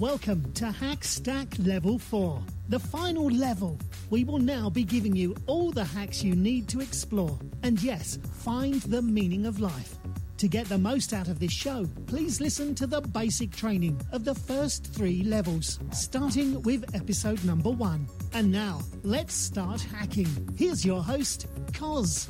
Welcome to Hack Stack Level 4, the final level. We will now be giving you all the hacks you need to explore and, yes, find the meaning of life. To get the most out of this show, please listen to the basic training of the first three levels, starting with episode number one. And now, let's start hacking. Here's your host, Koz.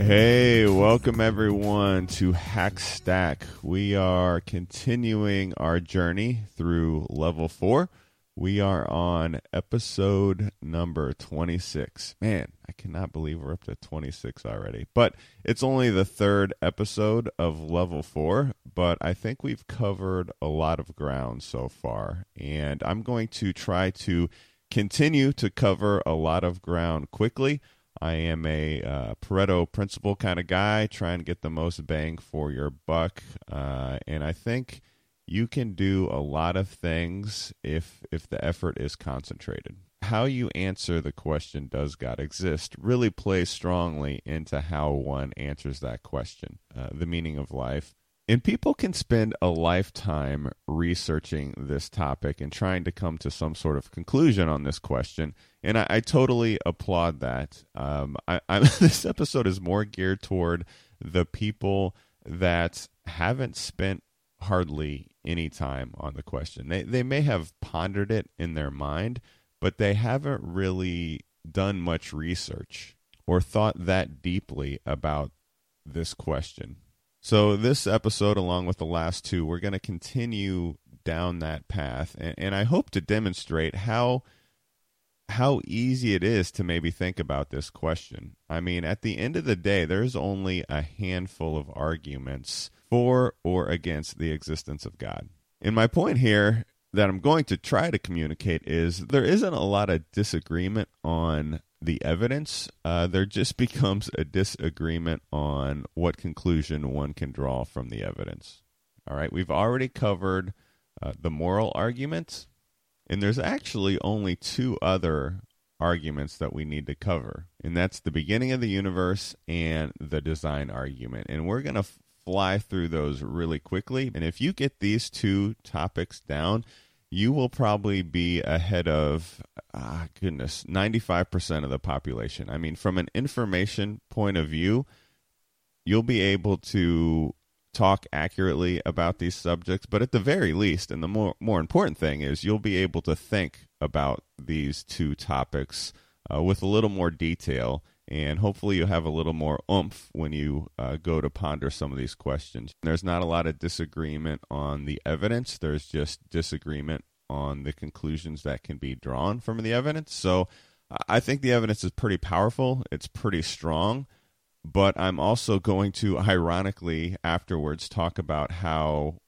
Hey, welcome everyone to Hack Stack. We are continuing our journey through level four. We are on episode number 26. Man, I cannot believe we're up to 26 already. But it's only the third episode of level four, but I think we've covered a lot of ground so far. And I'm going to try to continue to cover a lot of ground quickly. I am a uh, Pareto principle kind of guy, trying to get the most bang for your buck. Uh, and I think you can do a lot of things if if the effort is concentrated. How you answer the question, does God exist, really plays strongly into how one answers that question, uh, the meaning of life. And people can spend a lifetime researching this topic and trying to come to some sort of conclusion on this question. And I, I totally applaud that. Um, I, this episode is more geared toward the people that haven't spent hardly any time on the question. They, they may have pondered it in their mind, but they haven't really done much research or thought that deeply about this question. So, this episode, along with the last two, we're going to continue down that path, and, and, I hope to demonstrate how how easy it is to maybe think about this question. I mean, at the end of the day, there's only a handful of arguments for or against the existence of God. And my point here that I'm going to try to communicate is there isn't a lot of disagreement on the evidence, uh, there just becomes a disagreement on what conclusion one can draw from the evidence. All right, we've already covered uh, the moral argument, and there's actually only two other arguments that we need to cover, and that's the beginning of the universe and the design argument. And we're going to fly through those really quickly. And if you get these two topics down, you will probably be ahead of ah, goodness 95% of the population. I mean from an information point of view you'll be able to talk accurately about these subjects but at the very least and the more more important thing is you'll be able to think about these two topics uh, with a little more detail and hopefully you'll have a little more oomph when you uh, go to ponder some of these questions. There's not a lot of disagreement on the evidence, there's just disagreement on the conclusions that can be drawn from the evidence. So I think the evidence is pretty powerful, it's pretty strong. But I'm also going to ironically afterwards talk about how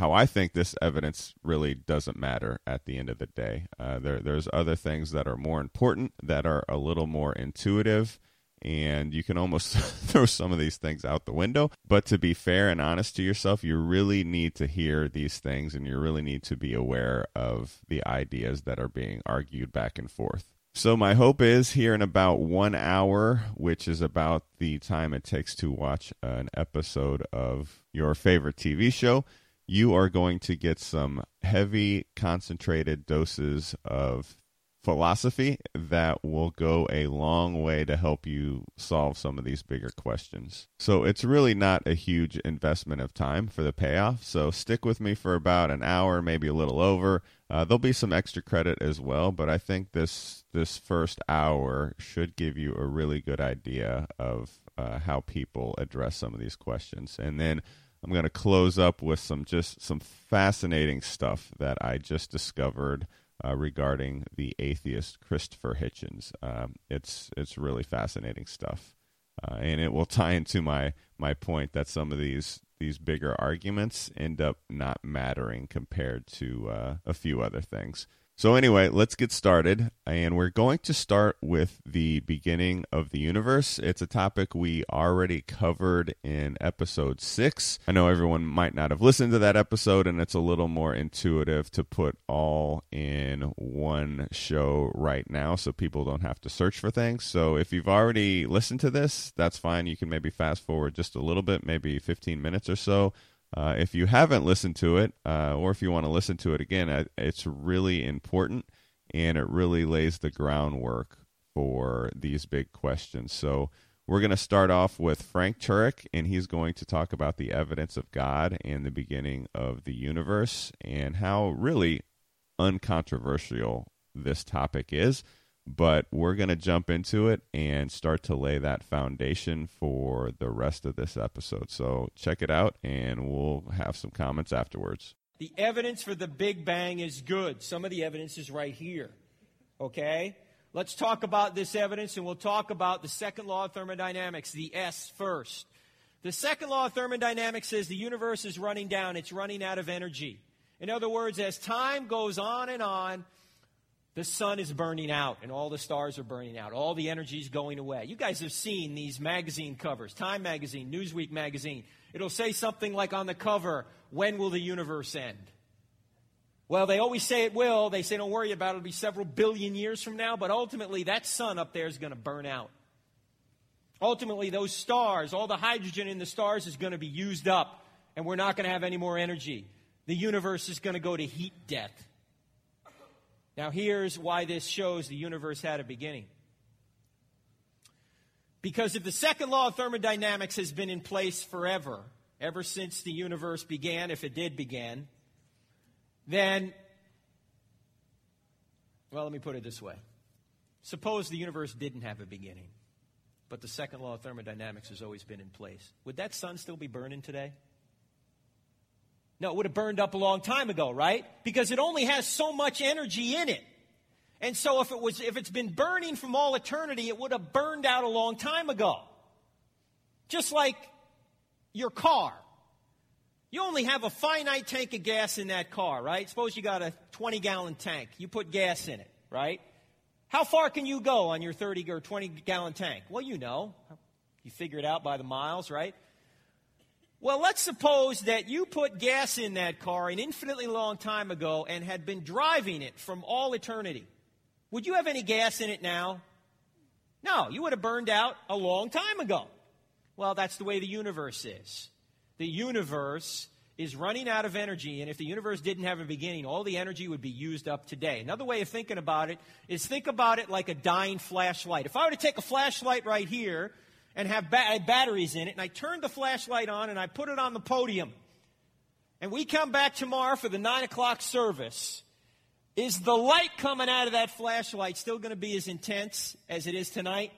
how I think this evidence really doesn't matter at the end of the day. Uh, there, there's other things that are more important, that are a little more intuitive, and you can almost throw some of these things out the window. But to be fair and honest to yourself, you really need to hear these things, and you really need to be aware of the ideas that are being argued back and forth. So, my hope is here in about one hour, which is about the time it takes to watch an episode of your favorite TV show, you are going to get some heavy, concentrated doses of philosophy that will go a long way to help you solve some of these bigger questions. So it's really not a huge investment of time for the payoff. So stick with me for about an hour, maybe a little over. Uh, there'll be some extra credit as well, but I think this this first hour should give you a really good idea of uh, how people address some of these questions, and then I'm going to close up with some just some fascinating stuff that I just discovered uh, regarding the atheist Christopher Hitchens. Um, it's it's really fascinating stuff, uh, and it will tie into my my point that some of these these bigger arguments end up not mattering compared to uh, a few other things. So, anyway, let's get started. And we're going to start with the beginning of the universe. It's a topic we already covered in episode six. I know everyone might not have listened to that episode, and it's a little more intuitive to put all in one show right now so people don't have to search for things. So, if you've already listened to this, that's fine. You can maybe fast forward just a little bit, maybe 15 minutes or so. Uh, if you haven't listened to it, uh, or if you want to listen to it again, it's really important and it really lays the groundwork for these big questions. So, we're going to start off with Frank Turek, and he's going to talk about the evidence of God and the beginning of the universe and how really uncontroversial this topic is. But we're going to jump into it and start to lay that foundation for the rest of this episode. So check it out, and we'll have some comments afterwards. The evidence for the Big Bang is good. Some of the evidence is right here. Okay? Let's talk about this evidence and we'll talk about the second law of thermodynamics, the S first. The second law of thermodynamics says the universe is running down, it's running out of energy. In other words, as time goes on and on, the sun is burning out and all the stars are burning out. All the energy is going away. You guys have seen these magazine covers Time magazine, Newsweek magazine. It'll say something like on the cover, When will the universe end? Well, they always say it will. They say, don't worry about it. It'll be several billion years from now. But ultimately, that sun up there is going to burn out. Ultimately, those stars, all the hydrogen in the stars is going to be used up, and we're not going to have any more energy. The universe is going to go to heat death. Now, here's why this shows the universe had a beginning. Because if the second law of thermodynamics has been in place forever, ever since the universe began, if it did begin, then, well, let me put it this way. Suppose the universe didn't have a beginning, but the second law of thermodynamics has always been in place. Would that sun still be burning today? No, it would have burned up a long time ago, right? Because it only has so much energy in it. And so if it was if it's been burning from all eternity, it would have burned out a long time ago. Just like your car. You only have a finite tank of gas in that car, right? Suppose you got a 20 gallon tank. You put gas in it, right? How far can you go on your 30 or 20 gallon tank? Well, you know. You figure it out by the miles, right? Well, let's suppose that you put gas in that car an infinitely long time ago and had been driving it from all eternity. Would you have any gas in it now? No, you would have burned out a long time ago. Well, that's the way the universe is the universe is running out of energy, and if the universe didn't have a beginning, all the energy would be used up today. Another way of thinking about it is think about it like a dying flashlight. If I were to take a flashlight right here and have ba- batteries in it, and I turned the flashlight on and I put it on the podium, and we come back tomorrow for the 9 o'clock service, is the light coming out of that flashlight still going to be as intense as it is tonight?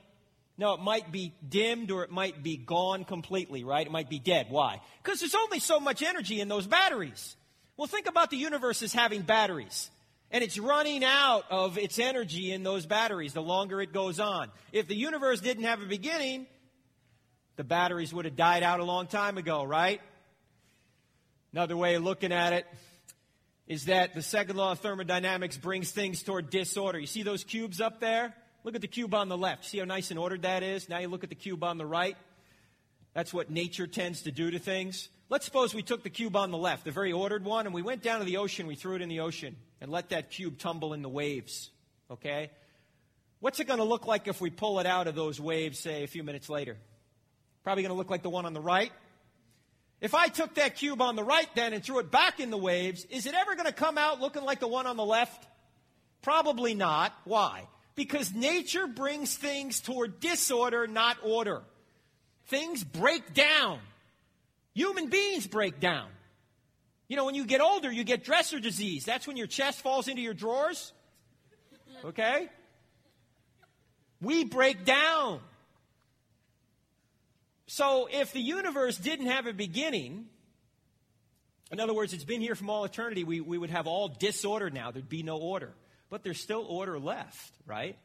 No, it might be dimmed or it might be gone completely, right? It might be dead. Why? Because there's only so much energy in those batteries. Well, think about the universe as having batteries. And it's running out of its energy in those batteries the longer it goes on. If the universe didn't have a beginning, the batteries would have died out a long time ago, right? Another way of looking at it is that the second law of thermodynamics brings things toward disorder. You see those cubes up there? Look at the cube on the left. See how nice and ordered that is? Now you look at the cube on the right. That's what nature tends to do to things. Let's suppose we took the cube on the left, the very ordered one, and we went down to the ocean, we threw it in the ocean, and let that cube tumble in the waves. Okay? What's it going to look like if we pull it out of those waves, say, a few minutes later? Probably going to look like the one on the right. If I took that cube on the right then and threw it back in the waves, is it ever going to come out looking like the one on the left? Probably not. Why? Because nature brings things toward disorder, not order. Things break down. Human beings break down. You know, when you get older, you get dresser disease. That's when your chest falls into your drawers. Okay? We break down. So if the universe didn't have a beginning, in other words, it's been here from all eternity, we, we would have all disorder now. There'd be no order but there's still order left, right?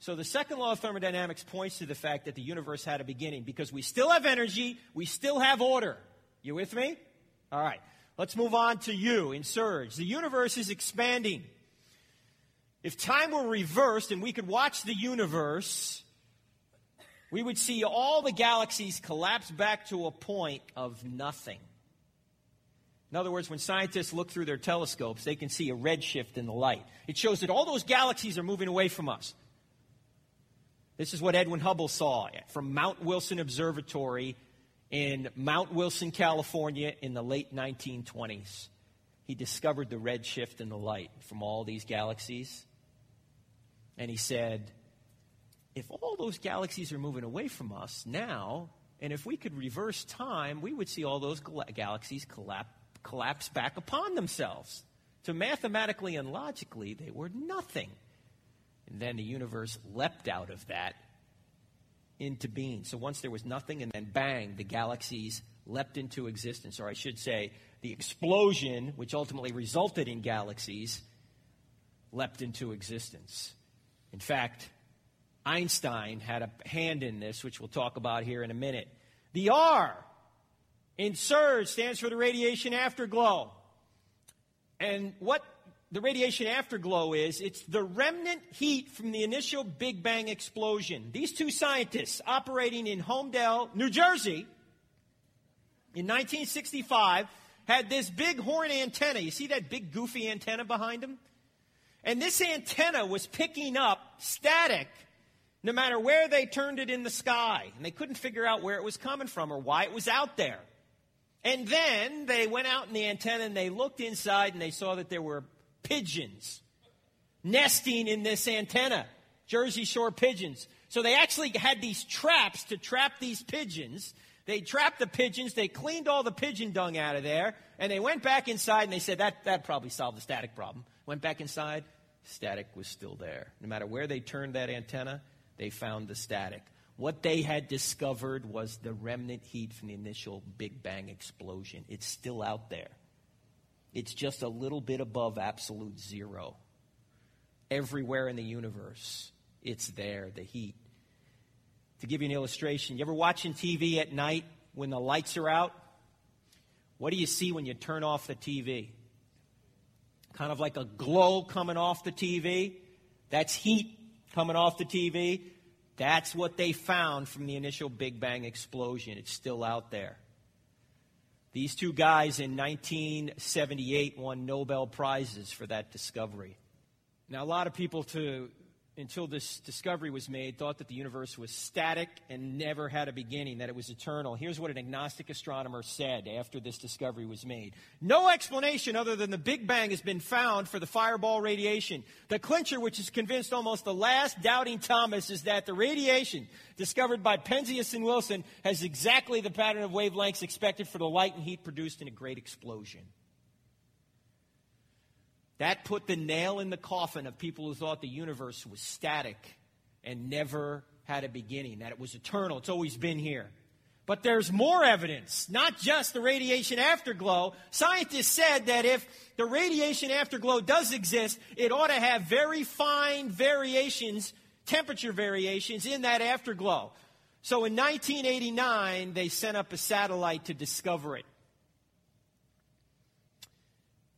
So the second law of thermodynamics points to the fact that the universe had a beginning because we still have energy, we still have order. You with me? All right. Let's move on to you in Surge. The universe is expanding. If time were reversed and we could watch the universe, we would see all the galaxies collapse back to a point of nothing. In other words, when scientists look through their telescopes, they can see a redshift in the light. It shows that all those galaxies are moving away from us. This is what Edwin Hubble saw from Mount Wilson Observatory in Mount Wilson, California in the late 1920s. He discovered the redshift in the light from all these galaxies. And he said, if all those galaxies are moving away from us now, and if we could reverse time, we would see all those gal- galaxies collapse, collapse back upon themselves. So mathematically and logically, they were nothing. And then the universe leapt out of that into being. So once there was nothing, and then bang, the galaxies leapt into existence. Or I should say, the explosion, which ultimately resulted in galaxies, leapt into existence. In fact, Einstein had a hand in this, which we'll talk about here in a minute. The R in surge stands for the radiation afterglow. And what the radiation afterglow is, it's the remnant heat from the initial Big Bang explosion. These two scientists operating in Holmdel, New Jersey, in 1965, had this big horn antenna. You see that big goofy antenna behind them? And this antenna was picking up static no matter where they turned it in the sky. And they couldn't figure out where it was coming from or why it was out there. And then they went out in the antenna and they looked inside and they saw that there were pigeons nesting in this antenna, Jersey Shore pigeons. So they actually had these traps to trap these pigeons. They trapped the pigeons, they cleaned all the pigeon dung out of there, and they went back inside and they said that that probably solved the static problem. Went back inside, static was still there. No matter where they turned that antenna, they found the static. What they had discovered was the remnant heat from the initial Big Bang explosion. It's still out there. It's just a little bit above absolute zero. Everywhere in the universe, it's there, the heat. To give you an illustration, you ever watching TV at night when the lights are out? What do you see when you turn off the TV? Kind of like a glow coming off the TV. That's heat coming off the TV. That's what they found from the initial Big Bang explosion. It's still out there. These two guys in 1978 won Nobel Prizes for that discovery. Now, a lot of people, to, until this discovery was made, thought that the universe was static and never had a beginning, that it was eternal. Here's what an agnostic astronomer said after this discovery was made No explanation other than the Big Bang has been found for the fireball radiation. The clincher, which has convinced almost the last doubting Thomas, is that the radiation discovered by Penzias and Wilson has exactly the pattern of wavelengths expected for the light and heat produced in a great explosion. That put the nail in the coffin of people who thought the universe was static and never had a beginning, that it was eternal. It's always been here. But there's more evidence, not just the radiation afterglow. Scientists said that if the radiation afterglow does exist, it ought to have very fine variations, temperature variations in that afterglow. So in 1989, they sent up a satellite to discover it.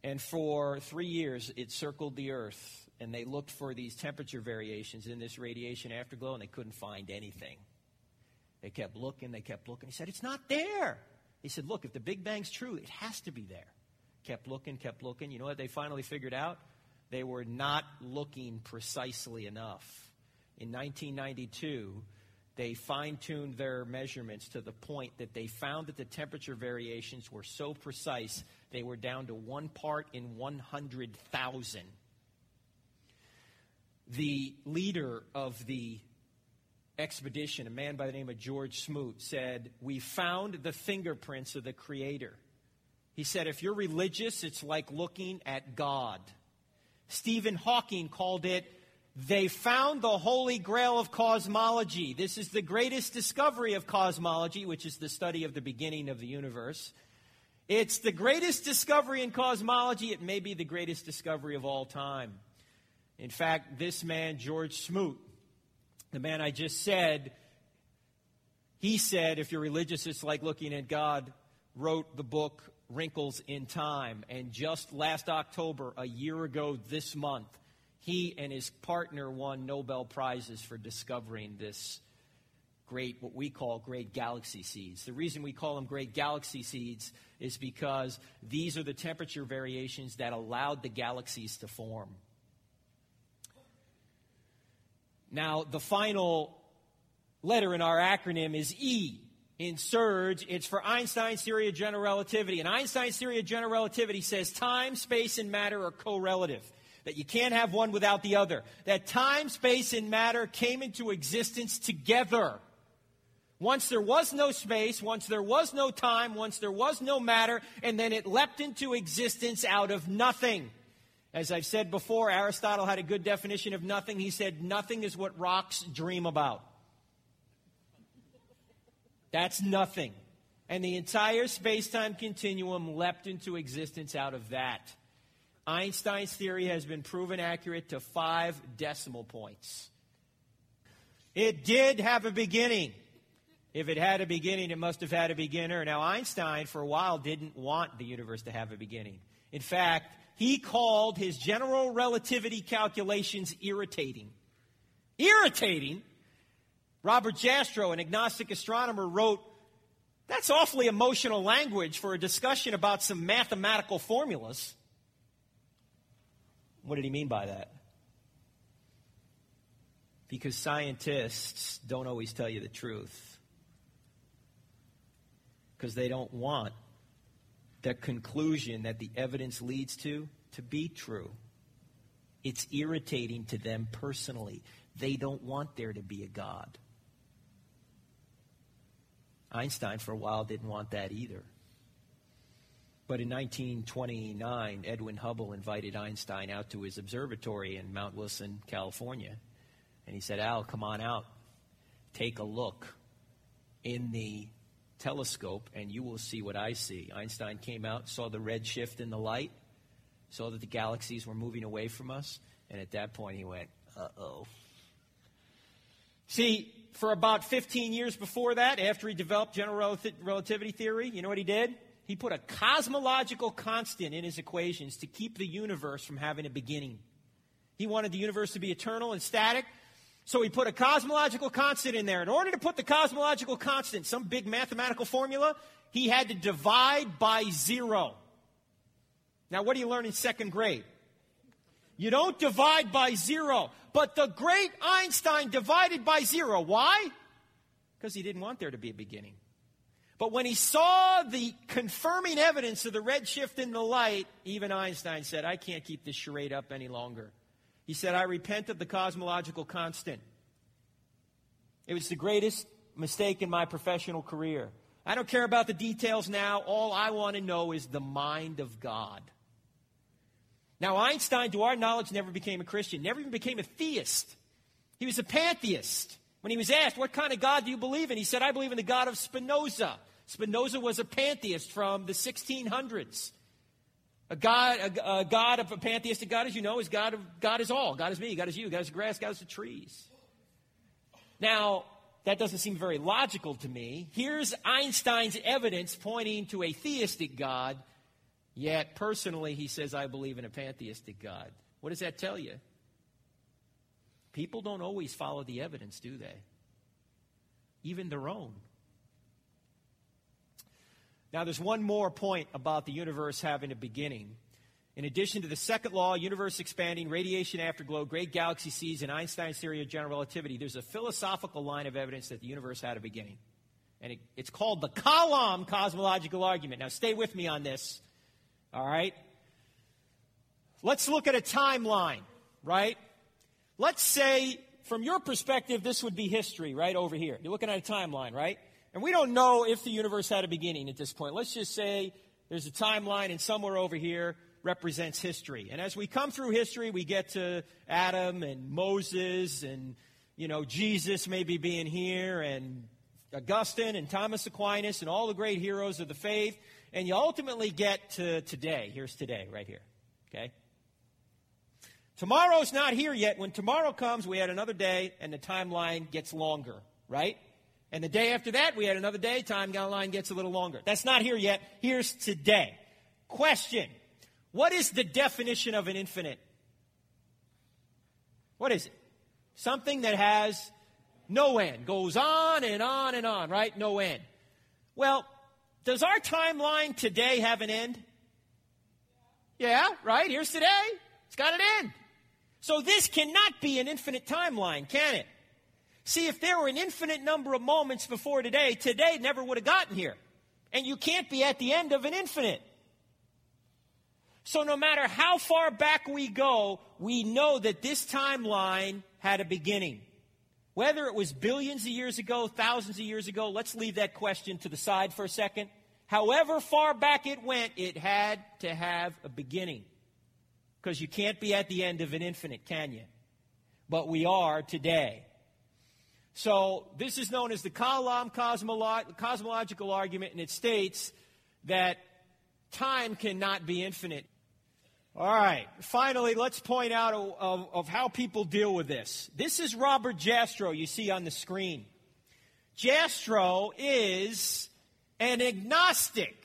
And for three years, it circled the Earth, and they looked for these temperature variations in this radiation afterglow, and they couldn't find anything. They kept looking, they kept looking. He said, It's not there. He said, Look, if the Big Bang's true, it has to be there. Kept looking, kept looking. You know what they finally figured out? They were not looking precisely enough. In 1992, they fine tuned their measurements to the point that they found that the temperature variations were so precise they were down to one part in 100,000. The leader of the expedition, a man by the name of George Smoot, said, We found the fingerprints of the Creator. He said, If you're religious, it's like looking at God. Stephen Hawking called it, They found the holy grail of cosmology. This is the greatest discovery of cosmology, which is the study of the beginning of the universe. It's the greatest discovery in cosmology. It may be the greatest discovery of all time. In fact, this man, George Smoot, the man I just said, he said, if you're religious, it's like looking at God, wrote the book Wrinkles in Time. And just last October, a year ago this month, he and his partner won Nobel Prizes for discovering this great, what we call great galaxy seeds. The reason we call them great galaxy seeds is because these are the temperature variations that allowed the galaxies to form. Now, the final letter in our acronym is E. in Surge, it's for Einstein's theory of general relativity. And Einstein's theory of general relativity says time, space, and matter are correlative. That you can't have one without the other. That time, space, and matter came into existence together. Once there was no space, once there was no time, once there was no matter, and then it leapt into existence out of nothing. As I've said before, Aristotle had a good definition of nothing. He said, Nothing is what rocks dream about. That's nothing. And the entire space time continuum leapt into existence out of that. Einstein's theory has been proven accurate to five decimal points. It did have a beginning. If it had a beginning, it must have had a beginner. Now, Einstein, for a while, didn't want the universe to have a beginning. In fact, he called his general relativity calculations irritating. Irritating? Robert Jastrow, an agnostic astronomer, wrote, That's awfully emotional language for a discussion about some mathematical formulas. What did he mean by that? Because scientists don't always tell you the truth. Because they don't want the conclusion that the evidence leads to to be true. It's irritating to them personally. They don't want there to be a God. Einstein, for a while, didn't want that either. But in 1929, Edwin Hubble invited Einstein out to his observatory in Mount Wilson, California. And he said, Al, come on out. Take a look in the telescope, and you will see what I see. Einstein came out, saw the red shift in the light, saw that the galaxies were moving away from us, and at that point he went, uh oh. See, for about 15 years before that, after he developed general relativity theory, you know what he did? He put a cosmological constant in his equations to keep the universe from having a beginning. He wanted the universe to be eternal and static, so he put a cosmological constant in there. In order to put the cosmological constant, some big mathematical formula, he had to divide by zero. Now, what do you learn in second grade? You don't divide by zero. But the great Einstein divided by zero. Why? Because he didn't want there to be a beginning. But when he saw the confirming evidence of the redshift in the light, even Einstein said, I can't keep this charade up any longer. He said, I repent of the cosmological constant. It was the greatest mistake in my professional career. I don't care about the details now. All I want to know is the mind of God. Now, Einstein, to our knowledge, never became a Christian, never even became a theist. He was a pantheist. When he was asked, What kind of God do you believe in? He said, I believe in the God of Spinoza. Spinoza was a pantheist from the 1600s. A God, a, a God of a pantheistic God, as you know, is God of God is all. God is me, God is you, God is the grass, God is the trees. Now, that doesn't seem very logical to me. Here's Einstein's evidence pointing to a theistic God Yet, personally, he says, I believe in a pantheistic God. What does that tell you? People don't always follow the evidence, do they? Even their own. Now, there's one more point about the universe having a beginning. In addition to the second law, universe expanding, radiation afterglow, great galaxy seeds, and Einstein's theory of general relativity, there's a philosophical line of evidence that the universe had a beginning. And it, it's called the Kalam cosmological argument. Now, stay with me on this. All right? Let's look at a timeline, right? Let's say, from your perspective, this would be history, right over here. You're looking at a timeline, right? And we don't know if the universe had a beginning at this point. Let's just say there's a timeline, and somewhere over here represents history. And as we come through history, we get to Adam and Moses and, you know, Jesus maybe being here and Augustine and Thomas Aquinas and all the great heroes of the faith and you ultimately get to today. Here's today, right here. Okay? Tomorrow's not here yet. When tomorrow comes, we had another day, and the timeline gets longer, right? And the day after that, we had another day, Time line gets a little longer. That's not here yet. Here's today. Question What is the definition of an infinite? What is it? Something that has no end, goes on and on and on, right? No end. Well, does our timeline today have an end? Yeah, right? Here's today. It's got an end. So this cannot be an infinite timeline, can it? See, if there were an infinite number of moments before today, today never would have gotten here. And you can't be at the end of an infinite. So no matter how far back we go, we know that this timeline had a beginning. Whether it was billions of years ago, thousands of years ago, let's leave that question to the side for a second. However far back it went, it had to have a beginning. Because you can't be at the end of an infinite, can you? But we are today. So this is known as the Kalam cosmolo- cosmological argument, and it states that time cannot be infinite. All right. Finally, let's point out of, of, of, how people deal with this. This is Robert Jastrow you see on the screen. Jastrow is an agnostic.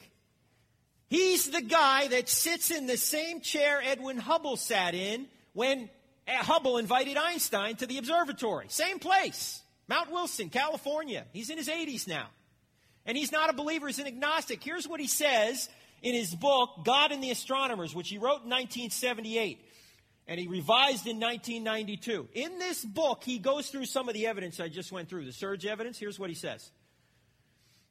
He's the guy that sits in the same chair Edwin Hubble sat in when eh, Hubble invited Einstein to the observatory. Same place. Mount Wilson, California. He's in his 80s now. And he's not a believer, he's an agnostic. Here's what he says in his book, God and the Astronomers, which he wrote in 1978 and he revised in 1992. In this book, he goes through some of the evidence I just went through, the surge evidence. Here's what he says.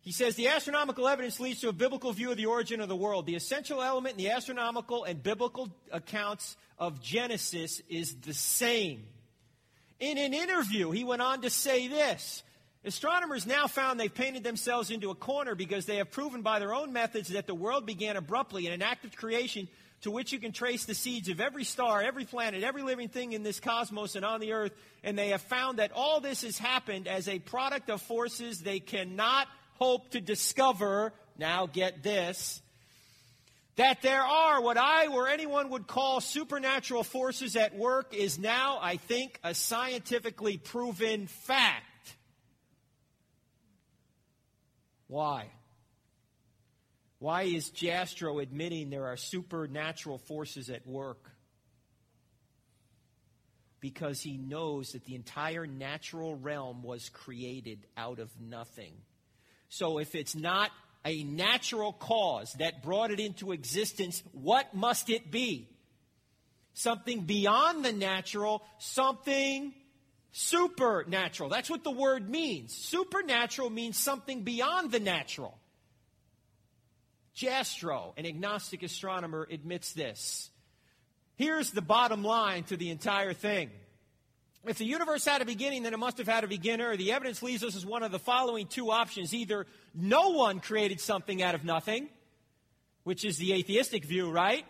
He says the astronomical evidence leads to a biblical view of the origin of the world. The essential element in the astronomical and biblical accounts of Genesis is the same. In an interview, he went on to say this Astronomers now found they've painted themselves into a corner because they have proven by their own methods that the world began abruptly in an act of creation to which you can trace the seeds of every star, every planet, every living thing in this cosmos and on the earth. And they have found that all this has happened as a product of forces they cannot hope to discover. Now, get this that there are what I or anyone would call supernatural forces at work is now, I think, a scientifically proven fact. Why? Why is Jastrow admitting there are supernatural forces at work? Because he knows that the entire natural realm was created out of nothing. So if it's not a natural cause that brought it into existence, what must it be? Something beyond the natural, something supernatural. That's what the word means. Supernatural means something beyond the natural. Jastrow, an agnostic astronomer, admits this. Here's the bottom line to the entire thing. If the universe had a beginning, then it must have had a beginner. The evidence leaves us as one of the following two options. Either no one created something out of nothing, which is the atheistic view, right?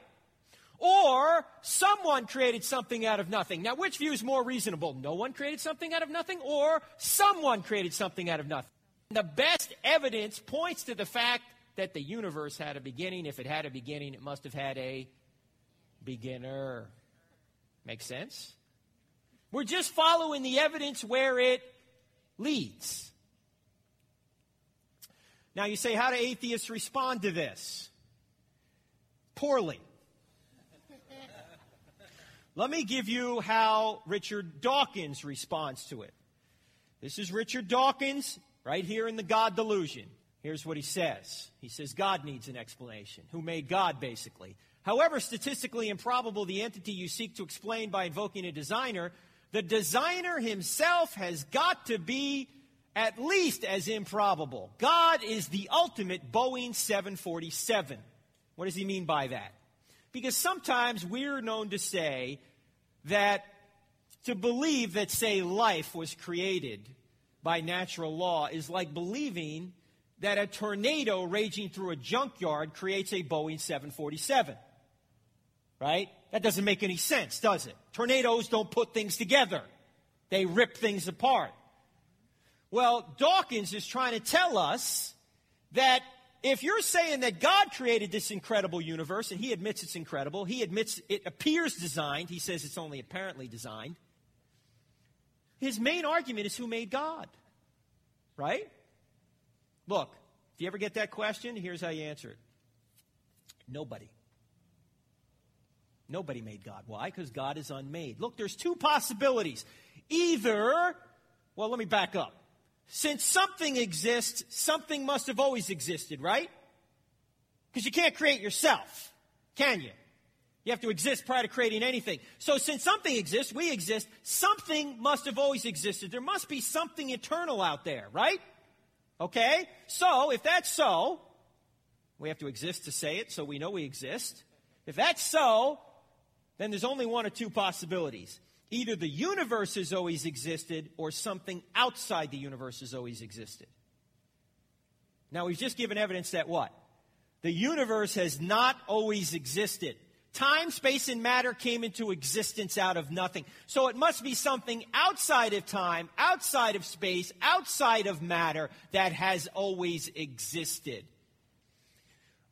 Or someone created something out of nothing. Now, which view is more reasonable? No one created something out of nothing, or someone created something out of nothing? The best evidence points to the fact that the universe had a beginning. If it had a beginning, it must have had a beginner. Make sense? We're just following the evidence where it leads. Now, you say, how do atheists respond to this? Poorly. Let me give you how Richard Dawkins responds to it. This is Richard Dawkins right here in the God Delusion. Here's what he says He says, God needs an explanation. Who made God, basically? However statistically improbable the entity you seek to explain by invoking a designer, the designer himself has got to be at least as improbable. God is the ultimate Boeing 747. What does he mean by that? Because sometimes we're known to say that to believe that, say, life was created by natural law is like believing that a tornado raging through a junkyard creates a Boeing 747. Right? That doesn't make any sense, does it? Tornadoes don't put things together, they rip things apart. Well, Dawkins is trying to tell us that if you're saying that God created this incredible universe, and he admits it's incredible, he admits it appears designed, he says it's only apparently designed, his main argument is who made God? Right? Look, if you ever get that question, here's how you answer it nobody. Nobody made God. Why? Because God is unmade. Look, there's two possibilities. Either, well, let me back up. Since something exists, something must have always existed, right? Because you can't create yourself, can you? You have to exist prior to creating anything. So, since something exists, we exist. Something must have always existed. There must be something eternal out there, right? Okay? So, if that's so, we have to exist to say it, so we know we exist. If that's so, then there's only one or two possibilities. Either the universe has always existed, or something outside the universe has always existed. Now, we've just given evidence that what? The universe has not always existed. Time, space, and matter came into existence out of nothing. So it must be something outside of time, outside of space, outside of matter that has always existed.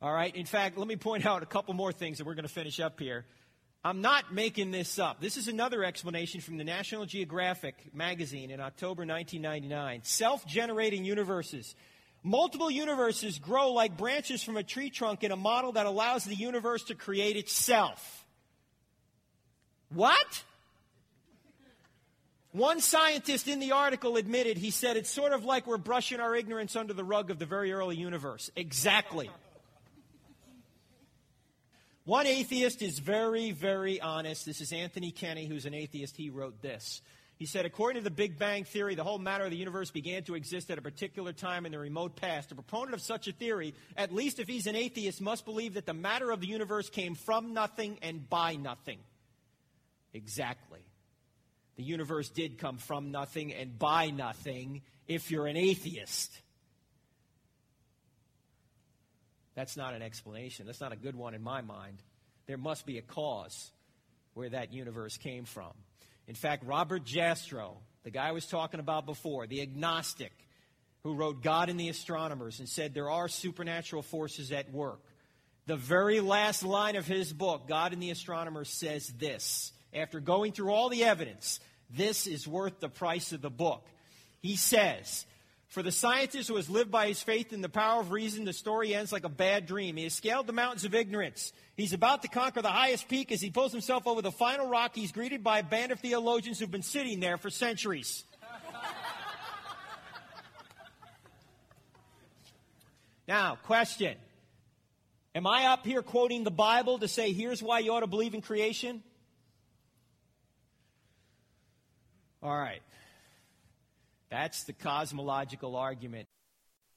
All right. In fact, let me point out a couple more things that we're going to finish up here. I'm not making this up. This is another explanation from the National Geographic magazine in October 1999. Self generating universes. Multiple universes grow like branches from a tree trunk in a model that allows the universe to create itself. What? One scientist in the article admitted, he said, it's sort of like we're brushing our ignorance under the rug of the very early universe. Exactly. One atheist is very, very honest. This is Anthony Kenny, who's an atheist. He wrote this. He said, according to the Big Bang Theory, the whole matter of the universe began to exist at a particular time in the remote past. A proponent of such a theory, at least if he's an atheist, must believe that the matter of the universe came from nothing and by nothing. Exactly. The universe did come from nothing and by nothing if you're an atheist. That's not an explanation. That's not a good one in my mind. There must be a cause where that universe came from. In fact, Robert Jastrow, the guy I was talking about before, the agnostic who wrote God and the Astronomers and said there are supernatural forces at work. The very last line of his book, God and the Astronomers, says this. After going through all the evidence, this is worth the price of the book. He says, for the scientist who has lived by his faith in the power of reason, the story ends like a bad dream. He has scaled the mountains of ignorance. He's about to conquer the highest peak as he pulls himself over the final rock. He's greeted by a band of theologians who've been sitting there for centuries. now, question Am I up here quoting the Bible to say, here's why you ought to believe in creation? All right. That's the cosmological argument.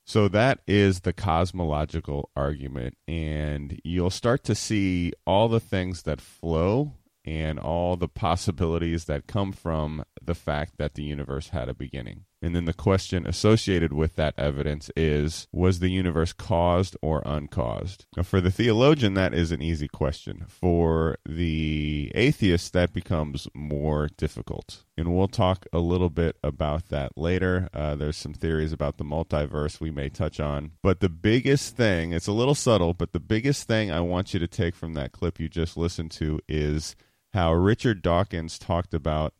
So that is the cosmological argument, and you'll start to see all the things that flow and all the possibilities that come from the fact that the universe had a beginning. And then the question associated with that evidence is was the universe caused or uncaused? Now, for the theologian, that is an easy question. For the atheist, that becomes more difficult. And we'll talk a little bit about that later. Uh, there's some theories about the multiverse we may touch on. But the biggest thing, it's a little subtle, but the biggest thing I want you to take from that clip you just listened to is how Richard Dawkins talked about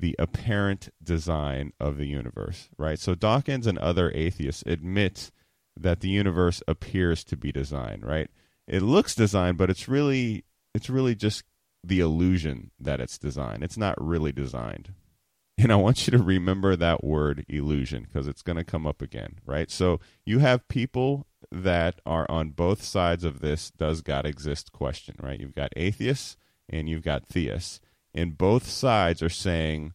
the apparent design of the universe, right? So Dawkins and other atheists admit that the universe appears to be designed, right? It looks designed, but it's really it's really just the illusion that it's designed. It's not really designed. And I want you to remember that word illusion because it's going to come up again, right? So you have people that are on both sides of this does God exist question, right? You've got atheists and you've got theists and both sides are saying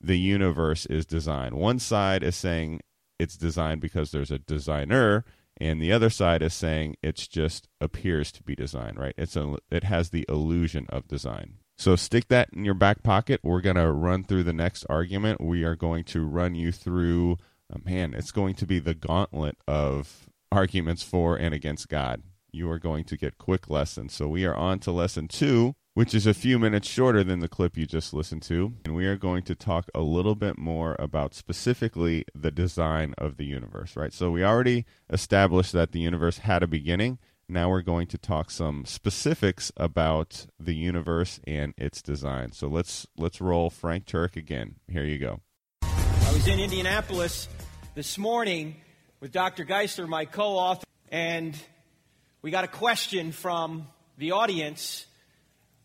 the universe is designed. One side is saying it's designed because there's a designer, and the other side is saying it just appears to be designed. Right? It's a it has the illusion of design. So stick that in your back pocket. We're going to run through the next argument. We are going to run you through. Oh man, it's going to be the gauntlet of arguments for and against God. You are going to get quick lessons. So we are on to lesson two which is a few minutes shorter than the clip you just listened to. And we are going to talk a little bit more about specifically the design of the universe, right? So we already established that the universe had a beginning. Now we're going to talk some specifics about the universe and its design. So let's let's roll Frank Turek again. Here you go. I was in Indianapolis this morning with Dr. Geisler, my co-author, and we got a question from the audience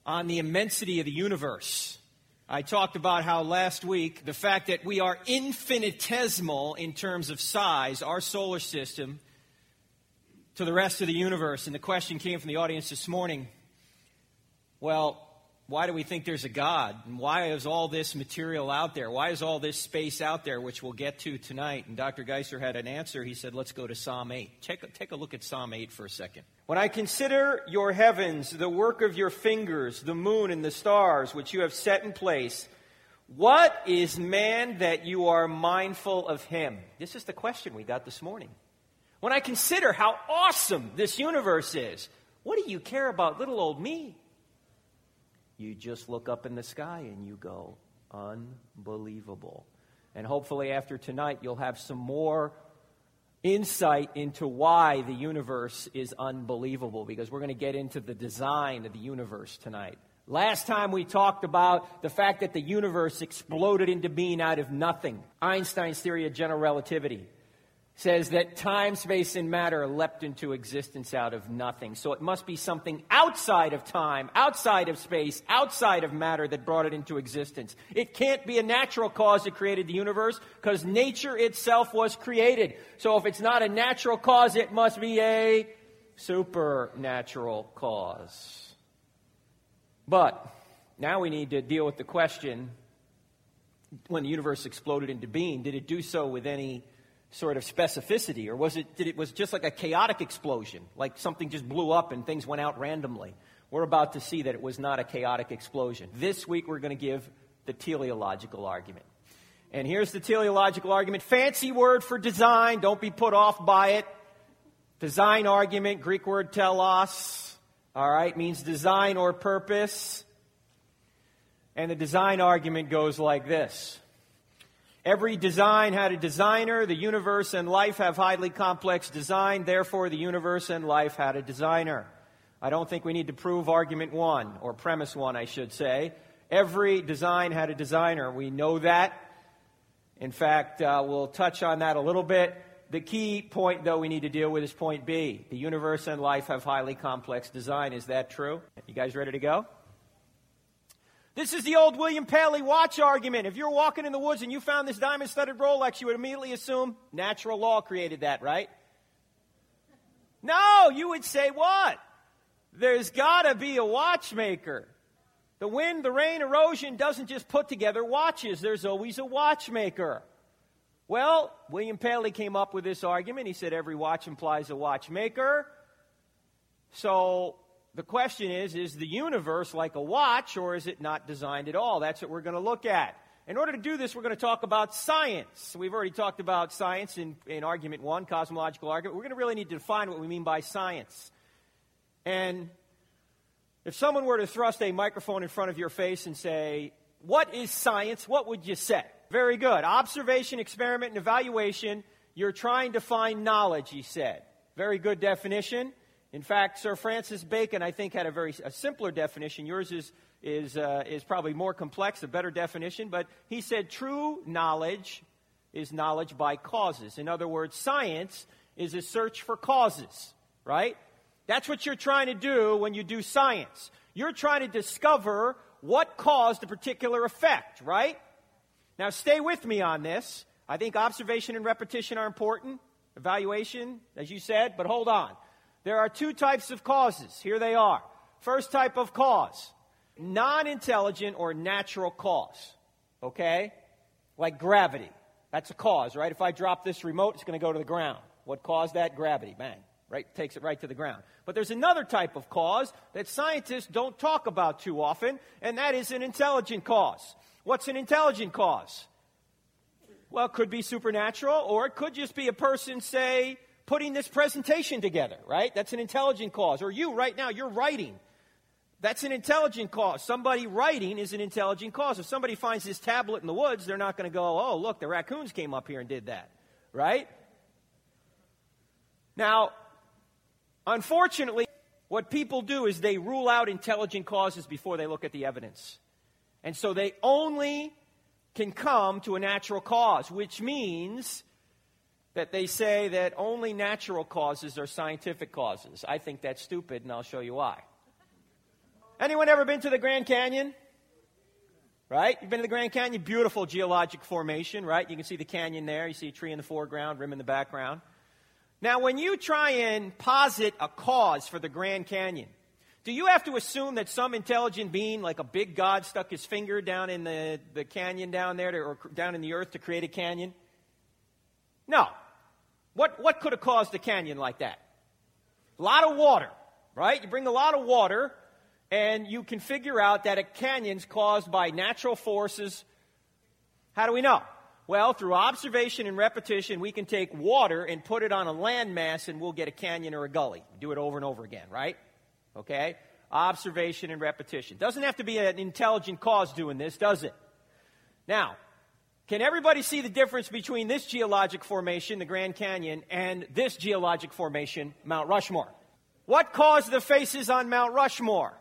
on the immensity of the universe. I talked about how last week the fact that we are infinitesimal in terms of size, our solar system, to the rest of the universe. And the question came from the audience this morning well, why do we think there's a God? And why is all this material out there? Why is all this space out there, which we'll get to tonight? And Dr. Geisler had an answer. He said, let's go to Psalm 8. Take, take a look at Psalm 8 for a second. When I consider your heavens, the work of your fingers, the moon and the stars, which you have set in place, what is man that you are mindful of him? This is the question we got this morning. When I consider how awesome this universe is, what do you care about little old me? You just look up in the sky and you go, unbelievable. And hopefully, after tonight, you'll have some more insight into why the universe is unbelievable because we're going to get into the design of the universe tonight. Last time we talked about the fact that the universe exploded into being out of nothing. Einstein's theory of general relativity says that time, space, and matter leapt into existence out of nothing. So it must be something outside of time, outside of space, outside of matter that brought it into existence. It can't be a natural cause that created the universe because nature itself was created. So if it's not a natural cause, it must be a supernatural cause. But now we need to deal with the question when the universe exploded into being, did it do so with any sort of specificity, or was it, did it was just like a chaotic explosion, like something just blew up and things went out randomly? We're about to see that it was not a chaotic explosion. This week we're going to give the teleological argument. And here's the teleological argument. Fancy word for design. Don't be put off by it. Design argument, Greek word telos. All right, means design or purpose. And the design argument goes like this Every design had a designer. The universe and life have highly complex design. Therefore, the universe and life had a designer. I don't think we need to prove argument one, or premise one, I should say. Every design had a designer. We know that. In fact, uh, we'll touch on that a little bit. The key point, though, we need to deal with is point B. The universe and life have highly complex design. Is that true? You guys ready to go? This is the old William Paley watch argument. If you're walking in the woods and you found this diamond studded Rolex, you would immediately assume natural law created that, right? No, you would say what? There's got to be a watchmaker. The wind, the rain, erosion doesn't just put together watches, there's always a watchmaker. Well, William Paley came up with this argument. He said every watch implies a watchmaker. So the question is is the universe like a watch or is it not designed at all? That's what we're going to look at. In order to do this, we're going to talk about science. We've already talked about science in, in argument one, cosmological argument. We're going to really need to define what we mean by science. And if someone were to thrust a microphone in front of your face and say, What is science? What would you say? Very good. Observation, experiment, and evaluation. You're trying to find knowledge, he said. Very good definition. In fact, Sir Francis Bacon, I think, had a very a simpler definition. Yours is, is, uh, is probably more complex, a better definition. But he said true knowledge is knowledge by causes. In other words, science is a search for causes, right? That's what you're trying to do when you do science. You're trying to discover what caused a particular effect, right? Now, stay with me on this. I think observation and repetition are important, evaluation, as you said, but hold on. There are two types of causes. Here they are. First type of cause non intelligent or natural cause. Okay? Like gravity. That's a cause, right? If I drop this remote, it's going to go to the ground. What caused that? Gravity. Bang. Right? Takes it right to the ground. But there's another type of cause that scientists don't talk about too often, and that is an intelligent cause. What's an intelligent cause? Well, it could be supernatural, or it could just be a person, say, putting this presentation together, right? That's an intelligent cause. Or you, right now, you're writing. That's an intelligent cause. Somebody writing is an intelligent cause. If somebody finds this tablet in the woods, they're not going to go, oh, look, the raccoons came up here and did that, right? Now, unfortunately, what people do is they rule out intelligent causes before they look at the evidence. And so they only can come to a natural cause, which means that they say that only natural causes are scientific causes. I think that's stupid, and I'll show you why. Anyone ever been to the Grand Canyon? Right? You've been to the Grand Canyon? Beautiful geologic formation, right? You can see the canyon there. You see a tree in the foreground, rim in the background. Now, when you try and posit a cause for the Grand Canyon, Do you have to assume that some intelligent being, like a big God, stuck his finger down in the, the canyon down there, to, or down in the earth to create a canyon? No. What, what could have caused a canyon like that? A lot of water, right? You bring a lot of water, and you can figure out that a canyon's caused by natural forces. How do we know? Well, through observation and repetition, we can take water and put it on a landmass and we'll get a canyon or a gully. Do it over and over again, right? Okay? Observation and repetition. Doesn't have to be an intelligent cause doing this, does it? Now, can everybody see the difference between this geologic formation, the Grand Canyon, and this geologic formation, Mount Rushmore? What caused the faces on Mount Rushmore?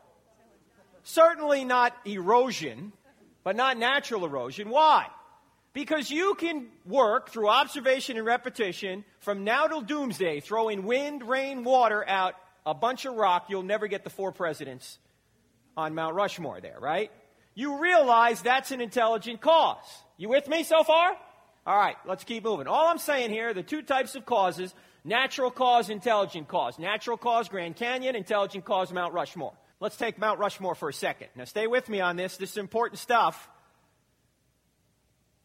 Certainly not erosion, but not natural erosion. Why? Because you can work through observation and repetition from now till doomsday, throwing wind, rain, water out a bunch of rock. You'll never get the four presidents on Mount Rushmore there, right? You realize that's an intelligent cause. You with me so far? All right, let's keep moving. All I'm saying here, the two types of causes natural cause, intelligent cause. Natural cause, Grand Canyon, intelligent cause, Mount Rushmore. Let's take Mount Rushmore for a second. Now, stay with me on this. This is important stuff.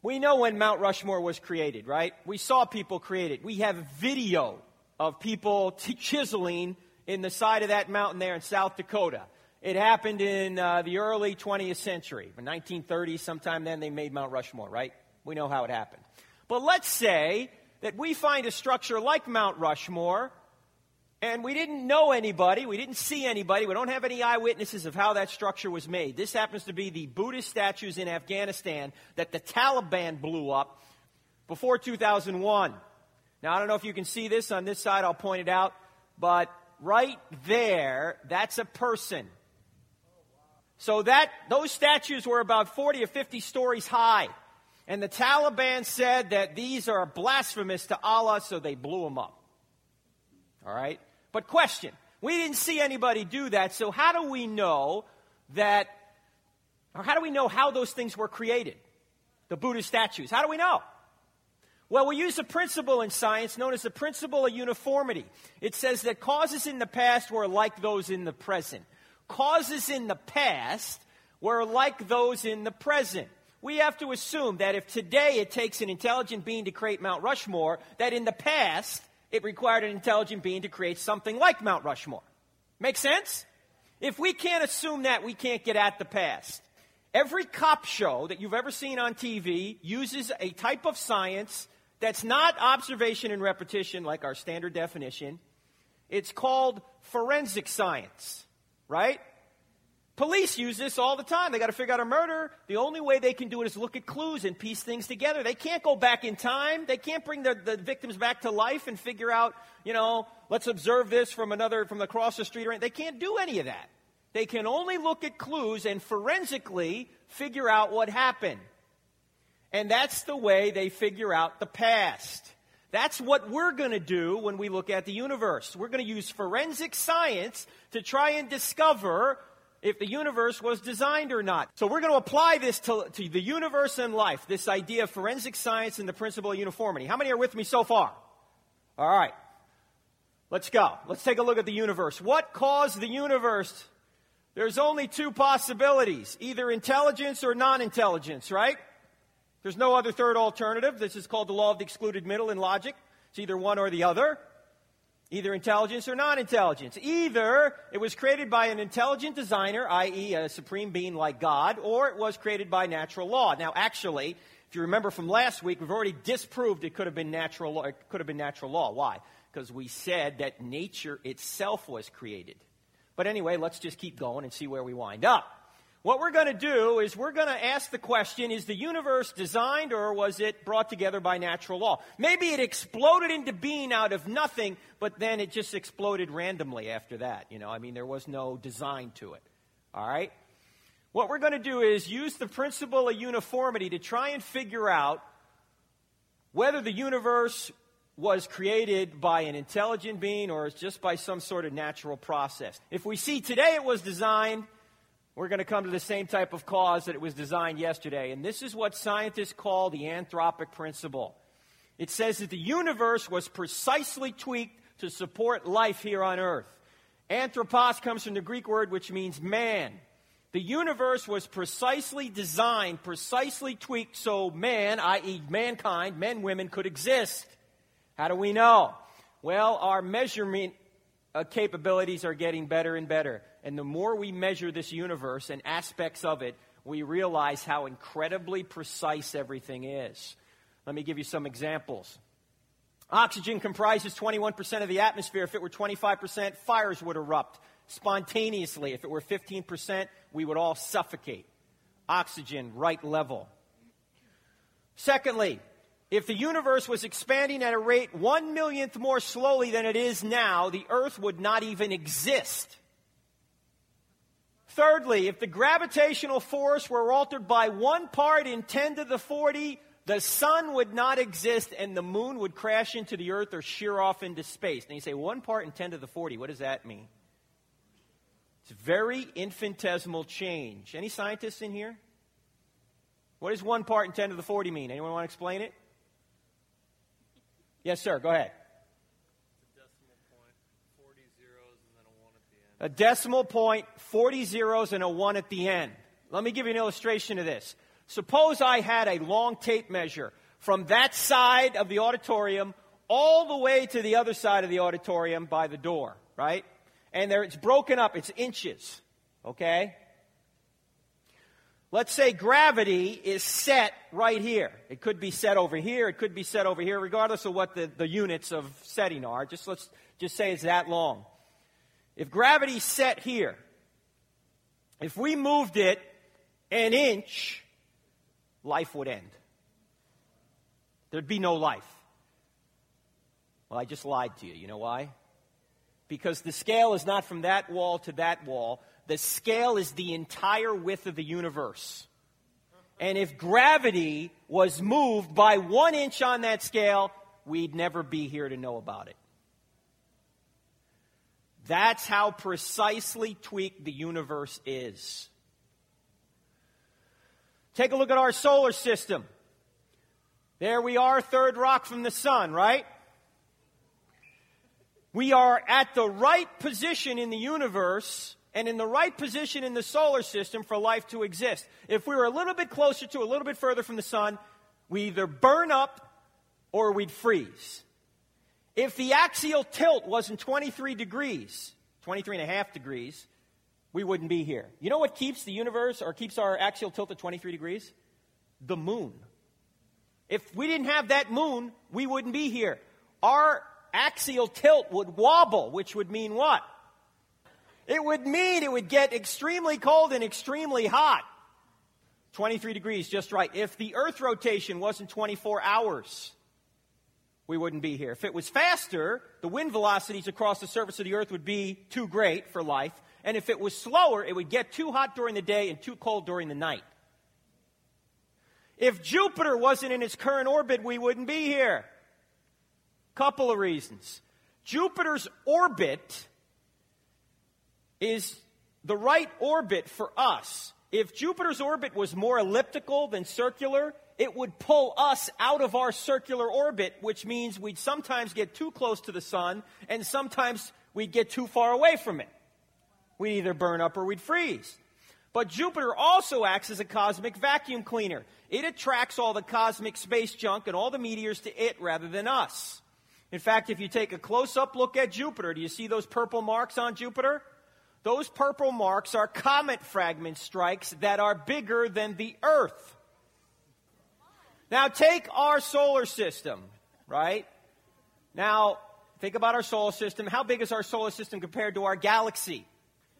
We know when Mount Rushmore was created, right? We saw people create it. We have video of people t- chiseling in the side of that mountain there in South Dakota. It happened in uh, the early 20th century, in 1930s, sometime then they made Mount Rushmore, right? We know how it happened. But let's say that we find a structure like Mount Rushmore and we didn't know anybody, we didn't see anybody, we don't have any eyewitnesses of how that structure was made. This happens to be the Buddhist statues in Afghanistan that the Taliban blew up before 2001. Now, I don't know if you can see this on this side, I'll point it out, but right there, that's a person. So that those statues were about 40 or 50 stories high. And the Taliban said that these are blasphemous to Allah, so they blew them up. All right? But question, we didn't see anybody do that, so how do we know that, or how do we know how those things were created? The Buddhist statues. How do we know? Well, we use a principle in science known as the principle of uniformity. It says that causes in the past were like those in the present. Causes in the past were like those in the present. We have to assume that if today it takes an intelligent being to create Mount Rushmore, that in the past it required an intelligent being to create something like Mount Rushmore. Make sense? If we can't assume that, we can't get at the past. Every cop show that you've ever seen on TV uses a type of science that's not observation and repetition like our standard definition. It's called forensic science, right? Police use this all the time. They got to figure out a murder. The only way they can do it is look at clues and piece things together. They can't go back in time. They can't bring the, the victims back to life and figure out, you know, let's observe this from another, from across the street. Or they can't do any of that. They can only look at clues and forensically figure out what happened. And that's the way they figure out the past. That's what we're going to do when we look at the universe. We're going to use forensic science to try and discover if the universe was designed or not. So we're going to apply this to, to the universe and life, this idea of forensic science and the principle of uniformity. How many are with me so far? All right. Let's go. Let's take a look at the universe. What caused the universe? There's only two possibilities either intelligence or non intelligence, right? There's no other third alternative. This is called the law of the excluded middle in logic. It's either one or the other. Either intelligence or non intelligence. Either it was created by an intelligent designer, i.e., a supreme being like God, or it was created by natural law. Now, actually, if you remember from last week, we've already disproved it could have been natural law. It could have been natural law. Why? Because we said that nature itself was created. But anyway, let's just keep going and see where we wind up. What we're going to do is we're going to ask the question is the universe designed or was it brought together by natural law? Maybe it exploded into being out of nothing, but then it just exploded randomly after that. You know, I mean, there was no design to it. All right? What we're going to do is use the principle of uniformity to try and figure out whether the universe was created by an intelligent being or just by some sort of natural process. If we see today it was designed, we're going to come to the same type of cause that it was designed yesterday. And this is what scientists call the anthropic principle. It says that the universe was precisely tweaked to support life here on Earth. Anthropos comes from the Greek word which means man. The universe was precisely designed, precisely tweaked so man, i.e., mankind, men, women, could exist. How do we know? Well, our measurement uh, capabilities are getting better and better. And the more we measure this universe and aspects of it, we realize how incredibly precise everything is. Let me give you some examples. Oxygen comprises 21% of the atmosphere. If it were 25%, fires would erupt spontaneously. If it were 15%, we would all suffocate. Oxygen, right level. Secondly, if the universe was expanding at a rate one millionth more slowly than it is now, the earth would not even exist. Thirdly, if the gravitational force were altered by one part in 10 to the 40, the sun would not exist and the moon would crash into the earth or shear off into space. Now you say, one part in 10 to the 40, what does that mean? It's very infinitesimal change. Any scientists in here? What does one part in 10 to the 40 mean? Anyone want to explain it? Yes, sir. Go ahead. A decimal point, 40 zeros, and a 1 at the end. Let me give you an illustration of this. Suppose I had a long tape measure from that side of the auditorium all the way to the other side of the auditorium by the door, right? and there it's broken up, it's inches. Okay? Let's say gravity is set right here. It could be set over here, it could be set over here, regardless of what the, the units of setting are. Just let's just say it's that long. If gravity set here, if we moved it an inch, life would end. There'd be no life. Well, I just lied to you. You know why? because the scale is not from that wall to that wall. The scale is the entire width of the universe. And if gravity was moved by one inch on that scale, we'd never be here to know about it. That's how precisely tweaked the universe is. Take a look at our solar system. There we are, third rock from the sun, right? We are at the right position in the universe and in the right position in the solar system for life to exist. If we were a little bit closer to, a little bit further from the sun, we either burn up or we'd freeze. If the axial tilt wasn't 23 degrees, 23 and a half degrees, we wouldn't be here. You know what keeps the universe or keeps our axial tilt at 23 degrees? The moon. If we didn't have that moon, we wouldn't be here. Our axial tilt would wobble, which would mean what? It would mean it would get extremely cold and extremely hot. 23 degrees, just right. If the Earth rotation wasn't 24 hours, we wouldn't be here. If it was faster, the wind velocities across the surface of the Earth would be too great for life. And if it was slower, it would get too hot during the day and too cold during the night. If Jupiter wasn't in its current orbit, we wouldn't be here. Couple of reasons. Jupiter's orbit is the right orbit for us. If Jupiter's orbit was more elliptical than circular, it would pull us out of our circular orbit, which means we'd sometimes get too close to the sun and sometimes we'd get too far away from it. We'd either burn up or we'd freeze. But Jupiter also acts as a cosmic vacuum cleaner. It attracts all the cosmic space junk and all the meteors to it rather than us. In fact, if you take a close up look at Jupiter, do you see those purple marks on Jupiter? Those purple marks are comet fragment strikes that are bigger than the Earth. Now, take our solar system, right? Now, think about our solar system. How big is our solar system compared to our galaxy?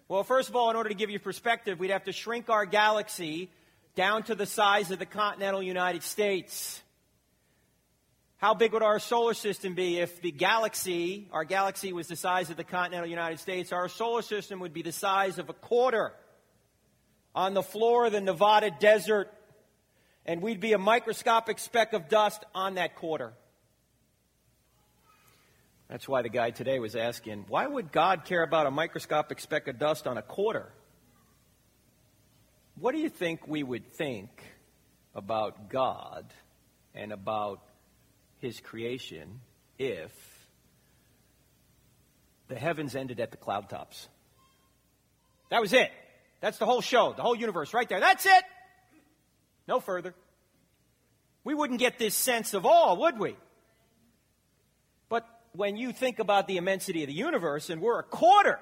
Well, first of all, in order to give you perspective, we'd have to shrink our galaxy down to the size of the continental United States. How big would our solar system be if the galaxy, our galaxy was the size of the continental United States? Our solar system would be the size of a quarter on the floor of the Nevada desert, and we'd be a microscopic speck of dust on that quarter. That's why the guy today was asking, why would God care about a microscopic speck of dust on a quarter? What do you think we would think about God and about his creation if the heavens ended at the cloud tops. That was it. That's the whole show, the whole universe right there. That's it. No further. We wouldn't get this sense of awe, would we? But when you think about the immensity of the universe and we're a quarter,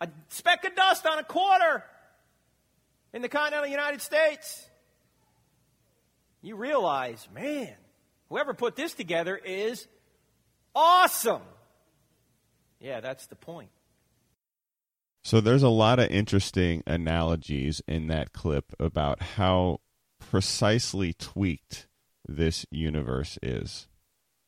a speck of dust on a quarter in the continental United States, you realize, man, whoever put this together is awesome. Yeah, that's the point. So there's a lot of interesting analogies in that clip about how precisely tweaked this universe is.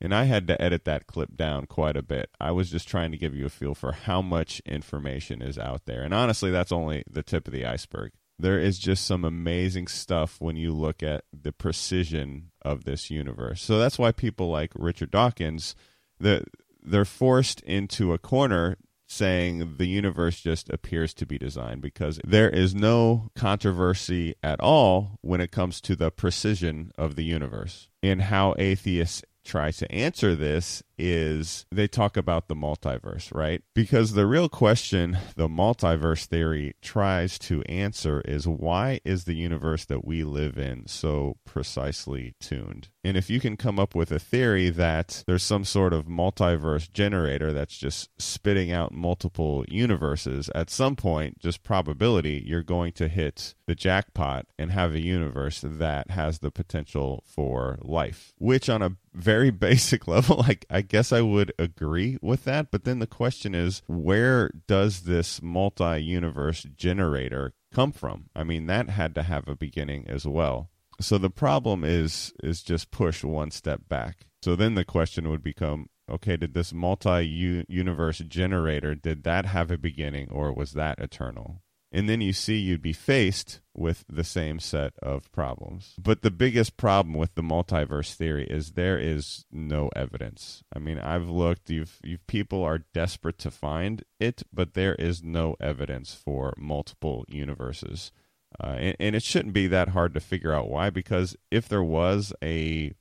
And I had to edit that clip down quite a bit. I was just trying to give you a feel for how much information is out there. And honestly, that's only the tip of the iceberg. There is just some amazing stuff when you look at the precision of this universe. So that's why people like Richard Dawkins, the, they're forced into a corner saying the universe just appears to be designed because there is no controversy at all when it comes to the precision of the universe. And how atheists try to answer this is they talk about the multiverse, right? Because the real question the multiverse theory tries to answer is why is the universe that we live in so precisely tuned? And if you can come up with a theory that there's some sort of multiverse generator that's just spitting out multiple universes, at some point, just probability, you're going to hit the jackpot and have a universe that has the potential for life, which on a very basic level, like I guess I would agree with that. But then the question is, where does this multi universe generator come from? I mean, that had to have a beginning as well. So the problem is is just push one step back. So then the question would become, okay, did this multi universe generator did that have a beginning or was that eternal? And then you see you'd be faced with the same set of problems. But the biggest problem with the multiverse theory is there is no evidence. I mean, I've looked, you've, you've people are desperate to find it, but there is no evidence for multiple universes. Uh, and, and it shouldn't be that hard to figure out why, because if there was a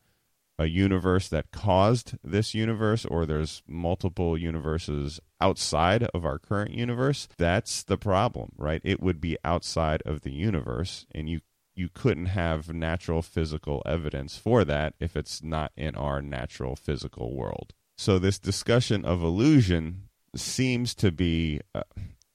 a universe that caused this universe or there's multiple universes outside of our current universe that's the problem right it would be outside of the universe and you you couldn't have natural physical evidence for that if it's not in our natural physical world so this discussion of illusion seems to be uh,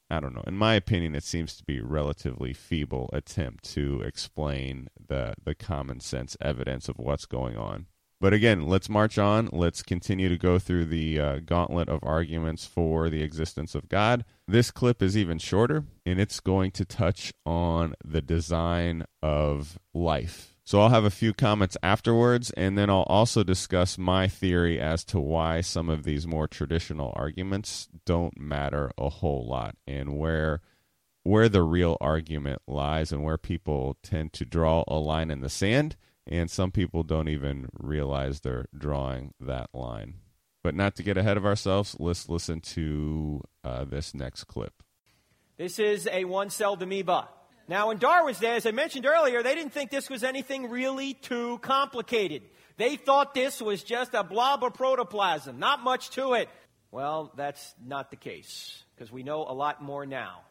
I don't know. In my opinion, it seems to be a relatively feeble attempt to explain the the common sense evidence of what's going on. But again, let's march on. Let's continue to go through the uh, gauntlet of arguments for the existence of God. This clip is even shorter, and it's going to touch on the design of life. So I'll have a few comments afterwards, and then I'll also discuss my theory as to why some of these more traditional arguments don't matter a whole lot and where where the real argument lies and where people tend to draw a line in the sand and some people don't even realize they're drawing that line. But not to get ahead of ourselves, let's listen to uh, this next clip. This is a one celled amoeba. Now, in Darwin's day, as I mentioned earlier, they didn't think this was anything really too complicated. They thought this was just a blob of protoplasm, not much to it. Well, that's not the case, because we know a lot more now.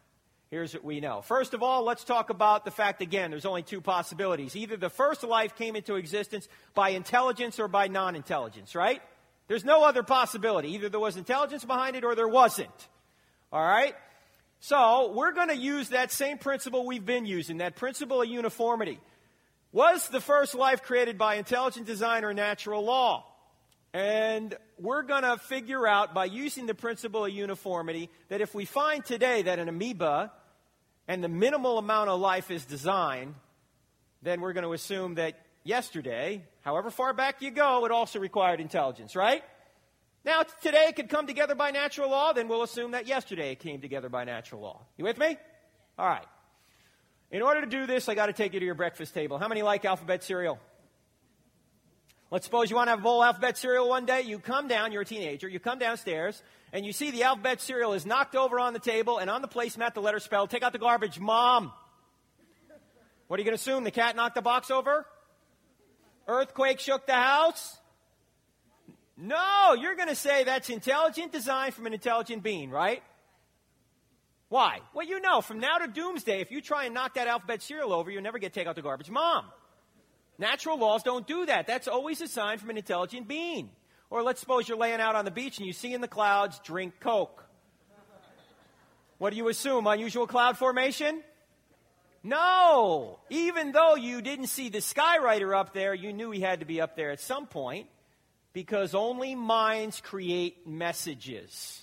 Here's what we know. First of all, let's talk about the fact again, there's only two possibilities. Either the first life came into existence by intelligence or by non intelligence, right? There's no other possibility. Either there was intelligence behind it or there wasn't. All right? So, we're going to use that same principle we've been using, that principle of uniformity. Was the first life created by intelligent design or natural law? And we're going to figure out by using the principle of uniformity that if we find today that an amoeba and the minimal amount of life is designed, then we're going to assume that yesterday, however far back you go, it also required intelligence, right? Now, today it could come together by natural law, then we'll assume that yesterday it came together by natural law. You with me? All right. In order to do this, I got to take you to your breakfast table. How many like alphabet cereal? Let's suppose you want to have a bowl of alphabet cereal one day. You come down, you're a teenager, you come downstairs, and you see the alphabet cereal is knocked over on the table, and on the placemat, the letter spelled, take out the garbage, mom. What are you going to assume? The cat knocked the box over? Earthquake shook the house? No, you're going to say that's intelligent design from an intelligent being, right? Why? Well, you know, from now to doomsday, if you try and knock that alphabet cereal over, you'll never get take out the garbage mom. Natural laws don't do that. That's always a sign from an intelligent being. Or let's suppose you're laying out on the beach and you see in the clouds, drink Coke. What do you assume? Unusual cloud formation? No. Even though you didn't see the skywriter up there, you knew he had to be up there at some point because only minds create messages.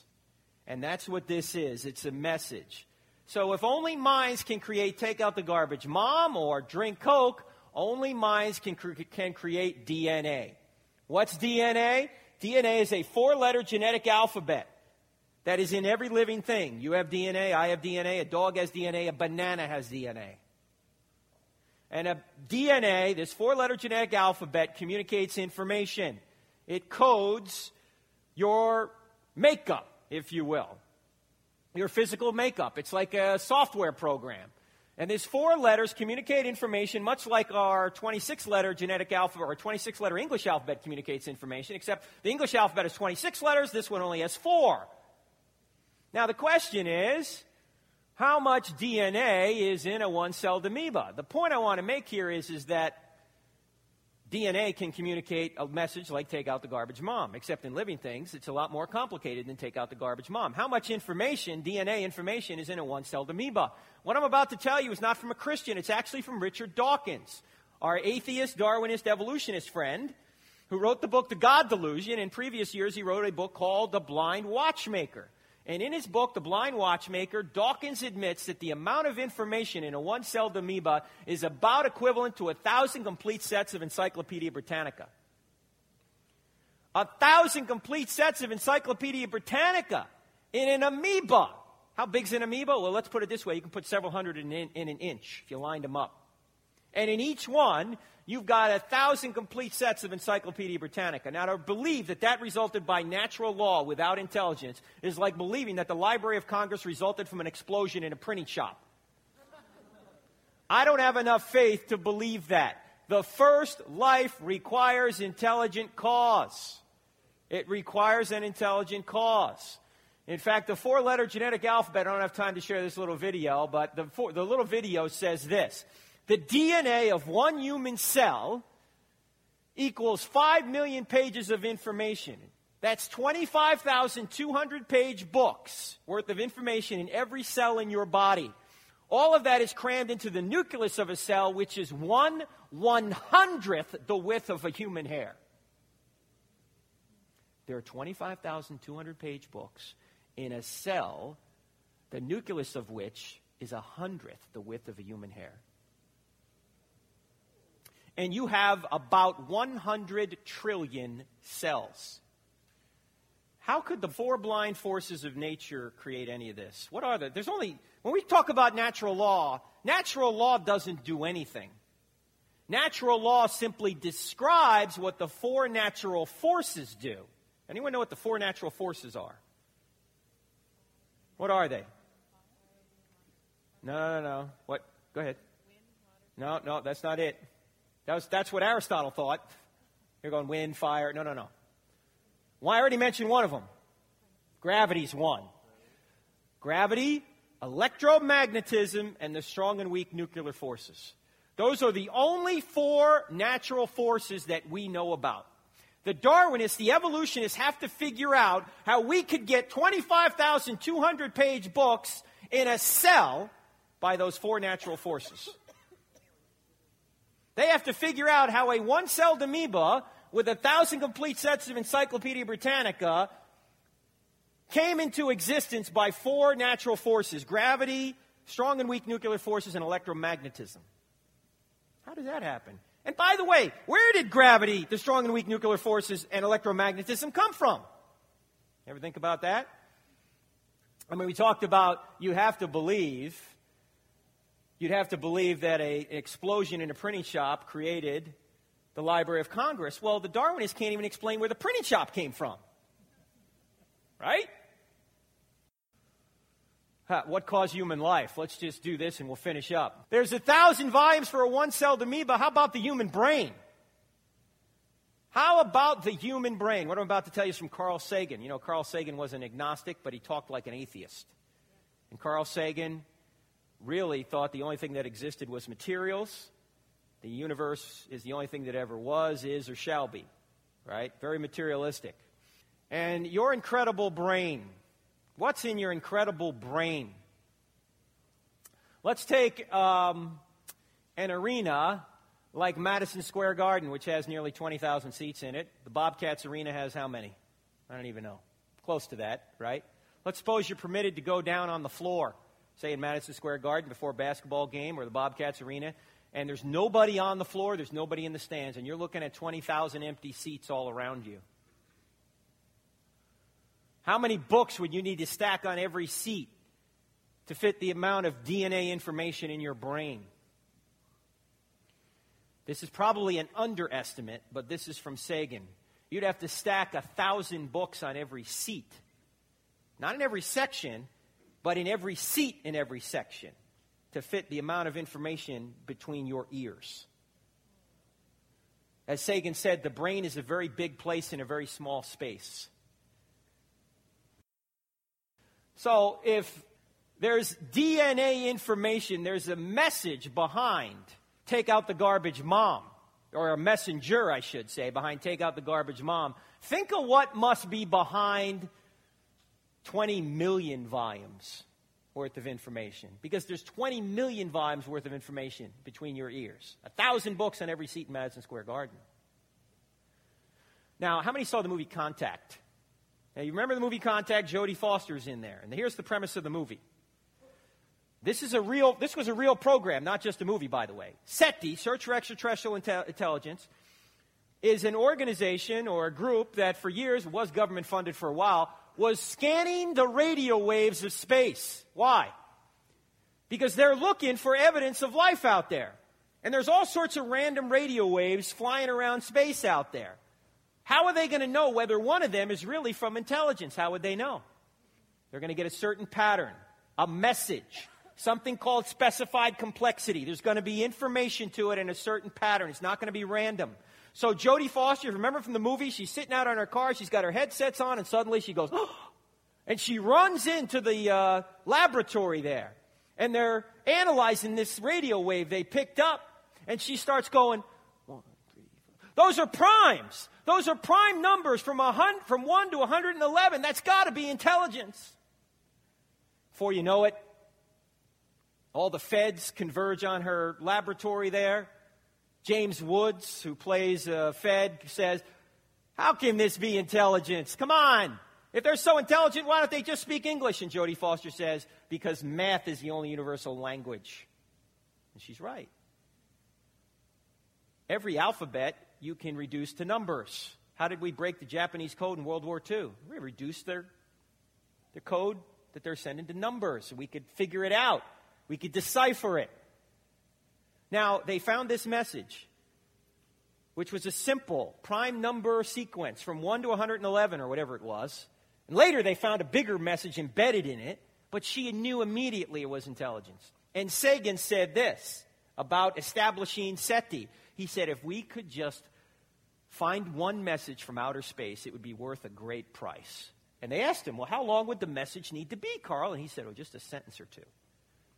And that's what this is it's a message. So if only minds can create take out the garbage mom or drink Coke, only minds can, can create DNA. What's DNA? DNA is a four letter genetic alphabet that is in every living thing. You have DNA, I have DNA, a dog has DNA, a banana has DNA. And a DNA, this four letter genetic alphabet, communicates information. It codes your makeup, if you will, your physical makeup. It's like a software program. And these four letters communicate information much like our 26 letter genetic alphabet or 26 letter English alphabet communicates information, except the English alphabet has 26 letters, this one only has four. Now, the question is how much DNA is in a one celled amoeba? The point I want to make here is, is that DNA can communicate a message like take out the garbage mom, except in living things, it's a lot more complicated than take out the garbage mom. How much information, DNA information, is in a one celled amoeba? What I'm about to tell you is not from a Christian, it's actually from Richard Dawkins, our atheist, Darwinist, evolutionist friend, who wrote the book The God Delusion. In previous years, he wrote a book called The Blind Watchmaker. And in his book, The Blind Watchmaker, Dawkins admits that the amount of information in a one celled amoeba is about equivalent to a thousand complete sets of Encyclopedia Britannica. A thousand complete sets of Encyclopedia Britannica in an amoeba. How big's an amoeba? Well, let's put it this way you can put several hundred in, in an inch if you lined them up. And in each one, you've got a thousand complete sets of Encyclopedia Britannica. Now, to believe that that resulted by natural law without intelligence is like believing that the Library of Congress resulted from an explosion in a printing shop. I don't have enough faith to believe that. The first life requires intelligent cause. It requires an intelligent cause. In fact, the four letter genetic alphabet, I don't have time to share this little video, but the, four, the little video says this the DNA of one human cell equals 5 million pages of information. That's 25,200 page books worth of information in every cell in your body. All of that is crammed into the nucleus of a cell, which is one one hundredth the width of a human hair. There are 25,200 page books in a cell, the nucleus of which is a hundredth the width of a human hair and you have about 100 trillion cells. How could the four blind forces of nature create any of this? What are they? There's only, when we talk about natural law, natural law doesn't do anything. Natural law simply describes what the four natural forces do. Anyone know what the four natural forces are? What are they? No, no, no. What? Go ahead. No, no, that's not it. That was, that's what Aristotle thought. You're going wind, fire. No, no, no. Well, I already mentioned one of them. Gravity's one. Gravity, electromagnetism, and the strong and weak nuclear forces. Those are the only four natural forces that we know about. The Darwinists, the evolutionists, have to figure out how we could get 25,200 page books in a cell by those four natural forces. They have to figure out how a one celled amoeba with a thousand complete sets of Encyclopedia Britannica came into existence by four natural forces gravity, strong and weak nuclear forces, and electromagnetism. How did that happen? And by the way, where did gravity, the strong and weak nuclear forces, and electromagnetism come from? Ever think about that? I mean, we talked about you have to believe you'd have to believe that an explosion in a printing shop created the Library of Congress. Well, the Darwinists can't even explain where the printing shop came from. Right? What caused human life? Let's just do this and we'll finish up. There's a thousand volumes for a one celled amoeba. How about the human brain? How about the human brain? What I'm about to tell you is from Carl Sagan. You know, Carl Sagan was an agnostic, but he talked like an atheist. And Carl Sagan really thought the only thing that existed was materials. The universe is the only thing that ever was, is, or shall be. Right? Very materialistic. And your incredible brain. What's in your incredible brain? Let's take um, an arena like Madison Square Garden, which has nearly 20,000 seats in it. The Bobcats Arena has how many? I don't even know. Close to that, right? Let's suppose you're permitted to go down on the floor, say in Madison Square Garden before a basketball game or the Bobcats Arena, and there's nobody on the floor, there's nobody in the stands, and you're looking at 20,000 empty seats all around you. How many books would you need to stack on every seat to fit the amount of DNA information in your brain. This is probably an underestimate, but this is from Sagan. You'd have to stack a thousand books on every seat. Not in every section, but in every seat in every section to fit the amount of information between your ears. As Sagan said, the brain is a very big place in a very small space. So if there's DNA information, there's a message behind take out the garbage mom, or a messenger, I should say, behind take out the garbage mom. Think of what must be behind 20 million volumes worth of information because there's 20 million volumes worth of information between your ears. A thousand books on every seat in Madison Square Garden. Now, how many saw the movie Contact? Now, you remember the movie Contact? Jodie Foster's in there. And here's the premise of the movie this is a real, this was a real program, not just a movie, by the way. SETI, Search for Extraterrestrial Intel- Intelligence, is an organization or a group that for years was government funded for a while, was scanning the radio waves of space. Why? Because they're looking for evidence of life out there. And there's all sorts of random radio waves flying around space out there. How are they going to know whether one of them is really from intelligence? How would they know? They're going to get a certain pattern, a message something called specified complexity. There's going to be information to it in a certain pattern. It's not going to be random. So Jodie Foster, remember from the movie, she's sitting out on her car, she's got her headsets on, and suddenly she goes, oh, and she runs into the uh, laboratory there. And they're analyzing this radio wave they picked up. And she starts going, one, three, four. Those are primes. Those are prime numbers from, a hun- from 1 to 111. That's got to be intelligence. Before you know it, all the feds converge on her laboratory there. James Woods, who plays a Fed, says, How can this be intelligence? Come on. If they're so intelligent, why don't they just speak English? And Jodie Foster says, Because math is the only universal language. And she's right. Every alphabet you can reduce to numbers. How did we break the Japanese code in World War II? We reduced their, their code that they're sending to numbers we could figure it out. We could decipher it. Now, they found this message, which was a simple prime number sequence from 1 to 111 or whatever it was. And later they found a bigger message embedded in it, but she knew immediately it was intelligence. And Sagan said this about establishing SETI. He said, if we could just find one message from outer space, it would be worth a great price. And they asked him, well, how long would the message need to be, Carl? And he said, oh, just a sentence or two.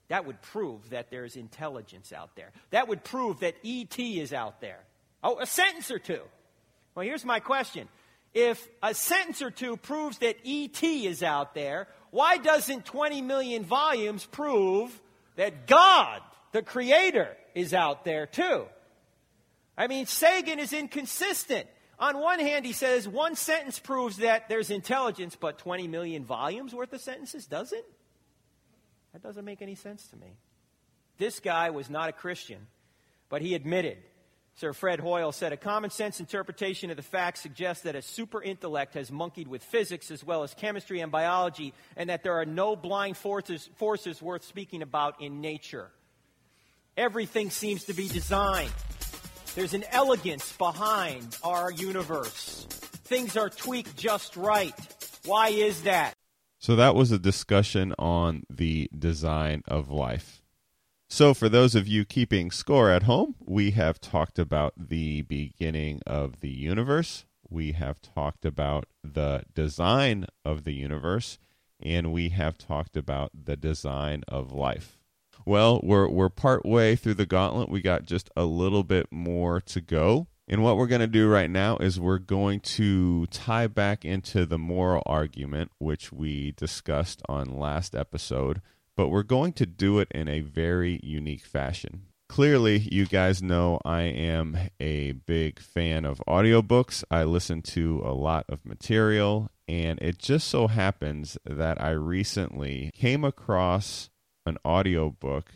That would prove that there's intelligence out there. That would prove that ET is out there. Oh, a sentence or two. Well, here's my question. If a sentence or two proves that ET is out there, why doesn't 20 million volumes prove that God, the Creator, is out there too? I mean, Sagan is inconsistent. On one hand, he says one sentence proves that there's intelligence, but 20 million volumes worth of sentences doesn't? That doesn't make any sense to me. This guy was not a Christian, but he admitted. Sir Fred Hoyle said a common sense interpretation of the facts suggests that a super intellect has monkeyed with physics as well as chemistry and biology, and that there are no blind forces, forces worth speaking about in nature. Everything seems to be designed. There's an elegance behind our universe. Things are tweaked just right. Why is that? So that was a discussion on the design of life. So, for those of you keeping score at home, we have talked about the beginning of the universe. We have talked about the design of the universe, and we have talked about the design of life. Well, we're we're part way through the gauntlet. We got just a little bit more to go. And what we're going to do right now is we're going to tie back into the moral argument, which we discussed on last episode, but we're going to do it in a very unique fashion. Clearly, you guys know I am a big fan of audiobooks. I listen to a lot of material, and it just so happens that I recently came across an audiobook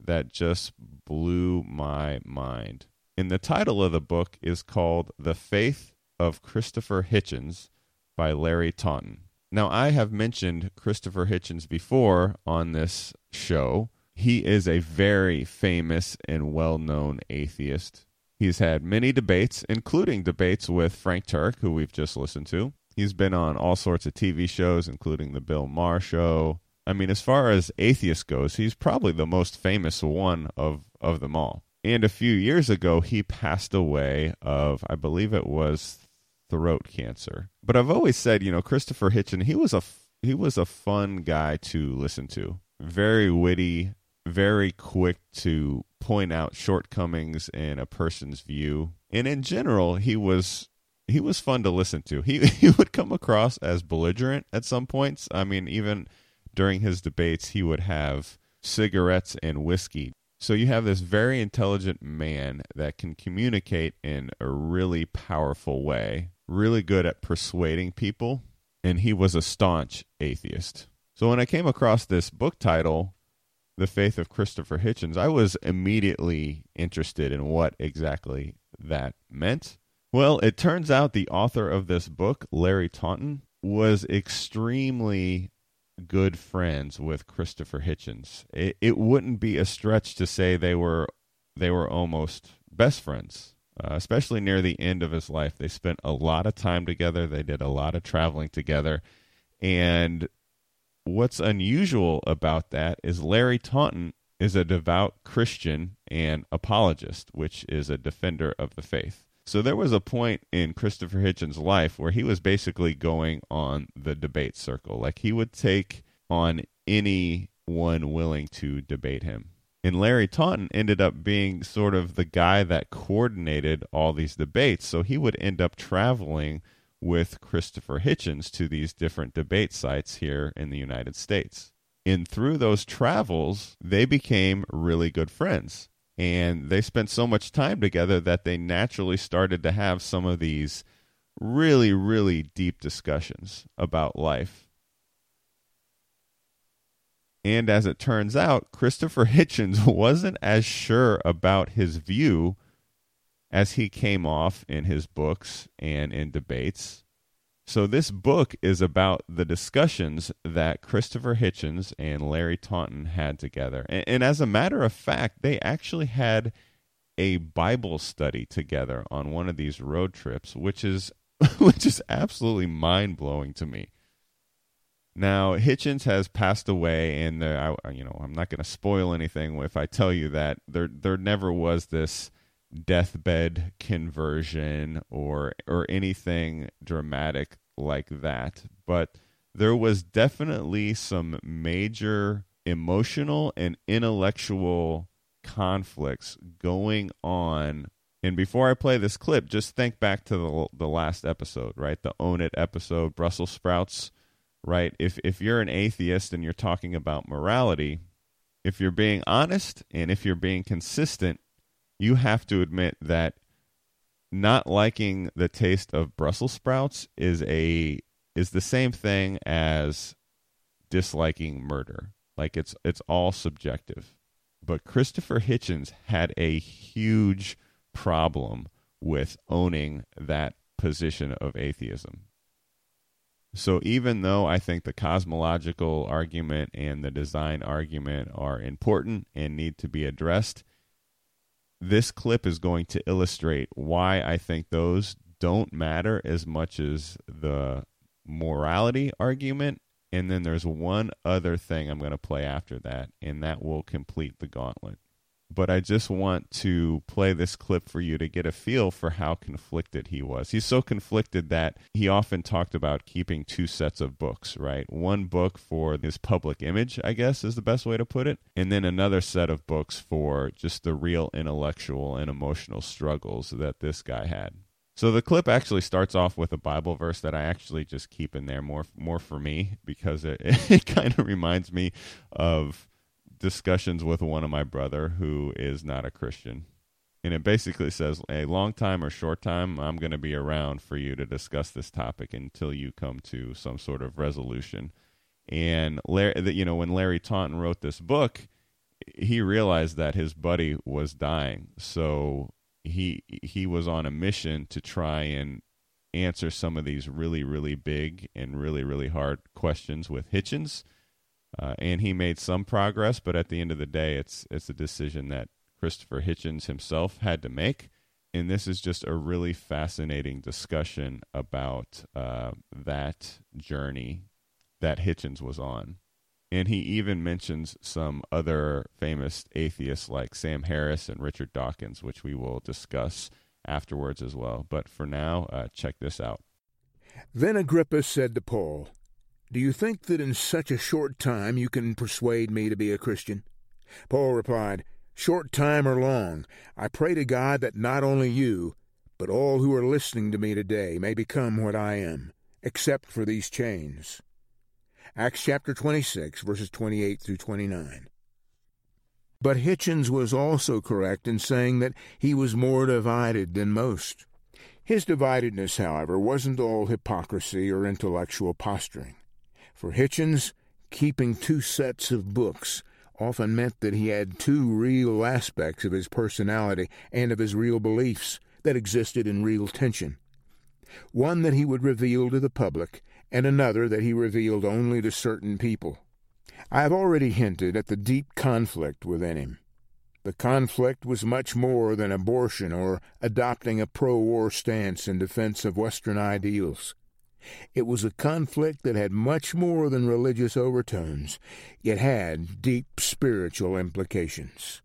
that just blew my mind. And the title of the book is called The Faith of Christopher Hitchens by Larry Taunton. Now, I have mentioned Christopher Hitchens before on this show. He is a very famous and well known atheist. He's had many debates, including debates with Frank Turek, who we've just listened to. He's been on all sorts of TV shows, including The Bill Maher Show. I mean, as far as atheist goes, he's probably the most famous one of, of them all. And a few years ago, he passed away of, I believe it was throat cancer. But I've always said, you know, Christopher Hitchen, he was a he was a fun guy to listen to. Very witty, very quick to point out shortcomings in a person's view. And in general, he was he was fun to listen to. He he would come across as belligerent at some points. I mean, even during his debates, he would have cigarettes and whiskey so you have this very intelligent man that can communicate in a really powerful way, really good at persuading people, and he was a staunch atheist. So when I came across this book title, The Faith of Christopher Hitchens, I was immediately interested in what exactly that meant. Well, it turns out the author of this book, Larry Taunton, was extremely good friends with Christopher Hitchens. It, it wouldn't be a stretch to say they were they were almost best friends. Uh, especially near the end of his life, they spent a lot of time together. They did a lot of traveling together, and what's unusual about that is Larry Taunton is a devout Christian and apologist, which is a defender of the faith. So there was a point in Christopher Hitchens' life where he was basically going on the debate circle. Like he would take on anyone willing to debate him. And Larry Taunton ended up being sort of the guy that coordinated all these debates. So he would end up traveling with Christopher Hitchens to these different debate sites here in the United States. And through those travels, they became really good friends and they spent so much time together that they naturally started to have some of these really really deep discussions about life. And as it turns out christopher hitchens wasn't as sure about his view as he came off in his books and in debates so this book is about the discussions that Christopher Hitchens and Larry Taunton had together. And, and, as a matter of fact, they actually had a Bible study together on one of these road trips, which is which is absolutely mind-blowing to me. Now, Hitchens has passed away and I, you know, I'm not going to spoil anything if I tell you that there there never was this deathbed conversion or or anything dramatic like that. But there was definitely some major emotional and intellectual conflicts going on. And before I play this clip just think back to the the last episode right? The own it episode Brussels sprouts right? If if you're an atheist and you're talking about morality if you're being honest and if you're being consistent you have to admit that not liking the taste of Brussels sprouts is a is the same thing as disliking murder. Like it's it's all subjective. But Christopher Hitchens had a huge problem with owning that position of atheism. So even though I think the cosmological argument and the design argument are important and need to be addressed, this clip is going to illustrate why I think those don't matter as much as the morality argument. And then there's one other thing I'm going to play after that, and that will complete the gauntlet but I just want to play this clip for you to get a feel for how conflicted he was. He's so conflicted that he often talked about keeping two sets of books, right? One book for his public image, I guess is the best way to put it, and then another set of books for just the real intellectual and emotional struggles that this guy had. So the clip actually starts off with a Bible verse that I actually just keep in there more more for me because it, it kind of reminds me of discussions with one of my brother who is not a Christian. And it basically says, a long time or short time, I'm going to be around for you to discuss this topic until you come to some sort of resolution. And Larry, you know, when Larry Taunton wrote this book, he realized that his buddy was dying, so he he was on a mission to try and answer some of these really really big and really really hard questions with Hitchens uh, and he made some progress, but at the end of the day, it's it's a decision that Christopher Hitchens himself had to make. And this is just a really fascinating discussion about uh, that journey that Hitchens was on. And he even mentions some other famous atheists like Sam Harris and Richard Dawkins, which we will discuss afterwards as well. But for now, uh, check this out. Then Agrippa said to Paul, do you think that in such a short time you can persuade me to be a Christian? Paul replied, Short time or long, I pray to God that not only you, but all who are listening to me today may become what I am, except for these chains. Acts chapter 26, verses 28 through 29. But Hitchens was also correct in saying that he was more divided than most. His dividedness, however, wasn't all hypocrisy or intellectual posturing. For Hitchens, keeping two sets of books often meant that he had two real aspects of his personality and of his real beliefs that existed in real tension. One that he would reveal to the public, and another that he revealed only to certain people. I have already hinted at the deep conflict within him. The conflict was much more than abortion or adopting a pro war stance in defense of Western ideals. It was a conflict that had much more than religious overtones, yet had deep spiritual implications.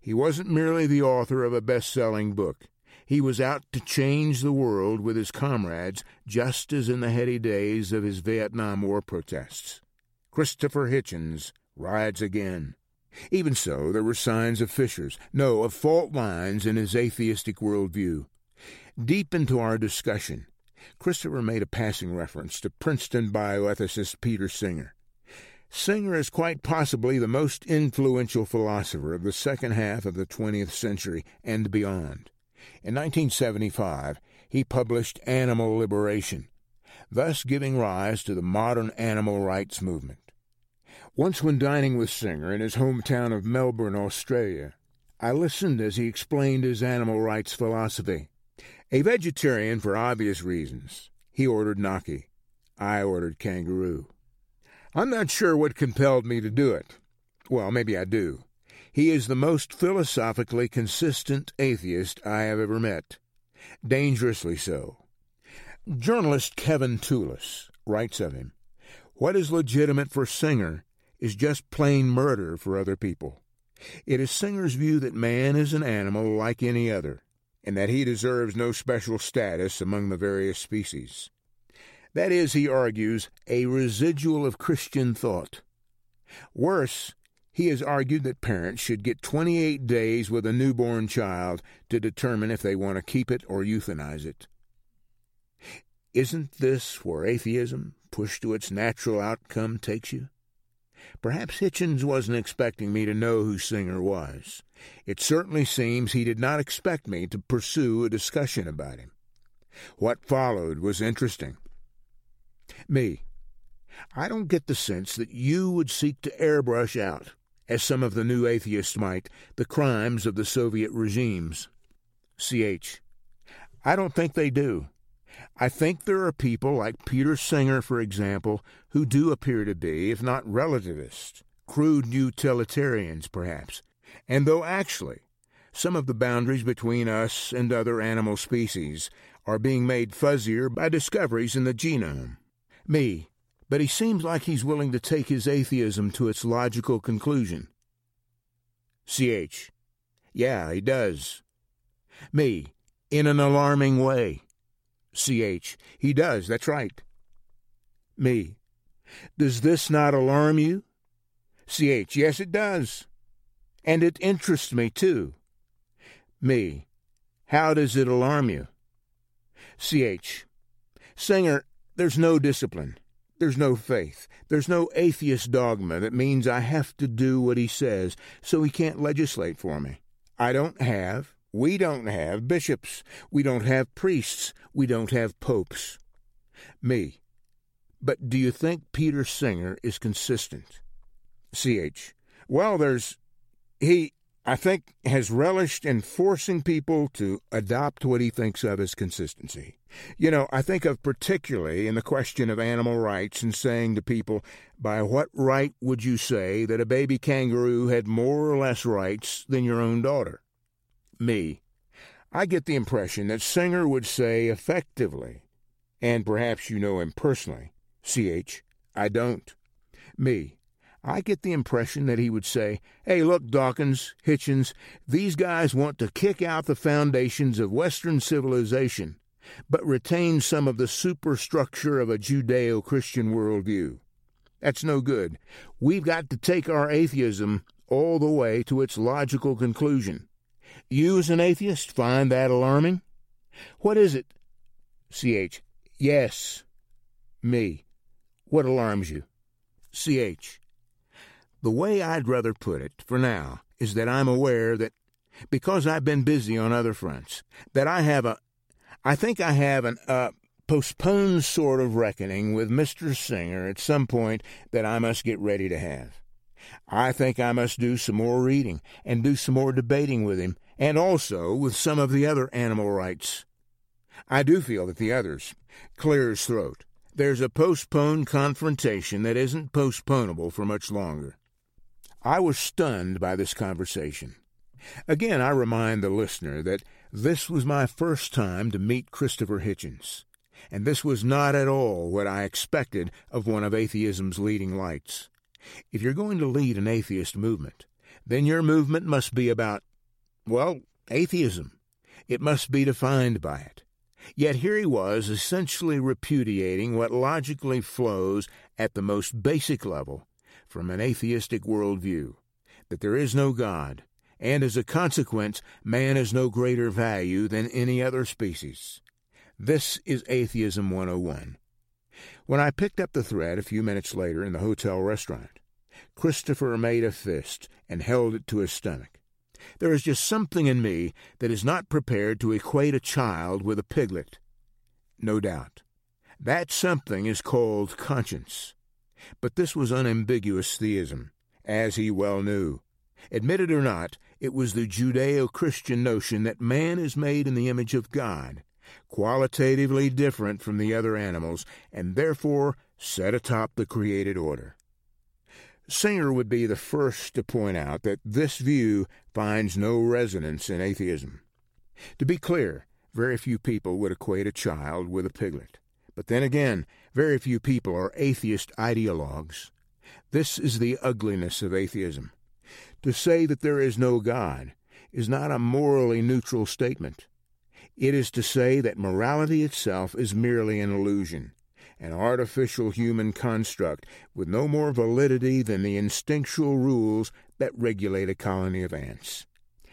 He wasn't merely the author of a best selling book. He was out to change the world with his comrades, just as in the heady days of his Vietnam War protests. Christopher Hitchens rides again. Even so, there were signs of fissures, no, of fault lines in his atheistic worldview. Deep into our discussion, Christopher made a passing reference to Princeton bioethicist Peter Singer. Singer is quite possibly the most influential philosopher of the second half of the 20th century and beyond. In 1975, he published Animal Liberation, thus giving rise to the modern animal rights movement. Once, when dining with Singer in his hometown of Melbourne, Australia, I listened as he explained his animal rights philosophy. A vegetarian for obvious reasons. He ordered gnocchi. I ordered kangaroo. I'm not sure what compelled me to do it. Well, maybe I do. He is the most philosophically consistent atheist I have ever met. Dangerously so. Journalist Kevin Toolis writes of him What is legitimate for Singer is just plain murder for other people. It is Singer's view that man is an animal like any other and that he deserves no special status among the various species. That is, he argues, a residual of Christian thought. Worse, he has argued that parents should get 28 days with a newborn child to determine if they want to keep it or euthanize it. Isn't this where atheism, pushed to its natural outcome, takes you? Perhaps Hitchens wasn't expecting me to know who Singer was. It certainly seems he did not expect me to pursue a discussion about him. What followed was interesting. Me. I don't get the sense that you would seek to airbrush out, as some of the new atheists might, the crimes of the Soviet regimes. CH. I don't think they do. I think there are people like Peter Singer, for example, who do appear to be, if not relativists, crude utilitarians, perhaps. And though actually some of the boundaries between us and other animal species are being made fuzzier by discoveries in the genome, me, but he seems like he's willing to take his atheism to its logical conclusion. CH. Yeah, he does. Me. In an alarming way. CH. He does, that's right. Me. Does this not alarm you? CH. Yes, it does. And it interests me, too. Me. How does it alarm you? CH. Singer, there's no discipline. There's no faith. There's no atheist dogma that means I have to do what he says, so he can't legislate for me. I don't have, we don't have bishops. We don't have priests. We don't have popes. Me. But do you think Peter Singer is consistent? CH. Well, there's. He, I think, has relished in forcing people to adopt what he thinks of as consistency. You know, I think of particularly in the question of animal rights and saying to people, by what right would you say that a baby kangaroo had more or less rights than your own daughter? Me. I get the impression that Singer would say effectively, and perhaps you know him personally, CH, I don't. Me. I get the impression that he would say, Hey, look, Dawkins, Hitchens, these guys want to kick out the foundations of Western civilization, but retain some of the superstructure of a Judeo Christian worldview. That's no good. We've got to take our atheism all the way to its logical conclusion. You, as an atheist, find that alarming? What is it? CH. Yes. Me. What alarms you? CH. The way I'd rather put it, for now, is that I'm aware that, because I've been busy on other fronts, that I have a, I think I have an, uh, postponed sort of reckoning with Mr. Singer at some point that I must get ready to have. I think I must do some more reading and do some more debating with him, and also with some of the other animal rights. I do feel that the others clear his throat. There's a postponed confrontation that isn't postponable for much longer. I was stunned by this conversation. Again, I remind the listener that this was my first time to meet Christopher Hitchens, and this was not at all what I expected of one of atheism's leading lights. If you're going to lead an atheist movement, then your movement must be about, well, atheism. It must be defined by it. Yet here he was essentially repudiating what logically flows at the most basic level from an atheistic worldview that there is no God, and as a consequence, man is no greater value than any other species. This is Atheism 101. When I picked up the thread a few minutes later in the hotel restaurant, Christopher made a fist and held it to his stomach. There is just something in me that is not prepared to equate a child with a piglet. No doubt. That something is called conscience. But this was unambiguous theism, as he well knew. Admitted or not, it was the Judeo Christian notion that man is made in the image of God, qualitatively different from the other animals, and therefore set atop the created order. Singer would be the first to point out that this view finds no resonance in atheism. To be clear, very few people would equate a child with a piglet. But then again, very few people are atheist ideologues. This is the ugliness of atheism. To say that there is no God is not a morally neutral statement. It is to say that morality itself is merely an illusion, an artificial human construct with no more validity than the instinctual rules that regulate a colony of ants.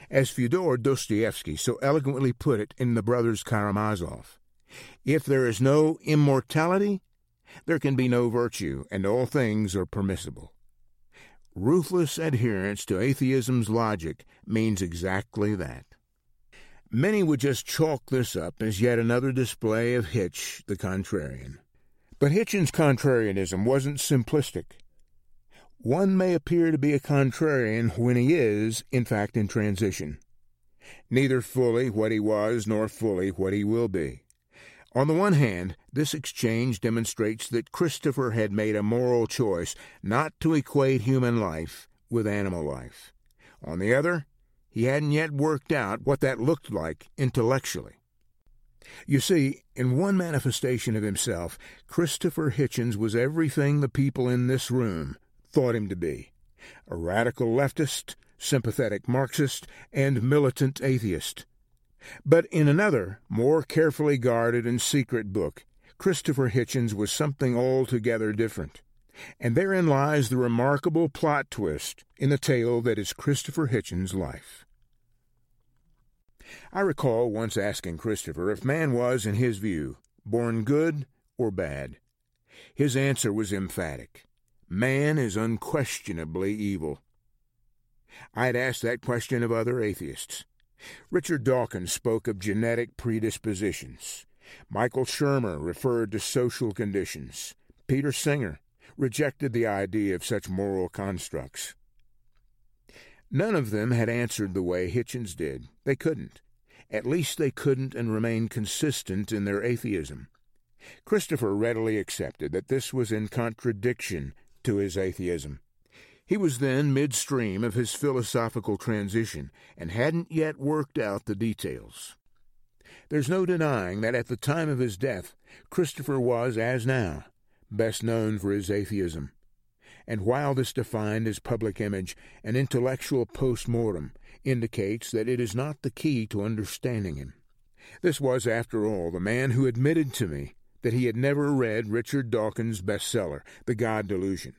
As Fyodor Dostoevsky so eloquently put it in The Brothers Karamazov, if there is no immortality, there can be no virtue, and all things are permissible. Ruthless adherence to atheism's logic means exactly that. Many would just chalk this up as yet another display of Hitch, the contrarian. But Hitchens' contrarianism wasn't simplistic. One may appear to be a contrarian when he is, in fact, in transition. Neither fully what he was nor fully what he will be. On the one hand, this exchange demonstrates that Christopher had made a moral choice not to equate human life with animal life. On the other, he hadn't yet worked out what that looked like intellectually. You see, in one manifestation of himself, Christopher Hitchens was everything the people in this room thought him to be a radical leftist, sympathetic Marxist, and militant atheist. But in another, more carefully guarded and secret book, Christopher Hitchens was something altogether different. And therein lies the remarkable plot twist in the tale that is Christopher Hitchens' life. I recall once asking Christopher if man was, in his view, born good or bad. His answer was emphatic Man is unquestionably evil. I had asked that question of other atheists. Richard Dawkins spoke of genetic predispositions. Michael Shermer referred to social conditions. Peter Singer rejected the idea of such moral constructs. None of them had answered the way Hitchens did. They couldn't. At least they couldn't and remained consistent in their atheism. Christopher readily accepted that this was in contradiction to his atheism. He was then midstream of his philosophical transition and hadn't yet worked out the details. There's no denying that at the time of his death, Christopher was, as now, best known for his atheism. And while this defined his public image, an intellectual post mortem indicates that it is not the key to understanding him. This was, after all, the man who admitted to me that he had never read Richard Dawkins' bestseller, The God Delusion,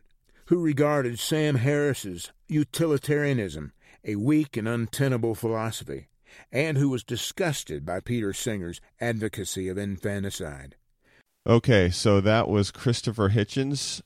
who regarded Sam Harris's utilitarianism a weak and untenable philosophy, and who was disgusted by Peter Singer's advocacy of infanticide. Okay, so that was Christopher Hitchens'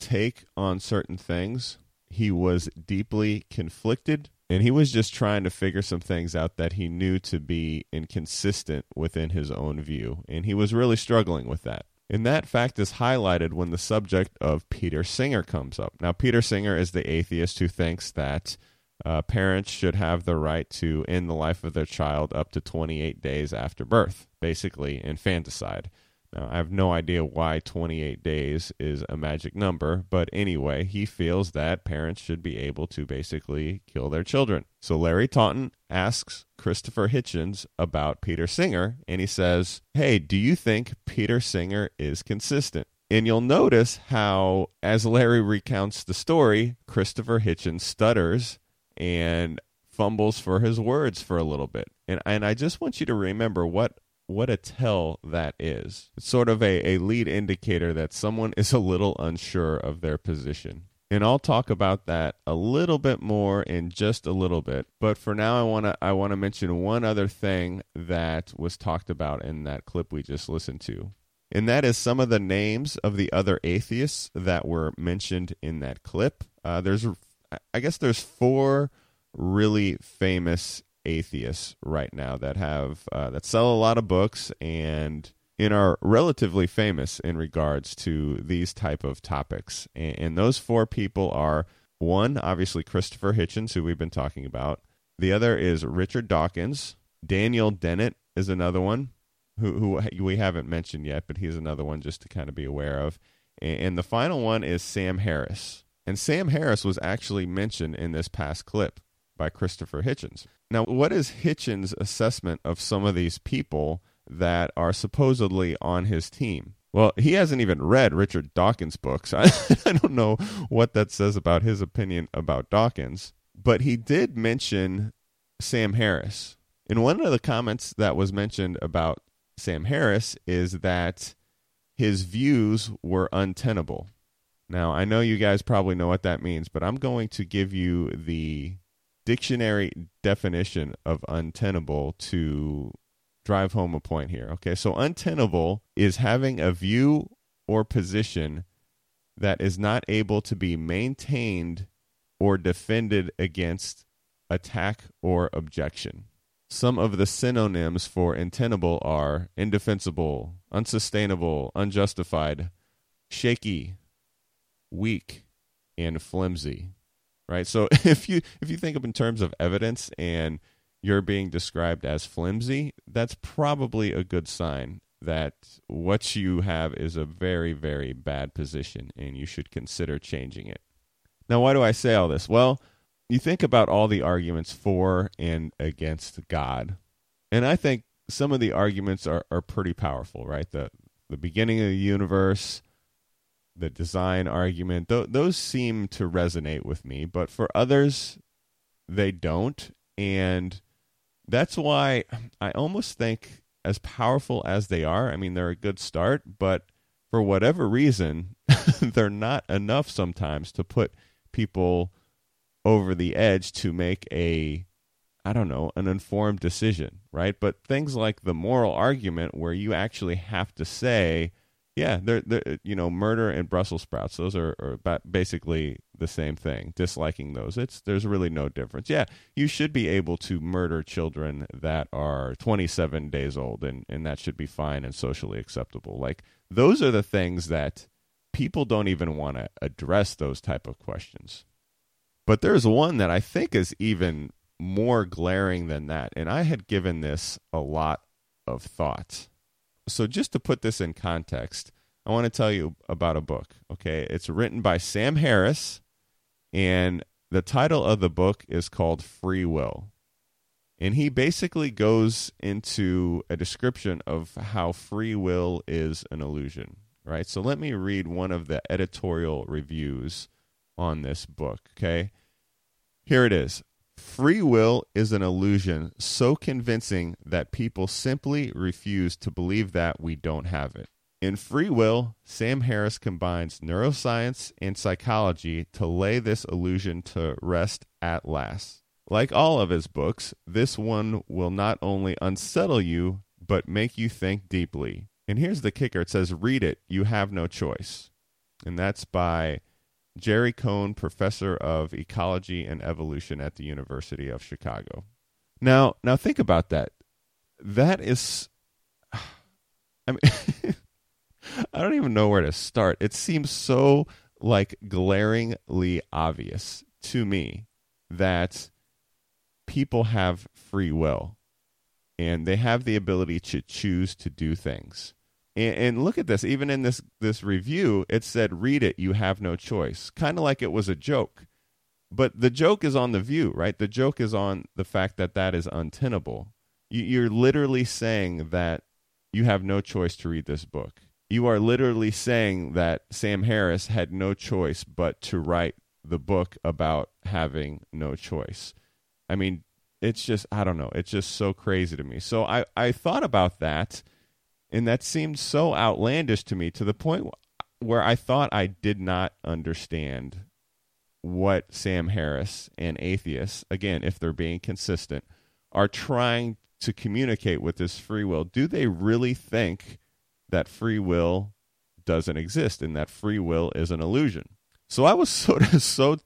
take on certain things. He was deeply conflicted, and he was just trying to figure some things out that he knew to be inconsistent within his own view, and he was really struggling with that. And that fact is highlighted when the subject of Peter Singer comes up. Now, Peter Singer is the atheist who thinks that uh, parents should have the right to end the life of their child up to 28 days after birth, basically infanticide. Now, I have no idea why 28 days is a magic number, but anyway, he feels that parents should be able to basically kill their children. So Larry Taunton asks Christopher Hitchens about Peter Singer, and he says, Hey, do you think Peter Singer is consistent? And you'll notice how, as Larry recounts the story, Christopher Hitchens stutters and fumbles for his words for a little bit. And, and I just want you to remember what what a tell that is. It's sort of a, a lead indicator that someone is a little unsure of their position. And I'll talk about that a little bit more in just a little bit. But for now I wanna I wanna mention one other thing that was talked about in that clip we just listened to. And that is some of the names of the other atheists that were mentioned in that clip. Uh, there's I guess there's four really famous atheists right now that have uh, that sell a lot of books and and are relatively famous in regards to these type of topics. And, and those four people are one, obviously Christopher Hitchens, who we've been talking about. The other is Richard Dawkins. Daniel Dennett is another one who who we haven't mentioned yet, but he's another one just to kind of be aware of. And, and the final one is Sam Harris. And Sam Harris was actually mentioned in this past clip by Christopher Hitchens. Now, what is Hitchens' assessment of some of these people that are supposedly on his team? Well, he hasn't even read Richard Dawkins' books. I, I don't know what that says about his opinion about Dawkins, but he did mention Sam Harris. And one of the comments that was mentioned about Sam Harris is that his views were untenable. Now, I know you guys probably know what that means, but I'm going to give you the dictionary definition of untenable to drive home a point here. Okay, so untenable is having a view or position that is not able to be maintained or defended against attack or objection. Some of the synonyms for untenable are indefensible, unsustainable, unjustified, shaky, weak, and flimsy right? So if you if you think of in terms of evidence and you're being described as flimsy, that's probably a good sign that what you have is a very very bad position and you should consider changing it. Now, why do I say all this? Well, you think about all the arguments for and against God. And I think some of the arguments are, are pretty powerful, right? The the beginning of the universe, the design argument, th- those seem to resonate with me, but for others, they don't. And that's why I almost think, as powerful as they are, I mean, they're a good start, but for whatever reason, they're not enough sometimes to put people over the edge to make a I don't know, an informed decision, right? But things like the moral argument where you actually have to say, yeah, they're, they're uh, you know, murder and Brussels sprouts, those are, are basically the same thing. Disliking those, it's there's really no difference. Yeah, you should be able to murder children that are 27 days old, and and that should be fine and socially acceptable. Like those are the things that people don't even want to address those type of questions. But there's one that I think is even more glaring than that. And I had given this a lot of thought. So, just to put this in context, I want to tell you about a book. Okay. It's written by Sam Harris, and the title of the book is called Free Will. And he basically goes into a description of how free will is an illusion, right? So let me read one of the editorial reviews on this book, okay? Here it is. Free will is an illusion so convincing that people simply refuse to believe that we don't have it. In Free Will, Sam Harris combines neuroscience and psychology to lay this illusion to rest at last. Like all of his books, this one will not only unsettle you, but make you think deeply. And here's the kicker it says, Read it, you have no choice. And that's by Jerry Coyne, professor of ecology and evolution at the University of Chicago. Now, now think about that. That is, I mean, I don't even know where to start. It seems so like glaringly obvious to me that people have free will and they have the ability to choose to do things. And, and, look at this. Even in this this review, it said, "Read it. You have no choice." Kind of like it was a joke, but the joke is on the view, right? The joke is on the fact that that is untenable. You, you're literally saying that you have no choice to read this book. You are literally saying that Sam Harris had no choice but to write the book about having no choice. I mean, it's just I don't know. It's just so crazy to me. So I I thought about that and that seemed so outlandish to me to the point where I thought I did not understand what Sam Harris and atheists, again, if they're being consistent, are trying to communicate with this free will. Do they really think that free will doesn't exist and that free will is an illusion? So I was sort of so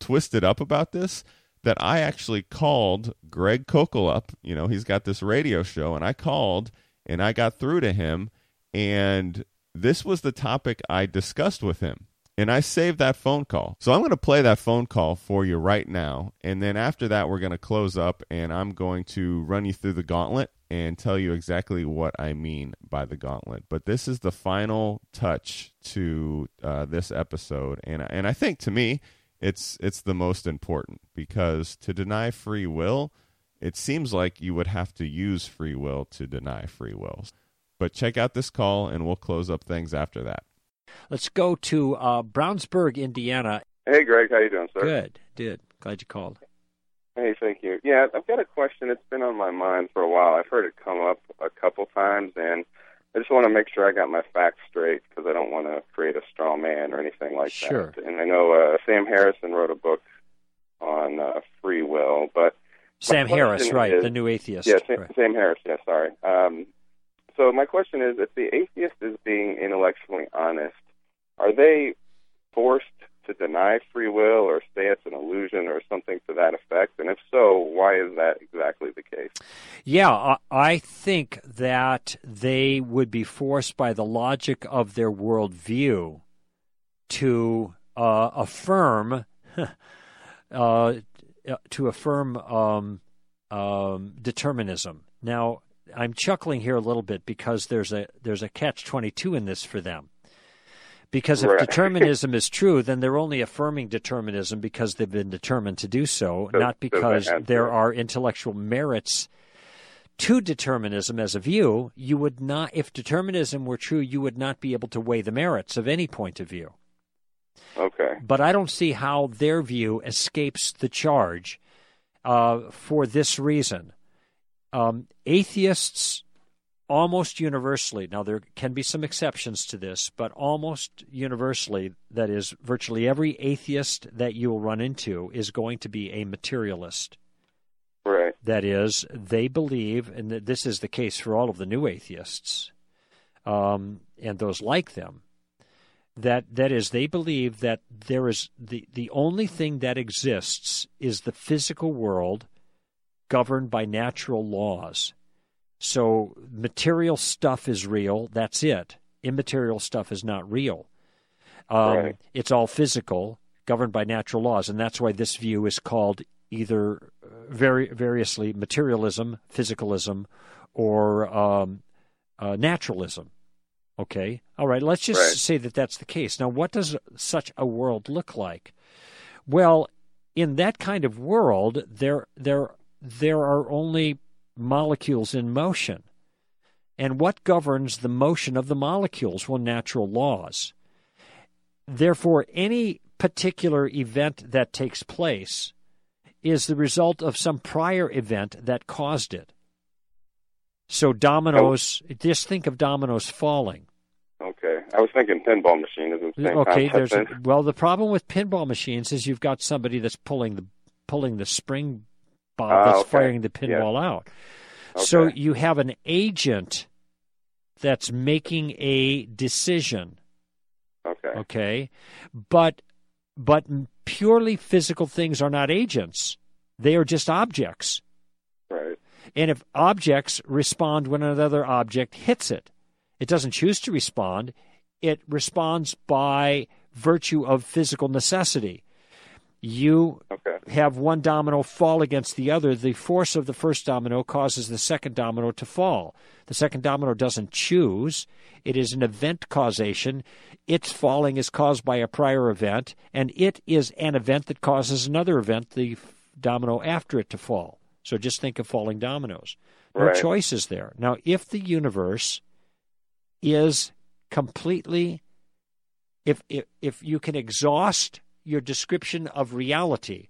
twisted up about this that I actually called Greg Koukl up. You know, he's got this radio show, and I called and I got through to him, and this was the topic I discussed with him. And I saved that phone call. So I'm going to play that phone call for you right now. And then after that, we're going to close up and I'm going to run you through the gauntlet and tell you exactly what I mean by the gauntlet. But this is the final touch to uh, this episode. And, and I think to me, it's, it's the most important because to deny free will it seems like you would have to use free will to deny free will. But check out this call, and we'll close up things after that. Let's go to uh, Brownsburg, Indiana. Hey, Greg, how you doing, sir? Good, good. Glad you called. Hey, thank you. Yeah, I've got a question. It's been on my mind for a while. I've heard it come up a couple times, and I just want to make sure I got my facts straight because I don't want to create a straw man or anything like sure. that. And I know uh, Sam Harrison wrote a book on uh, free will, but Sam Harris, right, is, the new atheist. Yeah, Sam, right. Sam Harris, yeah, sorry. Um, so my question is, if the atheist is being intellectually honest, are they forced to deny free will or say it's an illusion or something to that effect? And if so, why is that exactly the case? Yeah, I think that they would be forced by the logic of their worldview to uh, affirm uh, uh, to affirm um, um, determinism. Now, I'm chuckling here a little bit because there's a there's a catch twenty two in this for them. Because if right. determinism is true, then they're only affirming determinism because they've been determined to do so, not because there are intellectual merits to determinism as a view, you would not, if determinism were true, you would not be able to weigh the merits of any point of view. Okay. But I don't see how their view escapes the charge uh, for this reason. Um, atheists almost universally, now there can be some exceptions to this, but almost universally, that is, virtually every atheist that you will run into is going to be a materialist. Right. That is, they believe, and this is the case for all of the new atheists um, and those like them, that that is, they believe that there is the, the only thing that exists is the physical world governed by natural laws. So material stuff is real, that's it. Immaterial stuff is not real. Um, Right. It's all physical, governed by natural laws, and that's why this view is called either uh, very variously materialism, physicalism, or um, uh, naturalism. Okay, all right. Let's just Right. say that that's the case. Now, what does such a world look like? Well, in that kind of world, there there there are only molecules in motion. And what governs the motion of the molecules? Well, natural laws. Therefore, any particular event that takes place is the result of some prior event that caused it. So, dominoes, oh. just think of dominoes falling. Okay. I was thinking pinball machine is the same Okay, there's then. well the problem with pinball machines is you've got somebody that's pulling the pulling the spring ball Ah, that's okay. firing the pinball out. So you have an agent that's making a decision, Okay. okay? But but purely physical things are not agents. They are just objects. Right. And if objects respond when another object hits it, it doesn't choose to respond. It responds by virtue of physical necessity. You Okay. have one domino fall against the other. The force of the first domino causes the second domino to fall. The second domino doesn't choose. It is an event causation. Its falling is caused by a prior event, and it is an event that causes another event, the domino after it to fall. So just think of falling dominoes. No Right. choices there. Now, if the universe is completely, if, if, if you can exhaust your description of reality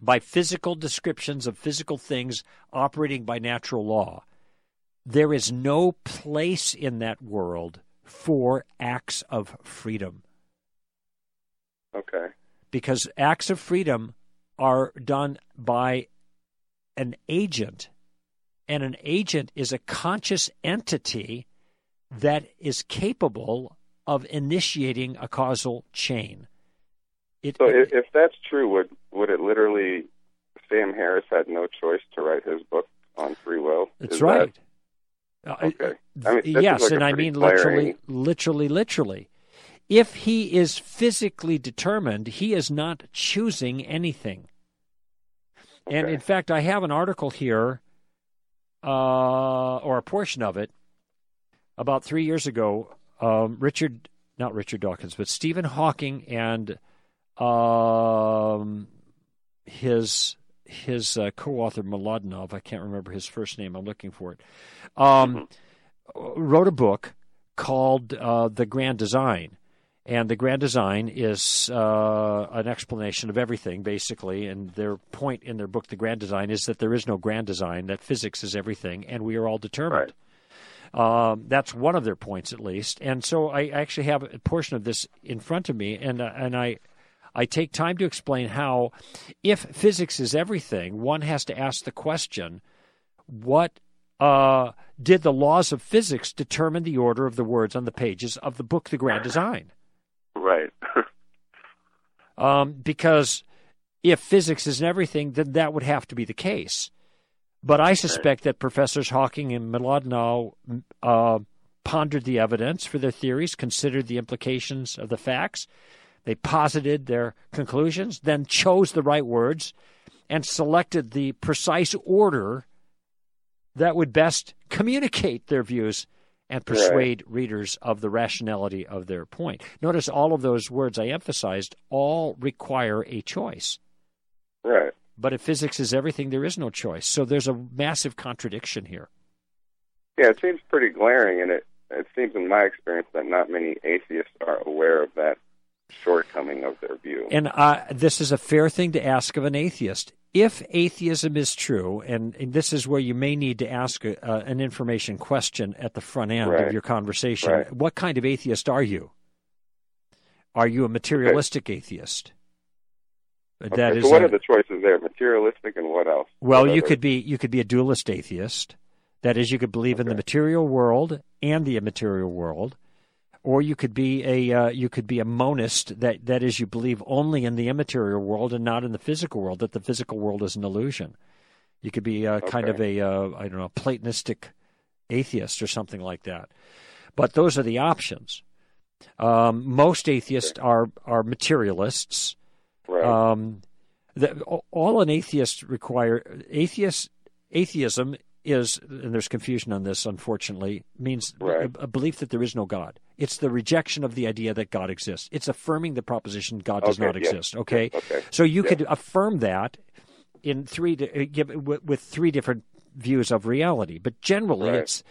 by physical descriptions of physical things operating by natural law, there is no place in that world for acts of freedom Okay. because acts of freedom are done by an agent, and an agent is a conscious entity that is capable of initiating a causal chain. It, So if, if that's true, would would it literally Sam Harris had no choice to write his book on free will? That's Is right. that- Uh, okay. I mean, yes, like and I mean literally, literally, literally. If he is physically determined, he is not choosing anything. And in fact, I have an article here, uh, or a portion of it, about three years ago. Um, Richard, not Richard Dawkins, but Stephen Hawking and um, his his uh, co-author Mlodinow, I can't remember his first name. I'm looking for it. Um, wrote a book called uh, The Grand Design. And the grand design is uh, an explanation of everything, basically. And their point in their book, The Grand Design, is that there is no grand design, that physics is everything, and we are all determined. Um, that's one of their points, at least. And so I actually have a portion of this in front of me, and uh, and I I take time to explain how, if physics is everything, one has to ask the question: What uh, did the laws of physics determine the order of the words on the pages of the book, The Grand Design? Right. Um, because if physics is everything, then that would have to be the case. But I suspect that Professors Hawking and Mlodinow uh, pondered the evidence for their theories, considered the implications of the facts. They posited their conclusions, then chose the right words, and selected the precise order that would best communicate their views and persuade readers of the rationality of their point. Notice all of those words I emphasized all require a choice. right. But if physics is everything, there is no choice. So there's a massive contradiction here. Yeah, it seems pretty glaring, and it it seems in my experience that not many atheists are aware of that shortcoming of their view. And uh, this is a fair thing to ask of an atheist. If atheism is true, and, and this is where you may need to ask a, uh, an information question at the front end Right. of your conversation, Right. what kind of atheist are you? Are you a materialistic atheist? Okay, That is so what a- are the choices there? Materialistic and what else? well, What you could be you could be a dualist atheist. That is, you could believe in the material world and the immaterial world, or you could be a uh, you could be a monist. That that is, you believe only in the immaterial world and not in the physical world. That the physical world is an illusion. You could be uh, kind of a uh, I don't know Platonistic atheist or something like that. But those are the options. Um, most atheists are are materialists. Right. Um, the, all an atheist require atheist atheism is, and there's confusion on this, unfortunately, means Right. a, a belief that there is no God. It's the rejection of the idea that God exists. It's affirming the proposition God does Okay, not exist. Okay, okay. so you could affirm that in three uh, with three different views of reality, but generally Right. it's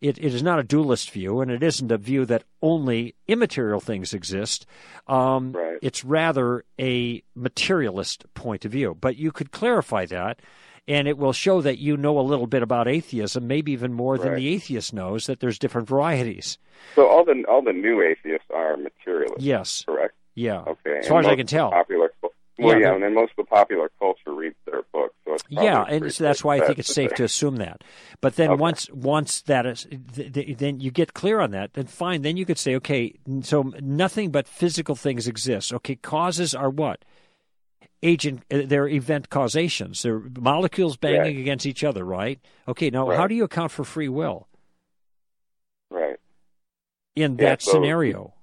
it, it is not a dualist view, and it isn't a view that only immaterial things exist. Um, Right. It's rather a materialist point of view. But you could clarify that, and it will show that you know a little bit about atheism, maybe even more than the atheist knows. That there's different varieties. So all the all the new atheists are materialists, Yes. correct? Yeah. Okay. As and far as I can tell. Popular, well, Yeah, yeah, and then most of the popular culture reads their books, so yeah, and so that's why I think it's safe to assume that. But then Okay. once once that is, th- th- then you get clear on that. Then fine. Then you could say, okay, so nothing but physical things exist. Okay, causes are what? Agent, uh, they're event causations. They're molecules banging Right. against each other, right? Okay, now how do you account for free will Right. in Yeah, that so- scenario?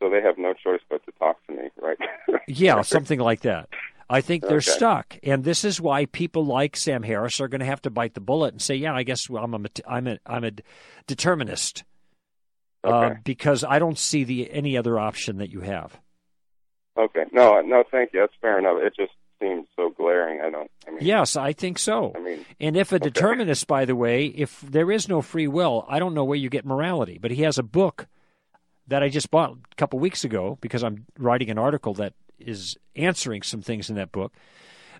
So they have no choice but to talk to me, right? Yeah, something like that. I think they're Okay. stuck, and this is why people like Sam Harris are going to have to bite the bullet and say, "Yeah, I guess I'm a I'm a I'm a determinist uh, because I don't see the any other option that you have." Okay. No, no, thank you. That's fair enough. It just seems so glaring. I don't. I mean, Yes, I think so. I mean, And if a determinist, by the way, if there is no free will, I don't know where you get morality. But he has a book that I just bought a couple weeks ago because I'm writing an article that is answering some things in that book.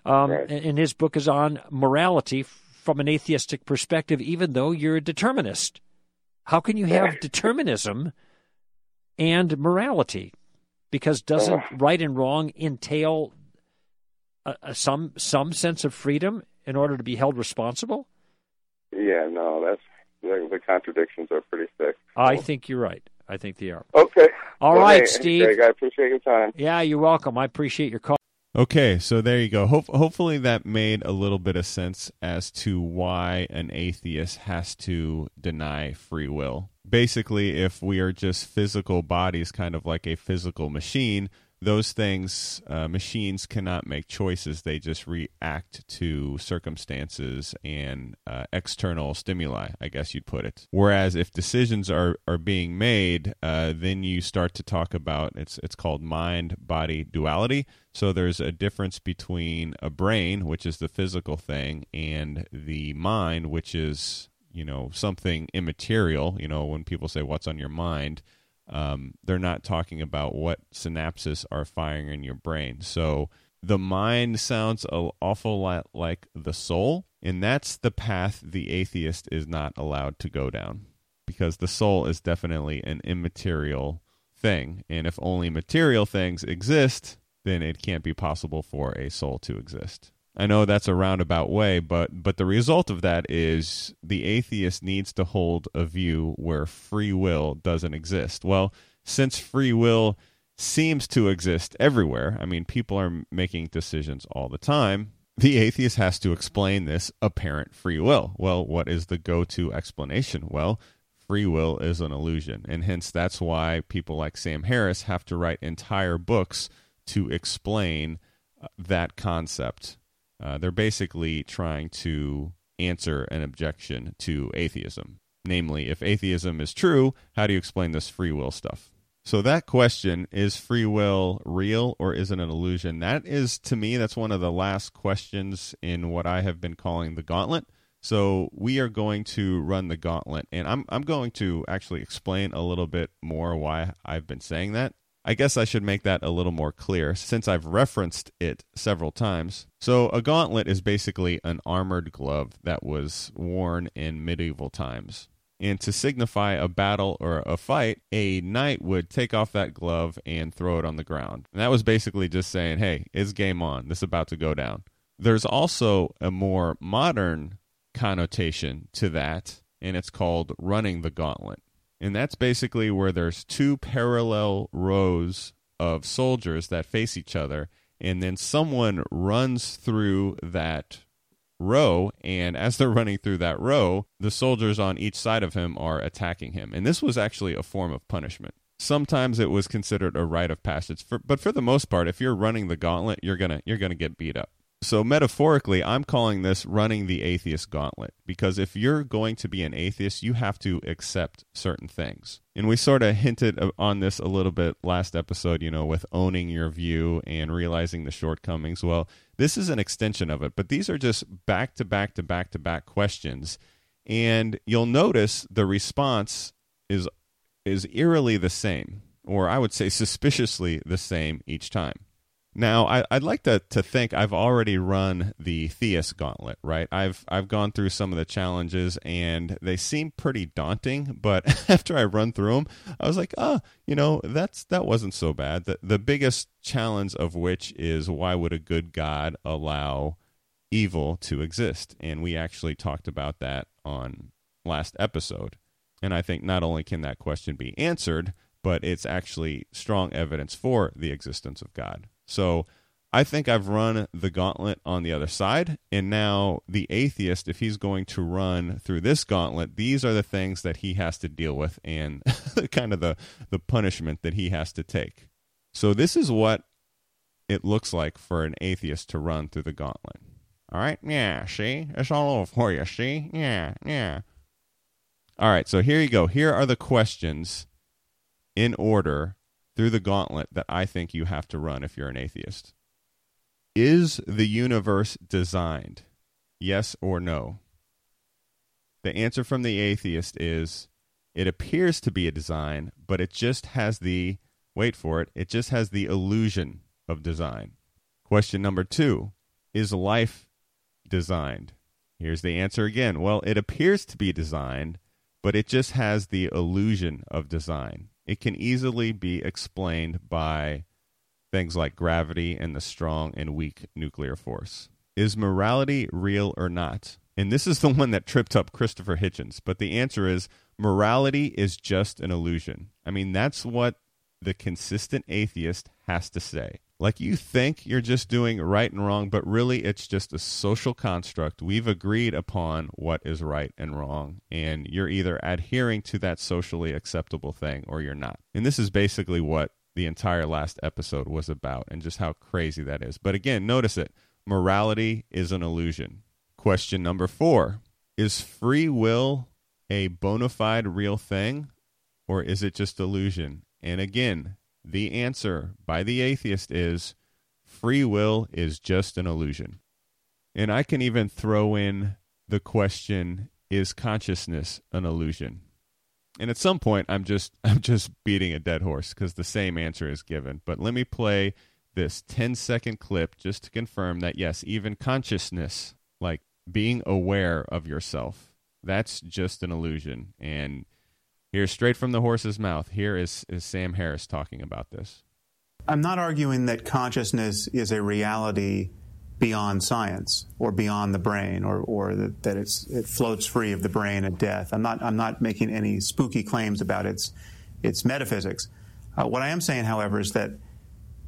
Um, Right. and, his book is on morality from an atheistic perspective, even though you're a determinist. How can you have determinism and morality? Because doesn't right and wrong entail a, a, some some sense of freedom in order to be held responsible? yeah, no, that's the, the contradictions are pretty thick. I think you're right. I think they are. Okay. All Well, right, hey, Steve. Greg, I appreciate your time. Yeah, you're welcome. I appreciate your call. Okay, so there you go. Ho- hopefully that made a little bit of sense as to why an atheist has to deny free will. Basically, if we are just physical bodies, kind of like a physical machine, those things, uh, machines cannot make choices. They just react to circumstances and uh, external stimuli, I guess you'd put it. Whereas if decisions are, are being made, uh, then you start to talk about it's it's called mind body duality. So there's a difference between a brain, which is the physical thing, and the mind, which is you know something immaterial. You know when people say what's on your mind, um, they're not talking about what synapses are firing in your brain. So the mind sounds an awful lot like the soul, and that's the path the atheist is not allowed to go down because the soul is definitely an immaterial thing. And if only material things exist, then it can't be possible for a soul to exist. I know that's a roundabout way, but but the result of that is the atheist needs to hold a view where free will doesn't exist. Well, since free will seems to exist everywhere, I mean people are making decisions all the time, the atheist has to explain this apparent free will. Well, what is the go-to explanation? Well, free will is an illusion, and hence that's why people like Sam Harris have to write entire books to explain uh, that concept. Uh, they're basically trying to answer an objection to atheism. Namely, if atheism is true, how do you explain this free will stuff? So that question is free will real or is it an illusion? That is to me that's one of the last questions in what I have been calling the gauntlet. So we are going to run the gauntlet and I'm I'm going to actually explain a little bit more why I've been saying that. I guess I should make that a little more clear since I've referenced it several times. So, a gauntlet is basically an armored glove that was worn in medieval times. And to signify a battle or a fight, a knight would take off that glove and throw it on the ground. And that was basically just saying, hey, it's game on. This is about to go down. There's also a more modern connotation to that, and it's called running the gauntlet. And that's basically where there's two parallel rows of soldiers that face each other, and then someone runs through that row, and as they're running through that row, the soldiers on each side of him are attacking him. And this was actually a form of punishment. Sometimes it was considered a rite of passage, for, but for the most part, if you're running the gauntlet, you're gonna you're gonna get beat up. So metaphorically, I'm calling this running the atheist gauntlet because if you're going to be an atheist, you have to accept certain things. And we sort of hinted on this a little bit last episode, you know, with owning your view and realizing the shortcomings. Well, this is an extension of it, but these are just back to back to back to back questions. And you'll notice the response is is eerily the same, or I would say suspiciously the same each time. Now, I, would like to, to think I've already run the Theist Gauntlet, right? I've I've gone through some of the challenges and they seem pretty daunting, but after I run through them, I was like, oh, you know, that's that wasn't so bad. The the biggest challenge of which is why would a good God allow evil to exist? And we actually talked about that on last episode. And I think not only can that question be answered, but it's actually strong evidence for the existence of God. So I think I've run the gauntlet on the other side. And now the atheist, if he's going to run through this gauntlet, these are the things that he has to deal with and kind of the, the punishment that he has to take. So this is what it looks like for an atheist to run through the gauntlet. All right, yeah, see? It's all over for you, see? Yeah, yeah. All right, so here you go. Here are the questions in order through the gauntlet that I think you have to run if you're an atheist. Is the universe designed? Yes or no? The answer from the atheist is it appears to be a design, but it just has the, wait for it, it just has the illusion of design. Question number two Is life designed? Here's the answer again. Well, it appears to be designed, but it just has the illusion of design it can easily be explained by things like gravity and the strong and weak nuclear force. Is morality real or not? And this is the one that tripped up Christopher Hitchens. But the answer is morality is just an illusion. I mean, that's what the consistent atheist has to say. Like you think you're just doing right and wrong, but really it's just a social construct. We've agreed upon what is right and wrong, and you're either adhering to that socially acceptable thing or you're not. And this is basically what the entire last episode was about and just how crazy that is. But again, notice it morality is an illusion. Question number four Is free will a bona fide real thing, or is it just illusion? And again, the answer by the atheist is free will is just an illusion. And I can even throw in the question is consciousness an illusion? And at some point I'm just I'm just beating a dead horse cuz the same answer is given. But let me play this 10 second clip just to confirm that yes, even consciousness like being aware of yourself that's just an illusion and here, straight from the horse's mouth, here is, is Sam Harris talking about this. I'm not arguing that consciousness is a reality beyond science or beyond the brain or, or that, that it's, it floats free of the brain at death. I'm not, I'm not making any spooky claims about its, its metaphysics. Uh, what I am saying, however, is that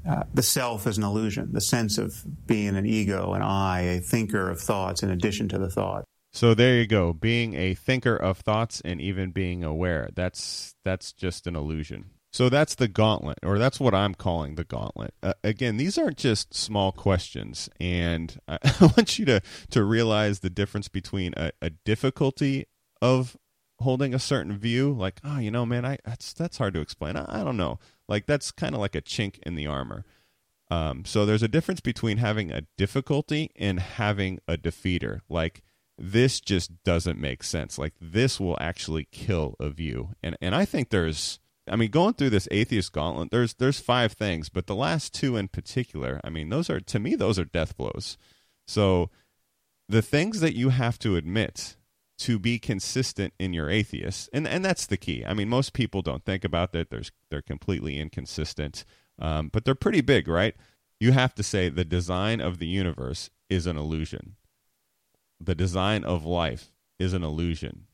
uh, the self is an illusion, the sense of being an ego, an I, a thinker of thoughts in addition to the thought. So there you go. Being a thinker of thoughts and even being aware. That's that's just an illusion. So that's the gauntlet, or that's what I'm calling the gauntlet. Uh, again, these aren't just small questions, and I, I, want you to to realize the difference between a, a difficulty of holding a certain view, like, oh, you know, man, I that's that's hard to explain. I, I don't know. Like that's kind of like a chink in the armor. Um, so there's a difference between having a difficulty and having a defeater. Like this just doesn't make sense. Like this will actually kill a view. And and I think there's I mean going through this atheist gauntlet, there's there's five things, but the last two in particular, I mean, those are to me those are death blows. So the things that you have to admit to be consistent in your atheist, and and that's the key. I mean, most people don't think about that. There's they're completely inconsistent, um, but they're pretty big, right? You have to say the design of the universe is an illusion. The design of life is an illusion.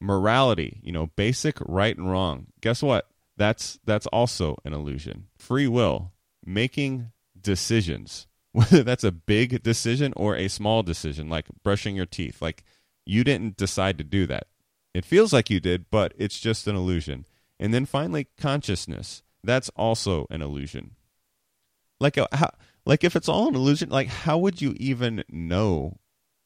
Morality, you know, basic right and wrong. Guess what? That's that's also an illusion. Free will, making decisions, whether that's a big decision or a small decision, like brushing your teeth. Like you didn't decide to do that. It feels like you did, but it's just an illusion. And then finally, consciousness. That's also an illusion. Like a, uh, how, like if it's all an illusion, like how would you even know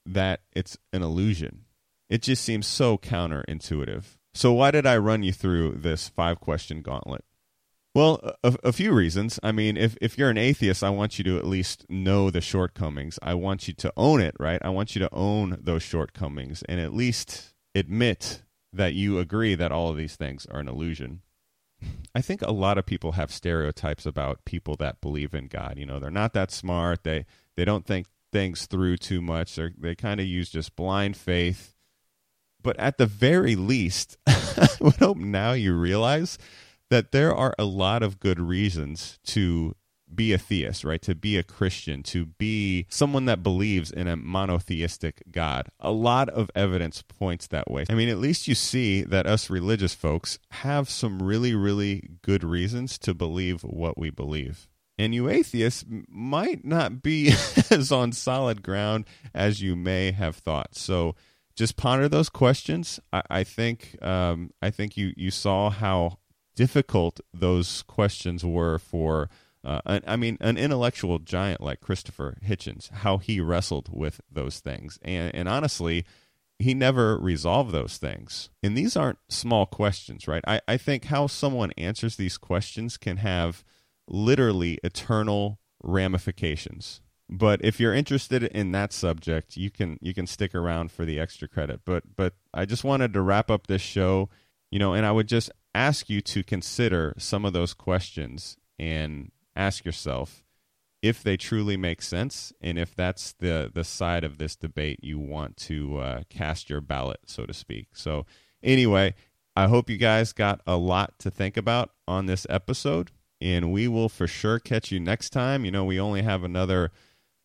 that it's an illusion? It just seems so counterintuitive. So why did I run you through this five question gauntlet? Well, a, a, few reasons. I mean, if, if you're an atheist, I want you to at least know the shortcomings. I want you to own it, right? I want you to own those shortcomings and at least admit that you agree that all of these things are an illusion. I think a lot of people have stereotypes about people that believe in God. You know, they're not that smart. They they don't think things through too much. They're, they kind of use just blind faith. But at the very least, I would hope now you realize that there are a lot of good reasons to be a theist, right? To be a Christian, to be someone that believes in a monotheistic God. A lot of evidence points that way. I mean, at least you see that us religious folks have some really, really good reasons to believe what we believe. And you atheists might not be as on solid ground as you may have thought. So just ponder those questions. I, I think um, I think you, you saw how difficult those questions were for uh, an, I mean, an intellectual giant like Christopher Hitchens, how he wrestled with those things. And, and honestly, he never resolved those things. And these aren't small questions, right? I, I think how someone answers these questions can have literally eternal ramifications. But if you're interested in that subject, you can you can stick around for the extra credit. But but I just wanted to wrap up this show, you know, and I would just ask you to consider some of those questions and ask yourself if they truly make sense and if that's the the side of this debate you want to uh, cast your ballot, so to speak. So anyway, I hope you guys got a lot to think about on this episode, and we will for sure catch you next time. You know, we only have another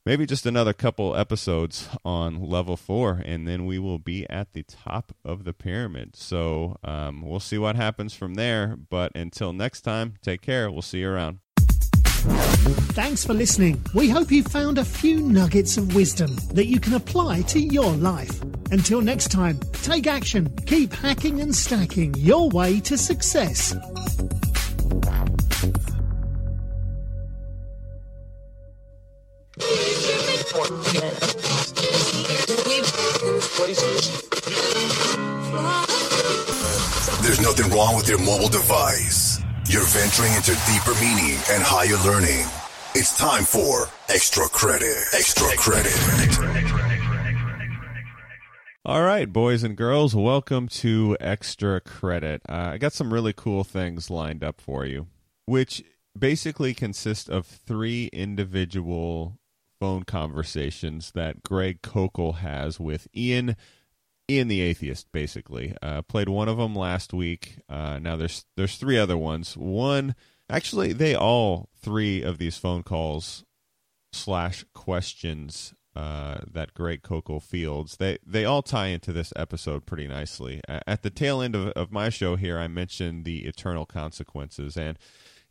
maybe just another couple episodes on level four, and then we will be at the top of the pyramid. So um, we'll see what happens from there. But until next time, take care. We'll see you around. Thanks for listening. We hope you found a few nuggets of wisdom that you can apply to your life. Until next time, take action, keep hacking and stacking your way to success. There's nothing wrong with your mobile device. You're venturing into deeper meaning and higher learning. It's time for Extra Credit. Extra Credit. All right, boys and girls, welcome to Extra Credit. Uh, I got some really cool things lined up for you, which basically consist of three individual phone conversations that Greg Koukl has with Ian Ian the Atheist, basically. Uh, played one of them last week. Uh, now there's there's three other ones. One, actually, they all three of these phone calls slash questions uh, that Greg Koukl fields, they they all tie into this episode pretty nicely. At the tail end of, of my show here, I mentioned the eternal consequences, and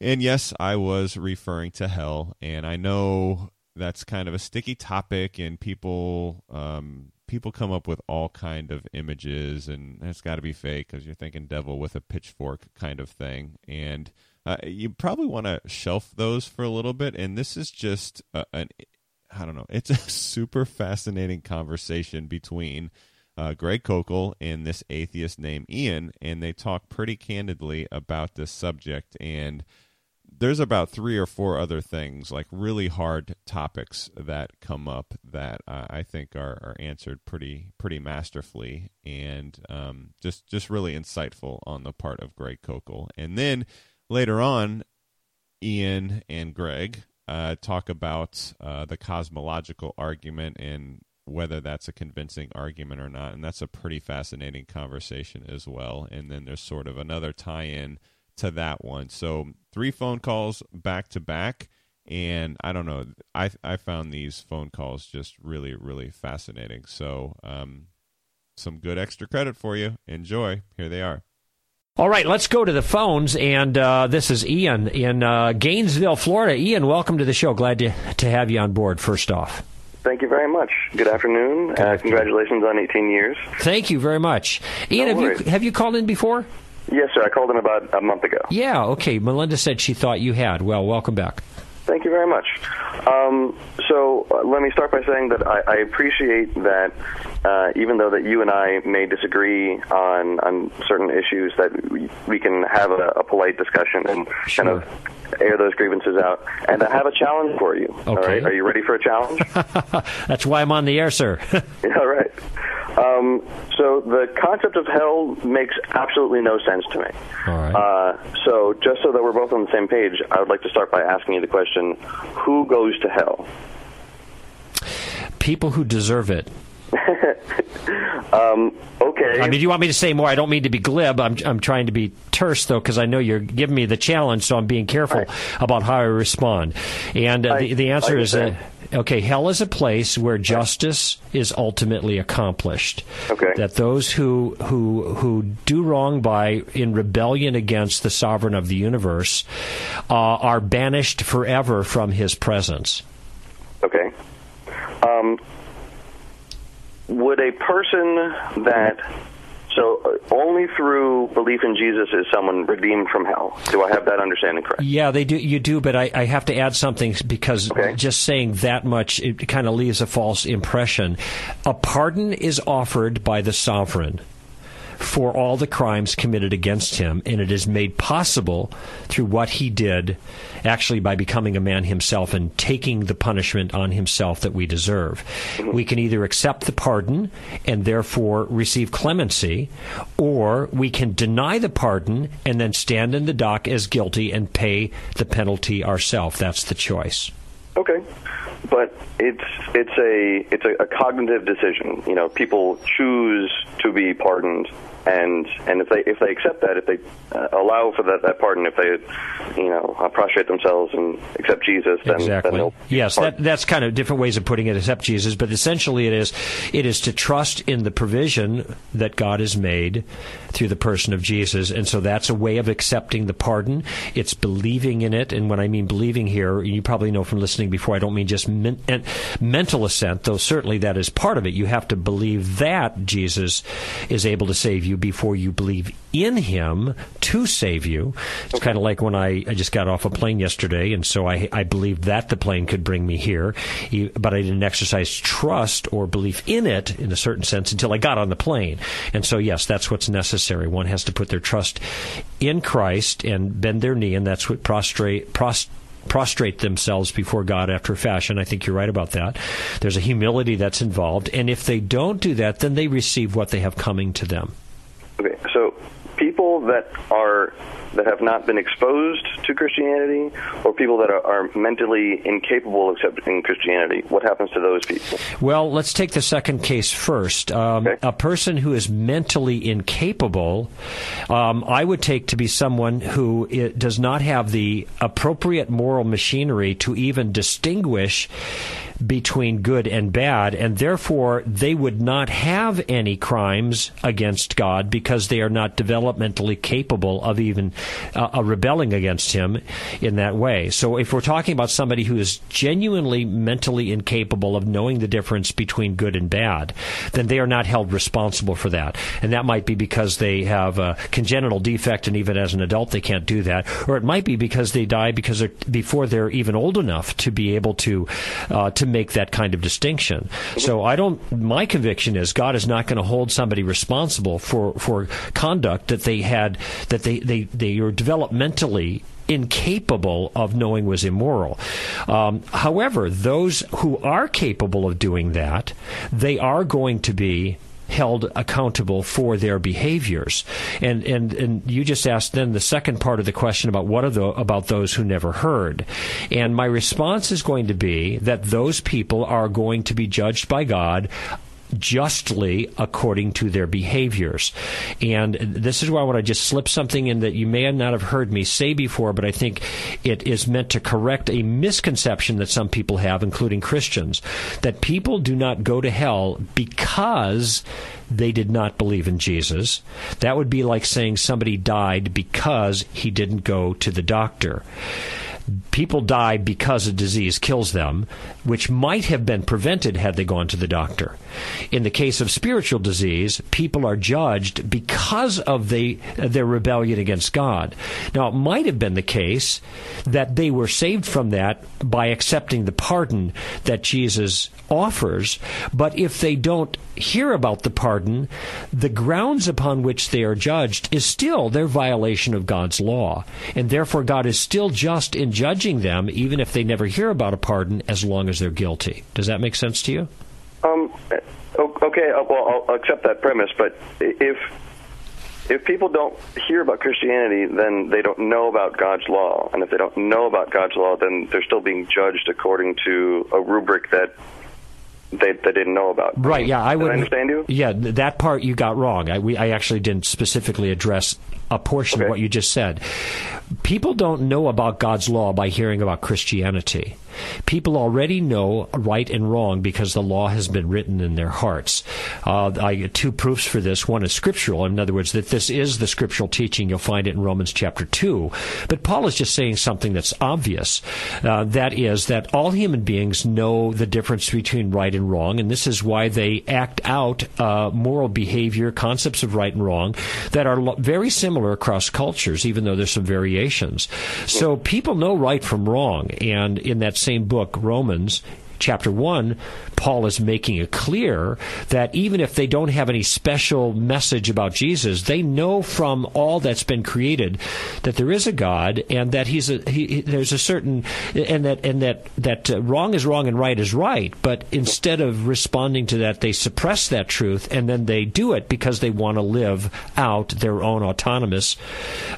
and yes, I was referring to hell, and I know that's kind of a sticky topic, and people um, people come up with all kind of images and it's got to be fake because you're thinking devil with a pitchfork kind of thing. And uh, you probably want to shelf those for a little bit. And this is just a, an i don't know it's a super fascinating conversation between uh, Greg Koukl and this atheist named Ian, and they talk pretty candidly about this subject. And there's about three or four other things, like really hard topics that come up that uh, I think are, are answered pretty pretty masterfully and um, just just really insightful on the part of Greg Koukl. And then later on, Ian and Greg uh, talk about uh, the cosmological argument and whether that's a convincing argument or not. And that's a pretty fascinating conversation as well. And then there's sort of another tie in to that one. So three phone calls back to back. And I don't know. I I found these phone calls just really really fascinating. So um, some good extra credit for you. Enjoy. Here they are. All right, let's go to the phones. And uh, this is Ian in uh, Gainesville, Florida. Ian, welcome to the show. Glad to, to have you on board, first off. Thank you very much. Good afternoon. Good uh, congratulations on 18 years. Thank you very much. Ian, no have you have you called in before? Yes, sir. I called in about a month ago. Yeah, okay. Melinda said she thought you had. Well, welcome back. Thank you very much. Um, so uh, let me start by saying that I, I appreciate that uh, even though that you and I may disagree on on certain issues, that we, we can have a, a polite discussion and sure. kind of air those grievances out. And I have a challenge for you. Okay. All right, are you ready for a challenge? That's why I'm on the air, sir. yeah, right. Um, so the concept of hell makes absolutely no sense to me. Right. Uh, so just so that we're both on the same page, I would like to start by asking you the question: Who goes to hell? People who deserve it. um, okay. I mean, do you want me to say more? I don't mean to be glib. I'm, I'm trying to be terse, though, because I know you're giving me the challenge, so I'm being careful right. about how I respond. And uh, I, the, the answer is uh, okay, hell is a place where justice is ultimately accomplished. Okay. That those who, who, who do wrong by in rebellion against the sovereign of the universe uh, are banished forever from his presence. Okay. Um, would a person that so uh, only through belief in Jesus is someone redeemed from hell. Do I have that understanding correct? Yeah, they do. You do, but I, I have to add something because okay. just saying that much it kind of leaves a false impression. A pardon is offered by the sovereign for all the crimes committed against him, and it is made possible through what he did, actually by becoming a man himself and taking the punishment on himself that we deserve. We can either accept the pardon and therefore receive clemency, or we can deny the pardon and then stand in the dock as guilty and pay the penalty ourselves. That's the choice. Okay but it's it's a it's a, a, cognitive decision. You know, people choose to be pardoned, and and if they if they accept that, if they uh, allow for that, that pardon, if they you know uh, prostrate themselves and accept Jesus, then, exactly. Then yes, that, that's kind of different ways of putting it. Accept Jesus, but essentially it is it is to trust in the provision that God has made through the person of Jesus, and so that's a way of accepting the pardon. It's believing in it, and when I mean believing here, you probably know from listening before, I don't mean just men- mental assent, though certainly that is part of it. You have to believe that Jesus is able to save you before you believe in him to save you. It's okay. kind of like when I, I just got off a plane yesterday, and so I, I believed that the plane could bring me here, but I didn't exercise trust or belief in it in a certain sense until I got on the plane. And so, yes, that's what's necessary. One has to put their trust in Christ and bend their knee, and that's what prostrate, prostrate prostrate themselves before God after a fashion. I think you're right about that. There's a humility that's involved. And if they don't do that, then they receive what they have coming to them. Okay, so people that are that have not been exposed to Christianity, or people that are, are, mentally incapable of accepting Christianity? What happens to those people? Well, let's take the second case first. Um, okay. A person who is mentally incapable, um, I would take to be someone who does not have the appropriate moral machinery to even distinguish between good and bad, and therefore they would not have any crimes against God because they are not developmentally capable of even uh, uh, rebelling against him in that way. So if we're talking about somebody who is genuinely mentally incapable of knowing the difference between good and bad, then they are not held responsible for that. And that might be because they have a congenital defect and even as an adult they can't do that. Or it might be because they die because they're, before they're even old enough to be able to, uh, to make that kind of distinction. So I don't, my conviction is God is not going to hold somebody responsible for, for conduct that they had, that they, they, they were developmentally incapable of knowing was immoral. Um, however, those who are capable of doing that, they are going to be held accountable for their behaviors. And and and you just asked then the second part of the question about what are the about those who never heard. And my response is going to be that those people are going to be judged by God justly according to their behaviors. And this is why I want to just slip something in that you may not have heard me say before, but I think it is meant to correct a misconception that some people have, including Christians, that people do not go to hell because they did not believe in Jesus. That would be like saying somebody died because he didn't go to the doctor people die because a disease kills them, which might have been prevented had they gone to the doctor. In the case of spiritual disease, people are judged because of the, their rebellion against God. Now, it might have been the case that they were saved from that by accepting the pardon that Jesus offers, but if they don't hear about the pardon, the grounds upon which they are judged is still their violation of God's law. And therefore, God is still just in judging them, even if they never hear about a pardon, as long as they're guilty. Does that make sense to you? Um, okay, uh, well, I'll accept that premise, but if if people don't hear about Christianity, then they don't know about God's law, and if they don't know about God's law, then they're still being judged according to a rubric that they, they didn't know about. Right. Yeah, I would understand you. Yeah, that part you got wrong. I we I actually didn't specifically address a portion okay. of what you just said. People don't know about God's law by hearing about Christianity. People already know right and wrong because the law has been written in their hearts. Uh, I get two proofs for this. One is scriptural. In other words, that this is the scriptural teaching. You'll find it in Romans chapter 2. But Paul is just saying something that's obvious. Uh, that is that all human beings know the difference between right and wrong, and this is why they act out uh, moral behavior, concepts of right and wrong that are lo- very similar across cultures, even though there's some variations. So people know right from wrong, and in that same book, Romans, chapter 1, Paul is making it clear that even if they don't have any special message about Jesus, they know from all that's been created that there is a God and that he's a he, there's a certain and that and that that uh, wrong is wrong and right is right. But instead of responding to that, they suppress that truth and then they do it because they want to live out their own autonomous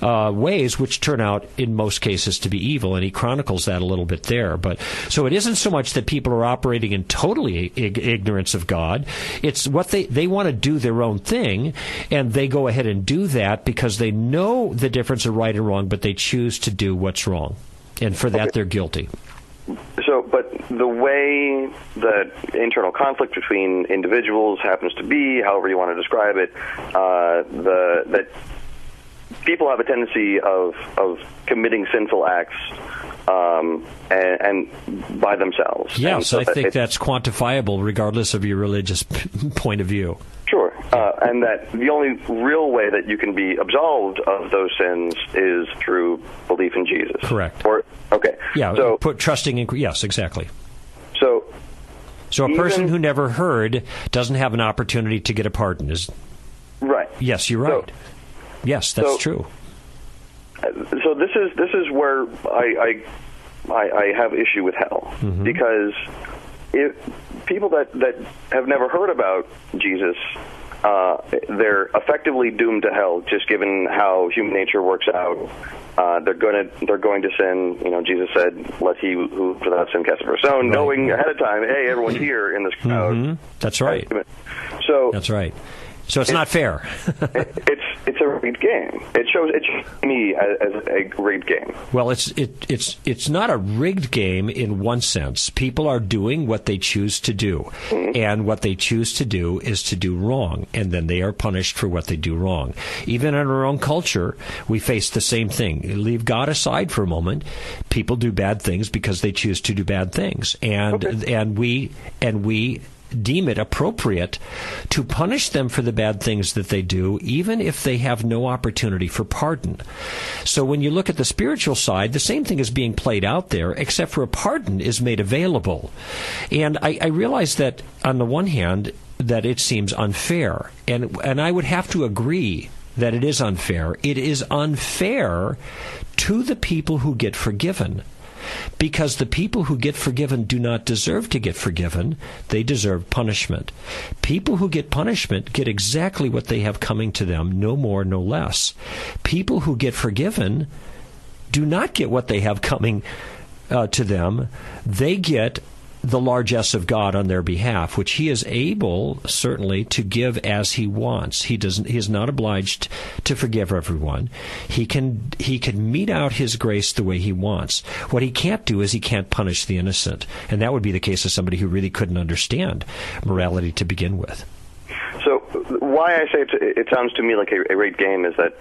uh, ways, which turn out in most cases to be evil. And he chronicles that a little bit there. But so it isn't so much that people are operating in totally ignorance of God. It's what they, they want to do their own thing, and they go ahead and do that because they know the difference of right and wrong, but they choose to do what's wrong. And for that, okay. they're guilty. So, but the way that internal conflict between individuals happens to be, however you want to describe it, uh, the that people have a tendency of of committing sinful acts um, and, and, by themselves. Yes, so I think that's quantifiable regardless of your religious point of view. Sure, uh, and that the only real way that you can be absolved of those sins is through belief in Jesus. Correct. Or okay. Yeah. So put trusting in. Yes, exactly. So. So a even, person who never heard doesn't have an opportunity to get a pardon. Is right. Yes, you're right. So, yes, that's so, true. So this is this is where I I, I, I have issue with hell mm-hmm. because if people that that have never heard about Jesus uh, they're effectively doomed to hell, just given how human nature works out. Uh, they're going to they're going to sin. You know, Jesus said, "Let he who without sin cast first stone," knowing ahead of time, hey, everyone's here in this crowd. Mm-hmm. That's right. So that's right. So it's not fair. it's it's a rigged game. It shows it shows me as, as a rigged game. Well, it's it, it's it's not a rigged game in one sense. People are doing what they choose to do, mm-hmm. and what they choose to do is to do wrong, and then they are punished for what they do wrong. Even in our own culture, we face the same thing. Leave God aside for a moment. People do bad things because they choose to do bad things, and okay. and we and we deem it appropriate to punish them for the bad things that they do, even if they have no opportunity for pardon. So when you look at the spiritual side, the same thing is being played out there, except for a pardon is made available. And I, I realize that on the one hand, that it seems unfair. And, and I would have to agree that it is unfair. It is unfair to the people who get forgiven because the people who get forgiven do not deserve to get forgiven. They deserve punishment. People who get punishment get exactly what they have coming to them, no more, no less. People who get forgiven do not get what they have coming uh, to them. They get the largesse of God on their behalf, which he is able certainly to give as he wants. He doesn't. He is not obliged to forgive everyone. He can. He can mete out his grace the way he wants. What he can't do is he can't punish the innocent, and that would be the case of somebody who really couldn't understand morality to begin with. So, why I say it, it sounds to me like a, a rigged game is that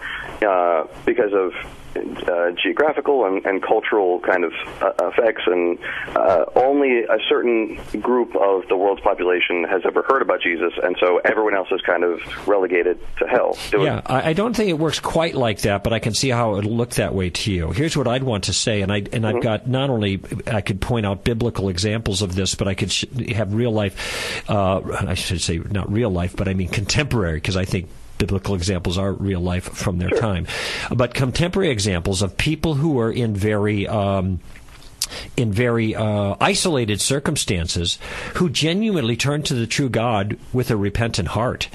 uh, because of uh, geographical and, and, cultural kind of uh, effects, and uh, only a certain group of the world's population has ever heard about Jesus, and so everyone else is kind of relegated to hell. Yeah, I, I, don't think it works quite like that, but I can see how it would look that way to you. Here's what I'd want to say, and I and I've mm-hmm. got not only I could point out biblical examples of this, but I could sh- have real life. Uh, I should say not real life, but I mean contemporary, because I think biblical examples are real life from their sure. time, but contemporary examples of people who are in very um, in very uh, isolated circumstances who genuinely turn to the true God with a repentant heart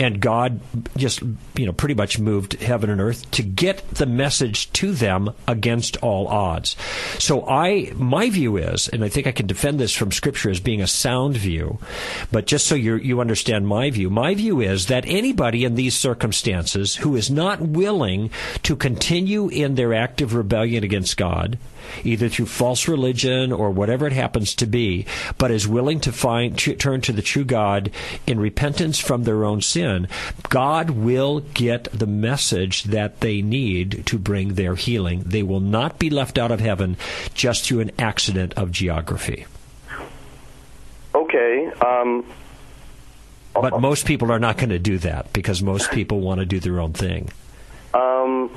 and God just you know pretty much moved heaven and earth to get the message to them against all odds. So I my view is, and I think I can defend this from Scripture as being a sound view, but just so you you understand my view, my view is that anybody in these circumstances who is not willing to continue in their active rebellion against God either through false religion or whatever it happens to be, but is willing to find turn to the true God in repentance from their own sin, God will get the message that they need to bring their healing. They will not be left out of heaven just through an accident of geography. Okay. Um, but most people are not going to do that because most people want to do their own thing. Um,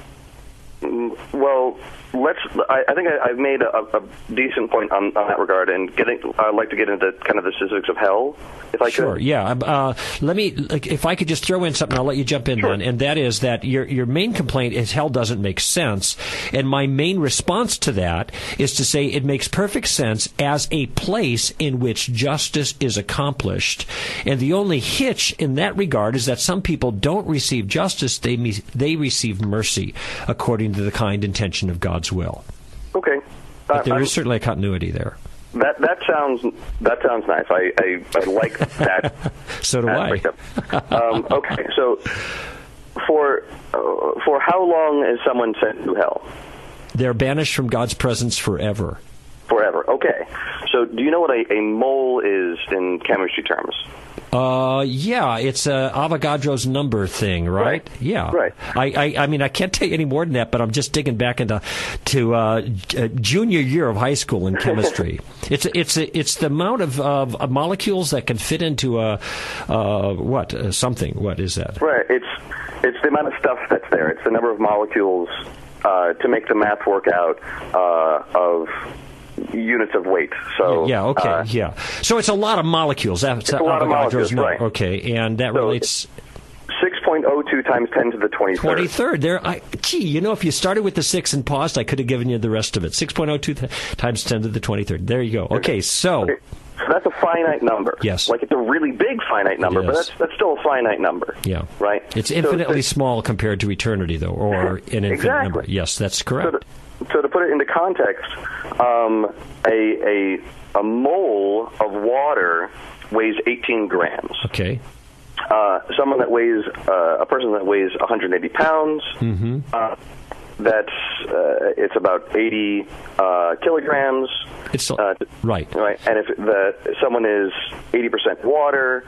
well, let's. I, I think I, have made a, a, decent point on, on, that regard, and getting. I'd like to get into kind of the specifics of hell, if I sure, could. Sure. Yeah. Um, uh, let me. If I could just throw in something, I'll let you jump in sure. then, and that is that your your main complaint is hell doesn't make sense, and my main response to that is to say it makes perfect sense as a place in which justice is accomplished, and the only hitch in that regard is that some people don't receive justice; they they receive mercy according to the kind intention of God God's will. Okay. But uh, there is certainly a continuity there. That that sounds that sounds nice. I I, I like that. so do I. um, okay, so for uh, for how long is someone sent to hell? They're banished from God's presence forever. Forever. Okay. So, do you know what a, a mole is in chemistry terms? Uh, yeah, it's a Avogadro's number thing, right? right. Yeah, right. I, I, I mean, I can't tell you any more than that, but I'm just digging back into to uh, junior year of high school in chemistry. it's it's it's the amount of, of, molecules that can fit into a uh, what uh, something. What is that? Right. It's it's the amount of stuff that's there. It's the number of molecules uh, to make the math work out uh, of units of weight. So yeah, okay, uh, yeah. So it's a lot of molecules. That's it's a lot of molecules, right? Okay, and that so relates. 6.02 times 10 to the 23rd. 23rd. There, I, gee, you know, if you started with the 6 and paused, I could have given you the rest of it. 6.02 th- times 10 to the 23rd. There you go. Okay, so. Okay. So that's a finite number. Yes. Like it's a really big finite number, but that's that's still a finite number. Yeah. Right. It's infinitely so, small compared to eternity, though, or an infinite exactly. number. Yes, that's correct. So so to put it into context, um, a, a, a mole of water weighs 18 grams. Okay. uh, someone that weighs uh, a person that weighs 180 pounds. Mm-hmm. Uh, that's uh, it's about 80 uh, kilograms. It's uh, right. Right, and if the someone is 80% water,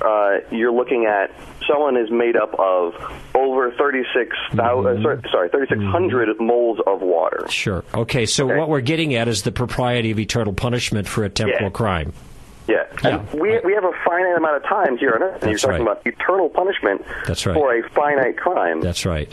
uh, you're looking at someone is made up of over 36,000. Mm-hmm. Sorry, sorry, 3,600 moles of water. Sure. Okay, so what we're getting at is the propriety of eternal punishment for a temporal Yeah. crime. Yeah, and we we have a finite amount of time here on Earth, and That's you're talking right. about eternal punishment That's right. for a finite crime. That's right.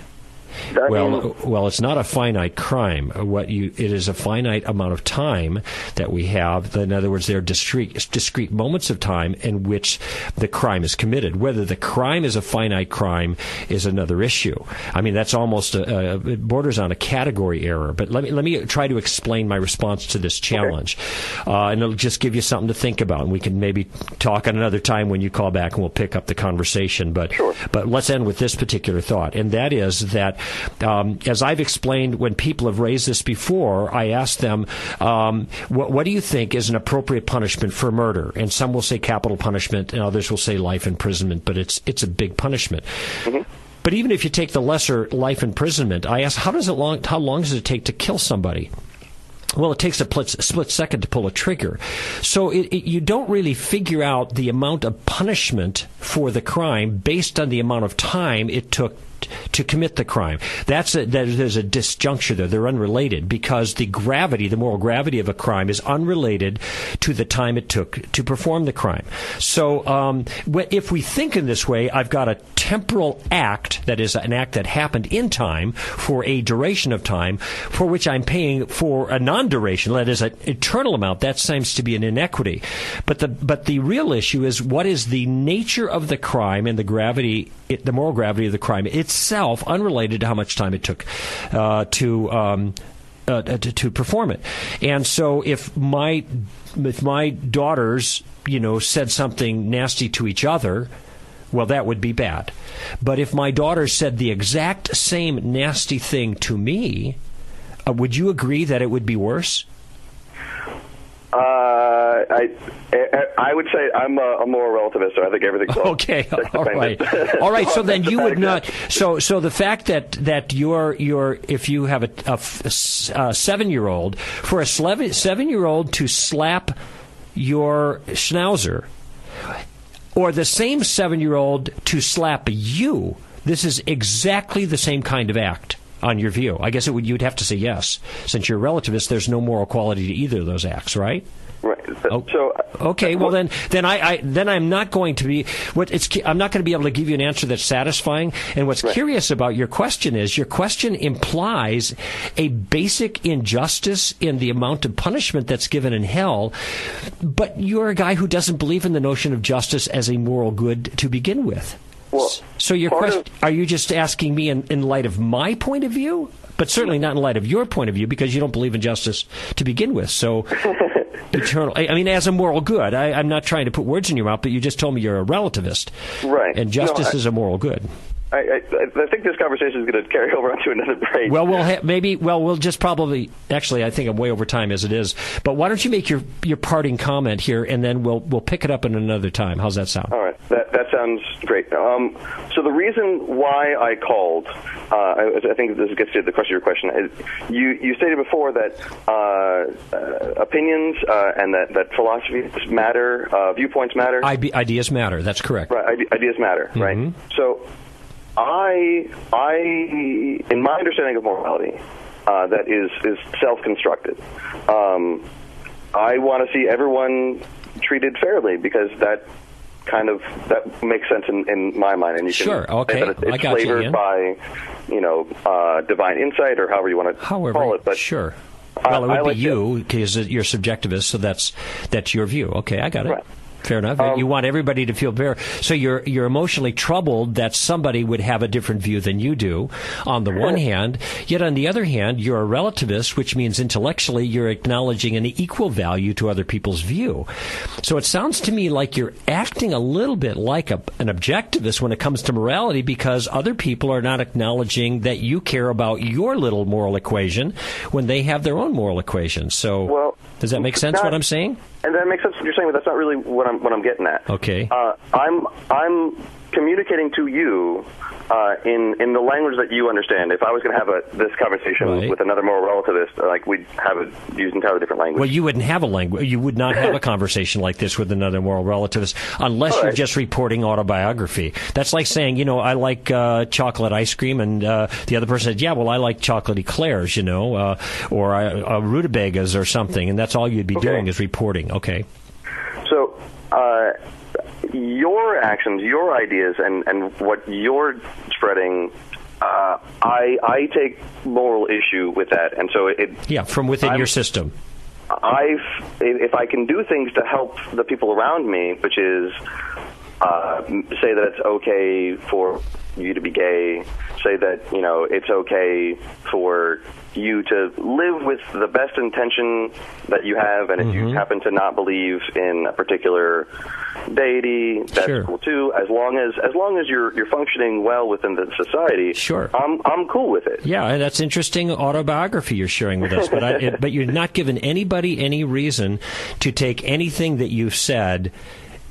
Well, well, it's not a finite crime. What you it is a finite amount of time that we have. In other words, there are discrete discrete moments of time in which the crime is committed. Whether the crime is a finite crime is another issue. I mean, that's almost a, a it borders on a category error. But let me let me try to explain my response to this challenge, uh, and it'll just give you something to think about. And we can maybe talk at another time when you call back, and we'll pick up the conversation. But but let's end with this particular thought, and that is that um, as I've explained, when people have raised this before, I ask them, um, what, what do you think is an appropriate punishment for murder? And some will say capital punishment, and others will say life imprisonment. But it's it's a big punishment. But even if you take the lesser life imprisonment, I ask, how does it long? How long does it take to kill somebody? Well, it takes a split second to pull a trigger. So it, it, you don't really figure out the amount of punishment for the crime based on the amount of time it took to commit the crime. That's a, there- there's a disjuncture there. They're unrelated because the gravity, the moral gravity of a crime is unrelated to the time it took to perform the crime. So um, if we think in this way, I've got a temporal act, that is an act that happened in time for a duration of time, for which I'm paying for a non-duration, that is an eternal amount. That seems to be an inequity. But the but the real issue is what is the nature of the crime and the gravity, it, the moral gravity of the crime itself, unrelated to how much time it took uh, to. Um, uh, to, to perform it. And so if my if my daughters, you know, said something nasty to each other, well, that would be bad. But if my daughter said the exact same nasty thing to me, uh, would you agree that it would be worse? Uh, I, I I would say I'm a, a moral relativist, so I think everything's Okay, All right, all right. So then you would not. So so the fact that that your your if you have a seven-year-old for a seven-year-old to slap your schnauzer, or the same seven-year-old to slap you, this is exactly the same kind of act. On your view, I guess it would. You'd have to say yes, since you're a relativist. There's no moral quality to either of those acts, right? Right. So Okay, well then, then I, I then I'm not going to be what it's. I'm not going to be able to give you an answer that's satisfying. And what's curious about your question is your question implies a basic injustice in the amount of punishment that's given in hell, but you're a guy who doesn't believe in the notion of justice as a moral good to begin with. Well, so your question: Are you just asking me in, in light of my point of view? But certainly not in light of your point of view, because you don't believe in justice to begin with. So, eternal. I, I mean, as a moral good, I, I'm not trying to put words in your mouth, but you just told me you're a relativist, Right. and justice No, I- is a moral good. I, I, I think this conversation is going to carry over onto another break. Well, we'll ha- maybe. Well, we'll just probably. Actually, I think I'm way over time as it is. But why don't you make your your parting comment here, and then we'll we'll pick it up in another time. How's that sound? All right, that that sounds great. Um, so the reason why I called, uh, I, I think this gets to the question of your question. Is you you stated before that uh, uh, opinions uh, and that that philosophies matter, uh, viewpoints matter. I, ideas matter. That's correct. Right, ide- ideas matter, right? So, I, I, in my understanding of morality, uh, that is is self-constructed. Um, I want to see everyone treated fairly because that kind of that makes sense in, in my mind. And you Sure, can okay, that it's, I it's got you, flavored Ian. by, you know, uh, divine insight or however you want to However, call it. But sure. I- Well, it would I be like you because you're subjectivist, so that's that's your view. Okay, I got it. Right. Fair enough. Um, you want everybody to feel fair. So you're you're emotionally troubled that somebody would have a different view than you do. On the one hand, yet on the other hand, you're a relativist, which means intellectually you're acknowledging an equal value to other people's view. So it sounds to me like you're acting a little bit like a, an objectivist when it comes to morality because other people are not acknowledging that you care about your little moral equation when they have their own moral equation. So Well, does that make sense? not- what I'm saying? And that makes sense what you're saying, but that's not really what I'm what I'm getting at. Okay. Uh, I'm I'm communicating to you uh, in in the language that you understand. If I was going to have a this conversation Right. with another moral relativist, like we'd have it use entirely different language. Well, you wouldn't have a language. You would not have a conversation like this with another moral relativist unless All you're just reporting autobiography. That's like saying, you know, I like uh, chocolate ice cream, and uh, the other person said, yeah, well, I like chocolate eclairs, you know, uh, or uh, uh, rutabagas or something, and that's all you'd be Okay. doing is reporting. Okay. So, uh, your actions, your ideas, and, and what you're spreading, uh, I I take moral issue with that, and so it. Yeah, from within I'm- your system. I've if I can do things to help the people around me, which is uh, say that it's okay for you to be gay, say that you know it's okay for you to live with the best intention that you have, and if you mm-hmm. happen to not believe in a particular deity, that's Sure. cool too. As long as as long as you're you're functioning well within the society, Sure. I'm I'm cool with it. Yeah, and that's interesting autobiography you're sharing with us. But I, it, but you're not giving anybody any reason to take anything that you've said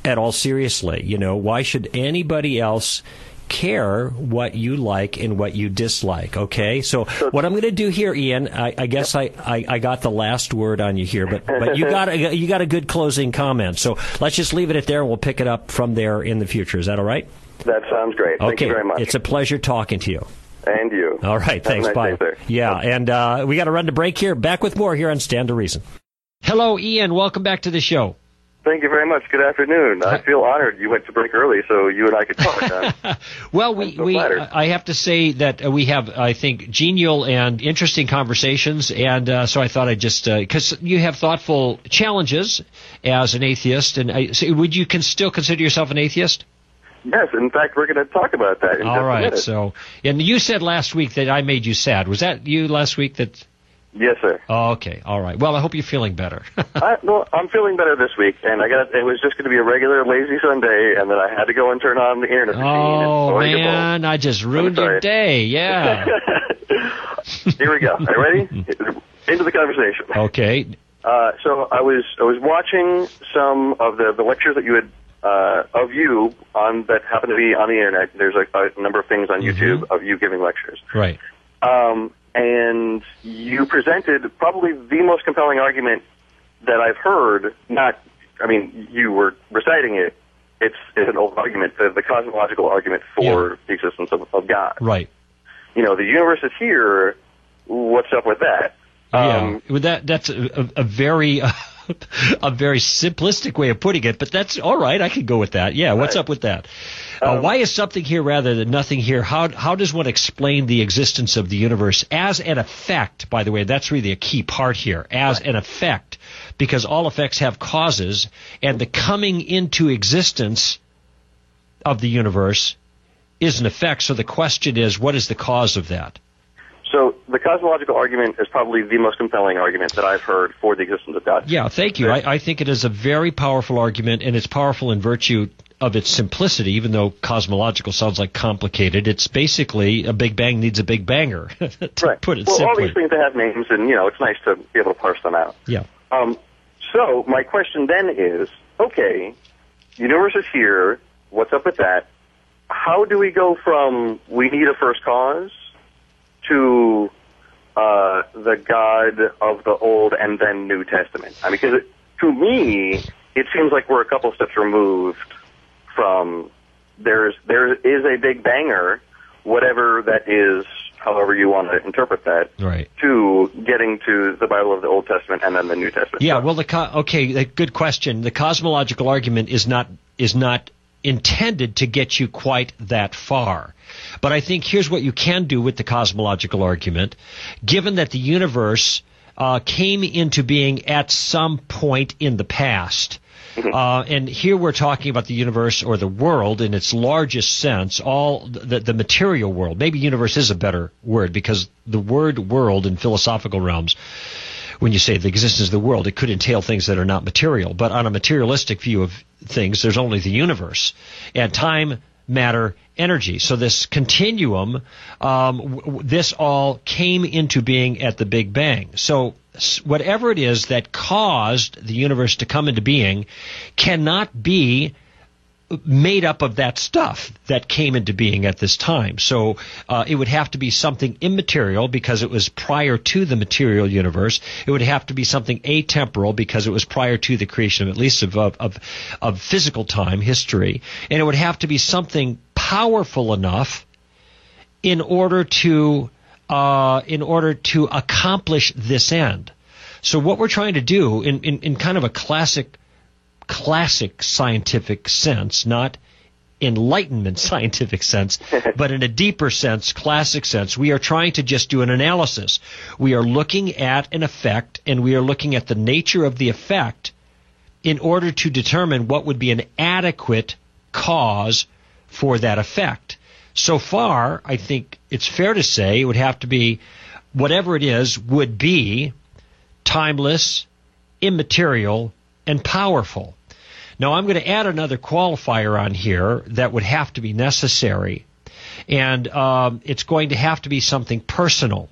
at all seriously. You know, why should anybody else? Care what you like and what you dislike okay so what i'm going to do here ian i, I guess I, I, I got the last word on you here but but you got a, you got a good closing comment so let's just leave it at there and we'll pick it up from there in the future is that all right That sounds great. Thank okay you very much. it's a pleasure talking to you and you. all right, Have thanks. nice Bye. day, sir. Yeah, and uh, we got to run to break here. Back with more here on Stand to Reason. Hello, Ian. Welcome back to the show. Thank you very much. Good afternoon. I feel honored you went to break early so you and I could talk. Uh, Well, we, so we. I have to say that uh, we have, I think, genial and interesting conversations, and uh, so I thought I'd just because you have thoughtful challenges as an atheist, and I, so would you can still consider yourself an atheist? yes, in fact, we're going to talk about that All right. So, and you said last week that I made you sad. Was that you last week? That yes, sir. oh, okay. All right. Well, I hope you're feeling better. I, well, I'm feeling better this week, and I got it was just going to be a regular lazy Sunday, and then I had to go and turn on the internet machine. oh and man, I just ruined your day. Yeah. Here we go. Are you ready? Into the conversation. okay. Uh, so I was I was watching some of the, the lectures that you had uh, of you on that happened to be on the internet. There's a, a number of things on YouTube of you giving lectures, Right. um, and you presented probably the most compelling argument that I've heard. Not, I mean, you were reciting it. It's, it's an old argument, the, the cosmological argument for the existence of, of God. Right. You know, the universe is here. What's up with that? Um, yeah, well, that that's a, a, a very a very simplistic way of putting it, but that's all right. I can go with that. Yeah, what's Right. up with that? Uh, why is something here rather than nothing here? How how does one explain the existence of the universe as an effect? By the way, that's really a key part here, as an effect, because all effects have causes, and the coming into existence of the universe is an effect. So the question is, what is the cause of that? The cosmological argument is probably the most compelling argument that I've heard for the existence of God. Yeah, thank you. I, I think it is a very powerful argument, and it's powerful in virtue of its simplicity, even though cosmological sounds like complicated. It's basically a Big Bang needs a Big Banger, to right. put it well, all simply. these things have names, and you know it's nice to be able to parse them out. Yeah. Um, so my question then is, okay, universe is here. What's up with that? How do we go from we need a first cause to uh, the God of the Old and then New Testament? I mean, because to me, it seems like we're a couple steps removed from there's there is a big banger, whatever that is, however you want to interpret that, Right. to getting to the Bible of the Old Testament and then the New Testament. Yeah, well, the co- okay, good question. The cosmological argument is not is not intended to get you quite that far. But I think here's what you can do with the cosmological argument. Given that the universe uh, came into being at some point in the past, uh, and here we're talking about the universe or the world in its largest sense, all the, the material world. Maybe universe is a better word because the word world in philosophical realms when you say the existence of the world, it could entail things that are not material. But on a materialistic view of things, there's only the universe and time, matter, energy. So this continuum, um, w- w- this all came into being at the Big Bang. So whatever it is that caused the universe to come into being cannot be made up of that stuff that came into being at this time. So uh, it would have to be something immaterial because it was prior to the material universe. It would have to be something atemporal because it was prior to the creation of at least of, of, of physical time, history. And it would have to be something powerful enough in order to uh, in order to accomplish this end. So what we're trying to do in, in, in kind of a classic classic scientific sense, not enlightenment scientific sense, but in a deeper sense, classic sense. We are trying to just do an analysis. We are looking at an effect and we are looking at the nature of the effect in order to determine what would be an adequate cause for that effect. So far, I think it's fair to say it would have to be whatever it is would be timeless, immaterial, and powerful. Now, I'm going to add another qualifier on here that would have to be necessary, and um, it's going to have to be something personal.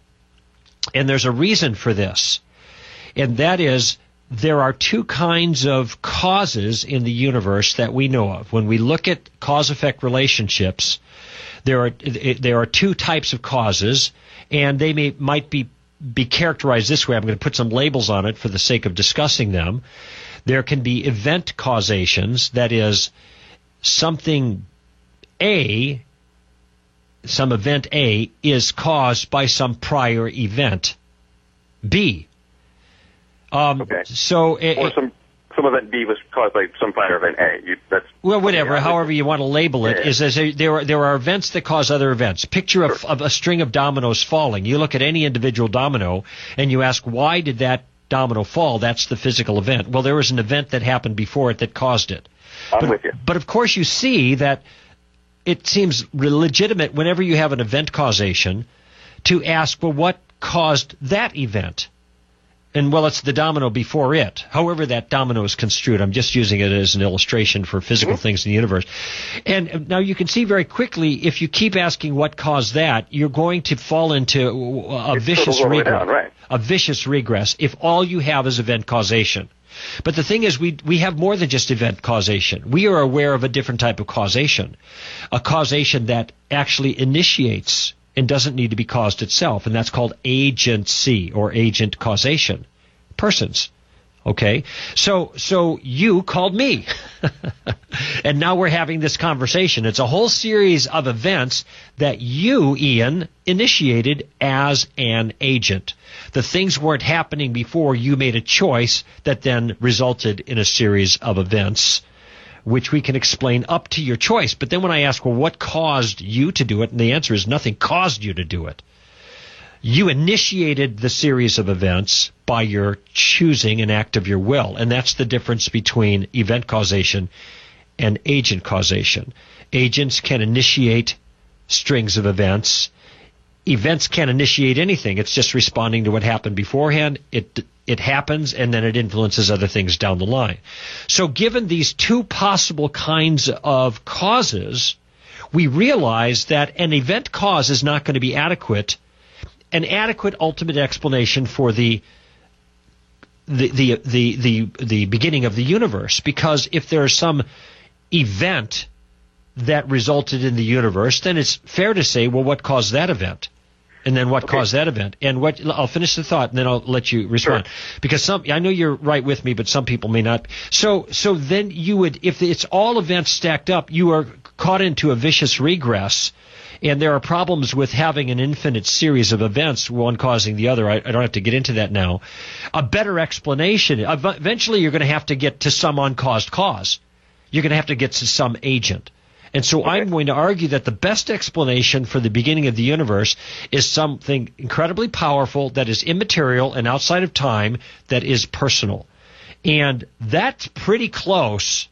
And there's a reason for this, and that is there are two kinds of causes in the universe that we know of. When we look at cause effect relationships, there are there are two types of causes, and they may might be be characterized this way. I'm going to put some labels on it for the sake of discussing them. There can be event causations, that is, something A, some event A, is caused by some prior event B. Um, okay. So, it, or some some event B was caused by some prior event A. You, that's well, whatever. However you want to label it, Yeah. is as a, there are there are events that cause other events. Picture of, of a string of dominoes falling. You look at any individual domino and you ask why did that domino fall? That's the physical event. Well, there was an event that happened before it that caused it. I'm but, with you. But of course, you see that it seems legitimate whenever you have an event causation to ask, well, what caused that event? And well, it's the domino before it. However, that domino is construed. I'm just using it as an illustration for physical things in the universe. And uh, now you can see very quickly if you keep asking what caused that, you're going to fall into a vicious regress. down, right. A vicious regress if all you have is event causation. But the thing is, we we have more than just event causation. We are aware of a different type of causation, a causation that actually initiates and doesn't need to be caused itself, and that's called agency or agent causation. Persons. Okay, so so you called me, and now we're having this conversation. It's a whole series of events that you, Ian, initiated as an agent. The things weren't happening before you made a choice that then resulted in a series of events, which we can explain up to your choice. But then when I ask, well, what caused you to do it, and the answer is nothing caused you to do it. You initiated the series of events by your choosing an act of your will. And that's the difference between event causation and agent causation. Agents can initiate strings of events. Events can't initiate anything. It's just responding to what happened beforehand. It it happens and then it influences other things down the line. So given these two possible kinds of causes, we realize that an event cause is not going to be adequate an adequate ultimate explanation for the the, the the the the beginning of the universe because if there is some event that resulted in the universe then it's fair to say well what caused that event and then what caused that event and what I'll finish the thought and then I'll let you respond because some I know you're right with me but some people may not so so then you would if it's all events stacked up you are caught into a vicious regress and there are problems with having an infinite series of events, one causing the other. I, I don't have to get into that now. A better explanation. Eventually, you're going to have to get to some uncaused cause. You're going to have to get to some agent. And so I'm going to argue that the best explanation for the beginning of the universe is something incredibly powerful that is immaterial and outside of time that is personal. And that's pretty close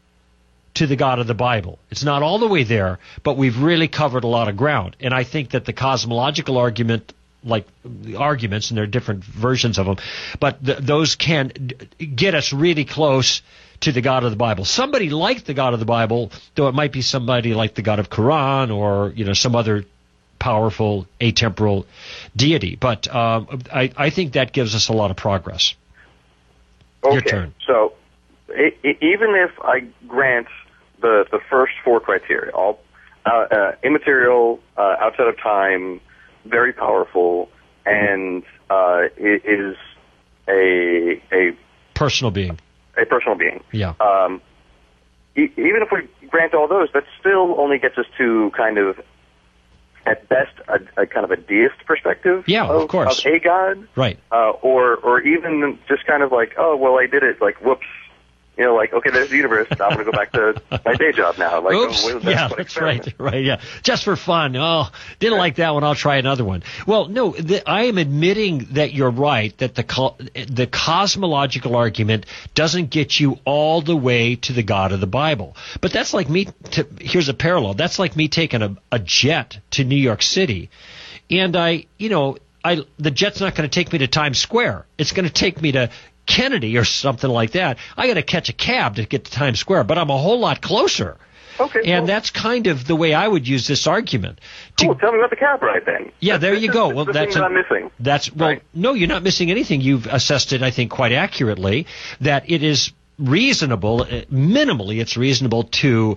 to the God of the Bible. It's not all the way there, but we've really covered a lot of ground. And I think that the cosmological argument, like the arguments, and there are different versions of them, but th- those can d- get us really close to the God of the Bible. Somebody like the God of the Bible, though it might be somebody like the God of Quran or you know some other powerful atemporal deity. But um, I, I think that gives us a lot of progress. Okay. Your turn. So, e- e- even if I grant the the first four criteria, all uh, uh, immaterial, uh, outside of time, very powerful, and uh, it is a a Personal being. A personal being. Yeah. Um, e- even if we grant all those, that still only gets us to kind of, at best, a, a kind of a deist perspective. Yeah, of course. Of a god, Right. uh, or or even just kind of like, oh well, I did it. Like, whoops. You know, like okay, there's the universe. I'm going to go back to my day job now. Like, Oops. oh, yeah, that's right. Right. Yeah. Just for fun. Oh, didn't like that one. I'll try another one. Well, no, the, I am admitting that you're right. That the co- the cosmological argument doesn't get you all the way to the God of the Bible. But that's like me. To, here's a parallel. That's like me taking a, a jet to New York City, and I, you know, I the jet's not going to take me to Times Square. It's going to take me to Kennedy or something like that. I got to catch a cab to get to Times Square, but I'm a whole lot closer. Okay, And cool. that's kind of the way I would use this argument. To- Cool. Tell me about the cab ride then. yeah, there you go. the Well, thing that's a- I'm missing. That's well, Right. no, you're not missing anything. You've assessed it, I think, quite accurately. That it is reasonable, uh, minimally, it's reasonable to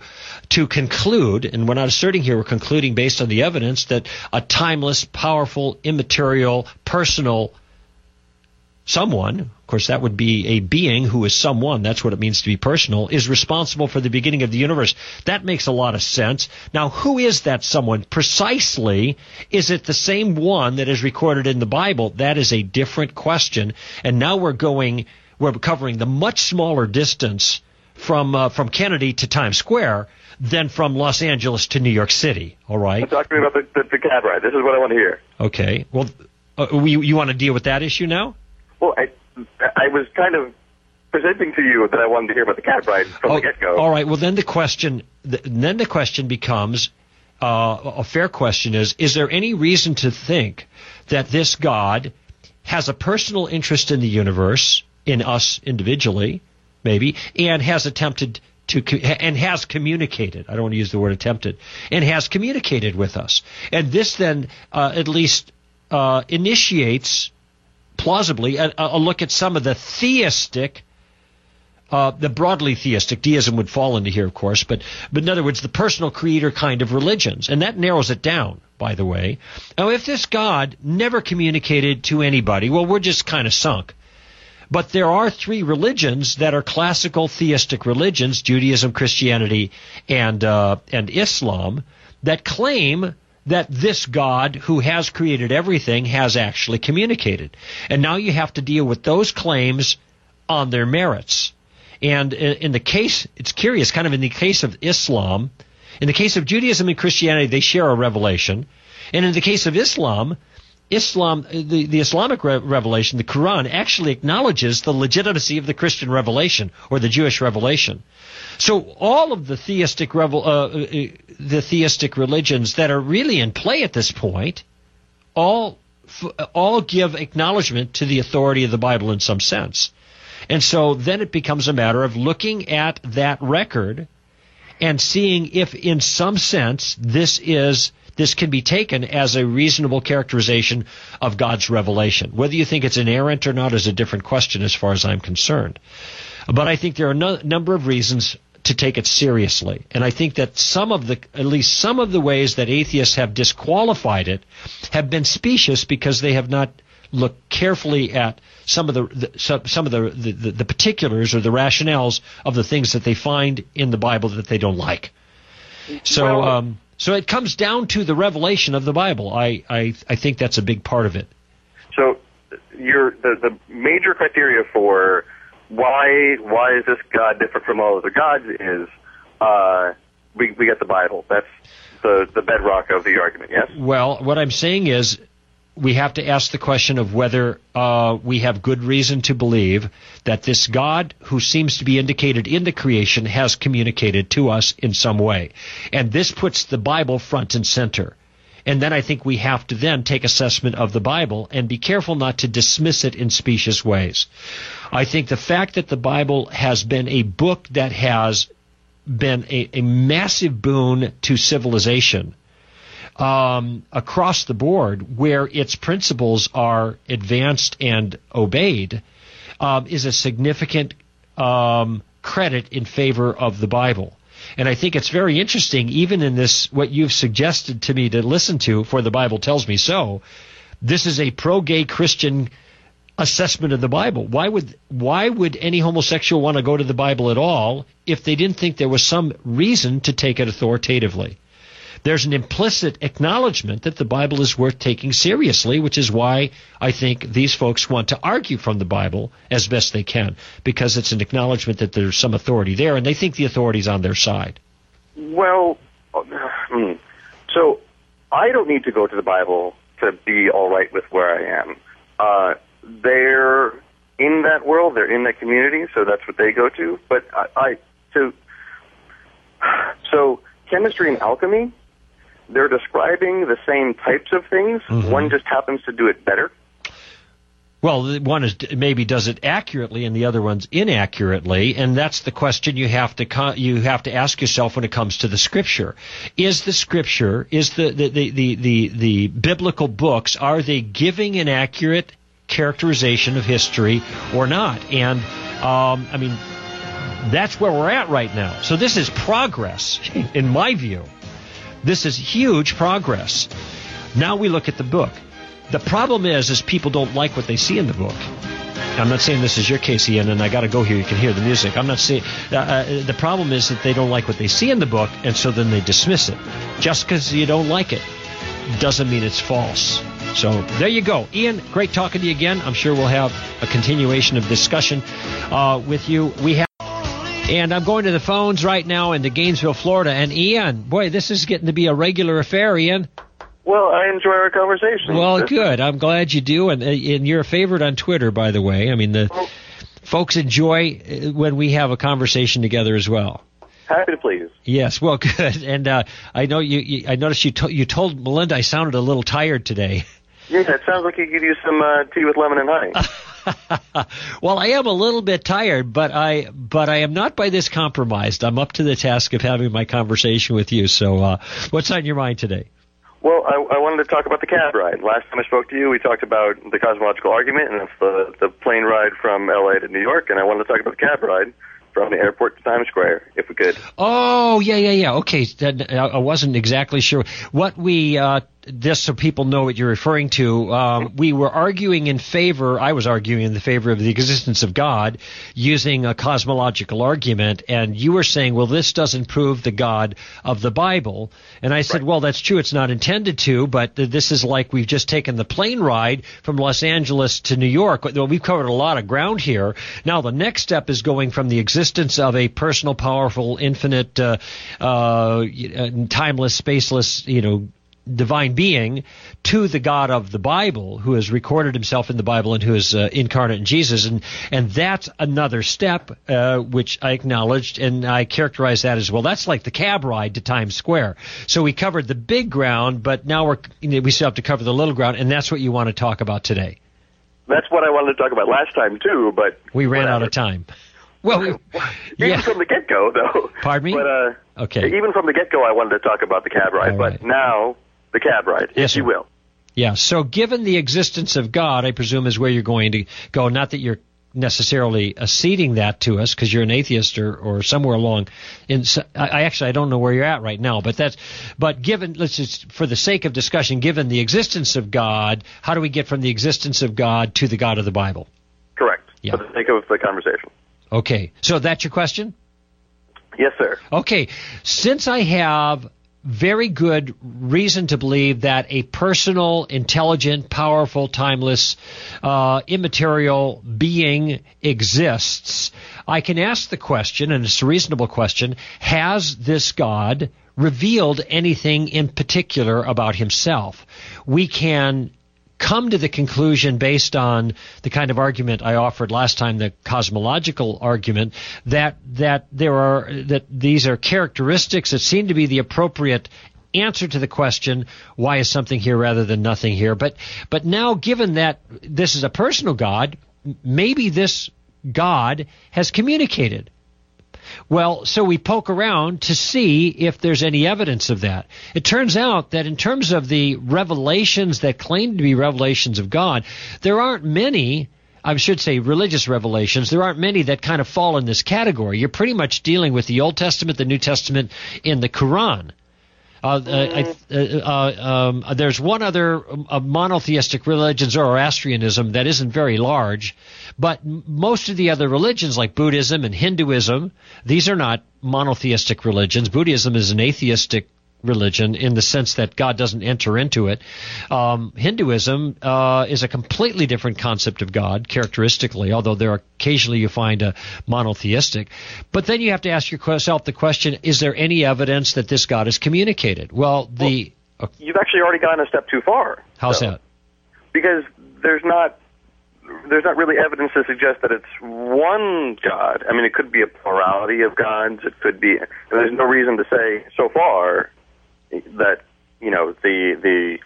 to conclude, and we're not asserting here. We're concluding based on the evidence that a timeless, powerful, immaterial, personal someone, of course, that would be a being who is someone, that's what it means to be personal, is responsible for the beginning of the universe. That makes a lot of sense. Now, who is that someone precisely? Is it the same one that is recorded in the Bible? That is a different question. And now we're going, we're covering the much smaller distance from, uh, from Kennedy to Times Square than from Los Angeles to New York City. All right. Talk to me about the, the, the cab ride. This is what I want to hear. Okay. Well, uh, you, you want to deal with that issue now? Well, I I was kind of presenting to you that I wanted to hear about the cab ride from Oh, the get go. All right. Well, then the question, th- then the question becomes, uh, a fair question is: Is there any reason to think that this God has a personal interest in the universe, in us individually, maybe, and has attempted to and has communicated? I don't want to use the word attempted, and has communicated with us, and this then uh, at least uh, initiates plausibly a, a look at some of the theistic uh, the broadly theistic deism would fall into here, of course, but but in other words, the personal creator kind of religions, and that narrows it down. By the way, now if this God never communicated to anybody, well, we're just kind of sunk. But there are three religions that are classical theistic religions: Judaism, Christianity, and uh, and Islam, that claim that this God who has created everything has actually communicated. And now you have to deal with those claims on their merits. And in the case, it's curious, kind of in the case of Islam, in the case of Judaism and Christianity, they share a revelation. And in the case of Islam, Islam, the, the Islamic re- revelation, the Quran, actually acknowledges the legitimacy of the Christian revelation or the Jewish revelation. So all of the theistic revel, uh, uh, the theistic religions that are really in play at this point, all all give acknowledgement to the authority of the Bible in some sense. And so then it becomes a matter of looking at that record and seeing if in some sense this is this can be taken as a reasonable characterization of God's revelation. Whether you think it's inerrant or not is a different question as far as I'm concerned. But I think there are a no, number of reasons to take it seriously. And I think that some of the, at least some of the ways that atheists have disqualified it have been specious because they have not looked carefully at some of the, the some, some of the, the, the particulars or the rationales of the things that they find in the Bible that they don't like. So, Well- um, so it comes down to the revelation of the Bible. I, I, I think that's a big part of it. So, your the the major criteria for why why is this God different from all other gods is uh, we we get the Bible. That's the the bedrock of the argument. Yes. Well, what I'm saying is we have to ask the question of whether uh, we have good reason to believe that this God, who seems to be indicated in the creation, has communicated to us in some way. And this puts the Bible front and center. And then I think we have to then take assessment of the Bible and be careful not to dismiss it in specious ways. I think the fact that the Bible has been a book that has been a, a massive boon to civilization um, across the board, where its principles are advanced and obeyed, um, is a significant um, credit in favor of the Bible. And I think it's very interesting, even in this, what you've suggested to me to listen to, for the Bible tells me so. This is a pro-gay Christian assessment of the Bible. Why would why would any homosexual want to go to the Bible at all if they didn't think there was some reason to take it authoritatively? There's an implicit acknowledgement that the Bible is worth taking seriously, which is why I think these folks want to argue from the Bible as best they can, because it's an acknowledgement that there's some authority there, and they think the authority's on their side. Well, hmm. so I don't need to go to the Bible to be all right with where I am. Uh, they're in that world, they're in that community, so that's what they go to. But I, I so so chemistry and alchemy they're describing the same types of things. Mm-hmm. One just happens to do it better. Well, one is maybe does it accurately, and the other one's inaccurately, and that's the question you have to you have to ask yourself when it comes to the scripture. Is the scripture is the the the the, the, the biblical books are they giving an accurate characterization of history or not? And um, I mean, that's where we're at right now. So this is progress, in my view. This is huge progress. Now we look at the book. The problem is, is people don't like what they see in the book. I'm not saying this is your case, Ian, and I got to go here. You can hear the music. I'm not saying uh, uh, the problem is that they don't like what they see in the book, and so then they dismiss it. Just because you don't like it doesn't mean it's false. So there you go, Ian. Great talking to you again. I'm sure we'll have a continuation of discussion uh, with you. We have. And I'm going to the phones right now into Gainesville, Florida. And Ian, boy, this is getting to be a regular affair, Ian. Well, I enjoy our conversation. Well, good. I'm glad you do. And, uh, and you're a favorite on Twitter, by the way. I mean, the folks enjoy uh, when we have a conversation together as well. Happy to please. Yes, well, good. And uh, I know you, you. I noticed you. To, you told Melinda I sounded a little tired today. Yeah, it sounds like you could use some uh, tea with lemon and honey. well, I am a little bit tired, but I but I am not by this compromised. I'm up to the task of having my conversation with you. So, uh, what's on your mind today? Well, I, I wanted to talk about the cab ride. Last time I spoke to you, we talked about the cosmological argument, and it's the the plane ride from L.A. to New York. And I wanted to talk about the cab ride from the airport to Times Square, if we could. Oh, yeah, yeah, yeah. Okay, I wasn't exactly sure what we uh, just so people know what you're referring to, um, we were arguing in favor, I was arguing in the favor of the existence of God using a cosmological argument, and you were saying, well, this doesn't prove the God of the Bible. And I said, right. well, that's true, it's not intended to, but this is like we've just taken the plane ride from Los Angeles to New York. Well, we've covered a lot of ground here. Now, the next step is going from the existence of a personal, powerful, infinite, uh, uh, timeless, spaceless, you know, divine being to the God of the Bible, who has recorded himself in the Bible and who is uh, incarnate in Jesus, and and that's another step uh, which I acknowledged and I characterized that as well. That's like the cab ride to Times Square. So we covered the big ground, but now we're you know, we still have to cover the little ground, and that's what you want to talk about today. That's what I wanted to talk about last time too, but we ran whatever. out of time. Well, even yeah. from the get go, though. Pardon me. But uh, okay. Even from the get go, I wanted to talk about the cab ride, but now the cab ride, yes, if you will. Yeah. So, given the existence of God, I presume is where you're going to go. Not that you're necessarily acceding that to us because you're an atheist or, or somewhere along. In I actually I don't know where you're at right now, but that's but given let's just for the sake of discussion, given the existence of God, how do we get from the existence of God to the God of the Bible? Correct. Yeah. For the sake of the conversation. Okay. So that's your question. Yes, sir. Okay. Since I have very good reason to believe that a personal, intelligent, powerful, timeless, uh, immaterial being exists, I can ask the question, and it's a reasonable question, has this God revealed anything in particular about himself? We can come to the conclusion based on the kind of argument I offered last time, the cosmological argument, that that there are that these are characteristics that seem to be the appropriate answer to the question why is something here rather than nothing here? But but now given that this is a personal god maybe this god has communicated well, so we poke around to see if there's any evidence of that. It turns out that in terms of the revelations that claim to be revelations of God, there aren't many I should say religious revelations, there aren't many that kind of fall in this category. You're pretty much dealing with the Old Testament, the New Testament, in the Quran. Uh, uh, uh, uh, um, there's one other uh, monotheistic religion, Zoroastrianism, that isn't very large, but most of the other religions, like Buddhism and Hinduism, these are not monotheistic religions. Buddhism is an atheistic religion in the sense that God doesn't enter into it. Um, Hinduism uh, is a completely different concept of God, characteristically, although there are occasionally you find a monotheistic. But then you have to ask yourself the question: Is there any evidence that this God is communicated? Well, the well, you've actually already gone a step too far. How's so. that? Because there's not there's not really evidence to suggest that it's one God. I mean, it could be a plurality of gods. It could be. There's no reason to say so far that you know the the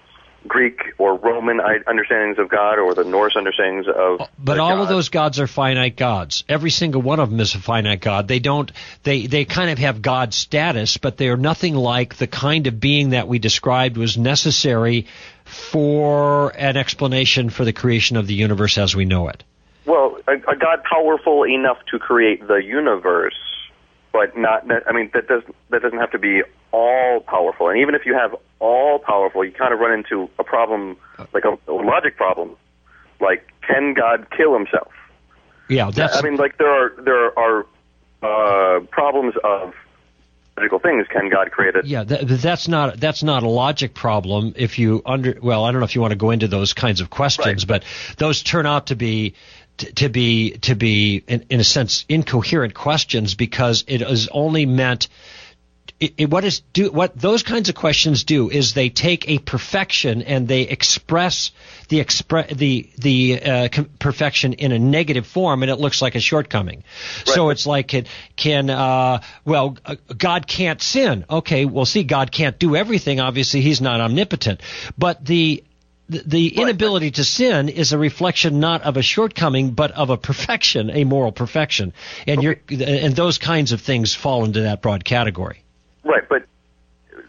Greek or Roman understandings of God or the Norse understandings of. Uh, but all God. of those gods are finite gods. Every single one of them is a finite God. They don't. They they kind of have God status, but they are nothing like the kind of being that we described was necessary for an explanation for the creation of the universe as we know it. Well, a, a God powerful enough to create the universe but not. I mean, that doesn't—that doesn't have to be all powerful. And even if you have all powerful, you kind of run into a problem, like a, a logic problem, like can God kill himself? Yeah, that's. I mean, like there are there are uh, problems of physical things. Can God create it? Yeah, that, that's not that's not a logic problem. If you under well, I don't know if you want to go into those kinds of questions, right. but those turn out to be to be to be in, in, a sense incoherent questions because it is only meant it, it, what is do what those kinds of questions do is they take a perfection and they express the expre- the the uh, perfection in a negative form and it looks like a shortcoming. Right. So it's like it can uh, well uh, God can't sin. Okay, well see God can't do everything. Obviously he's not omnipotent, but the the, inability right. to sin is a reflection not of a shortcoming, but of a perfection, a moral perfection, and okay. and those kinds of things fall into that broad category. Right, but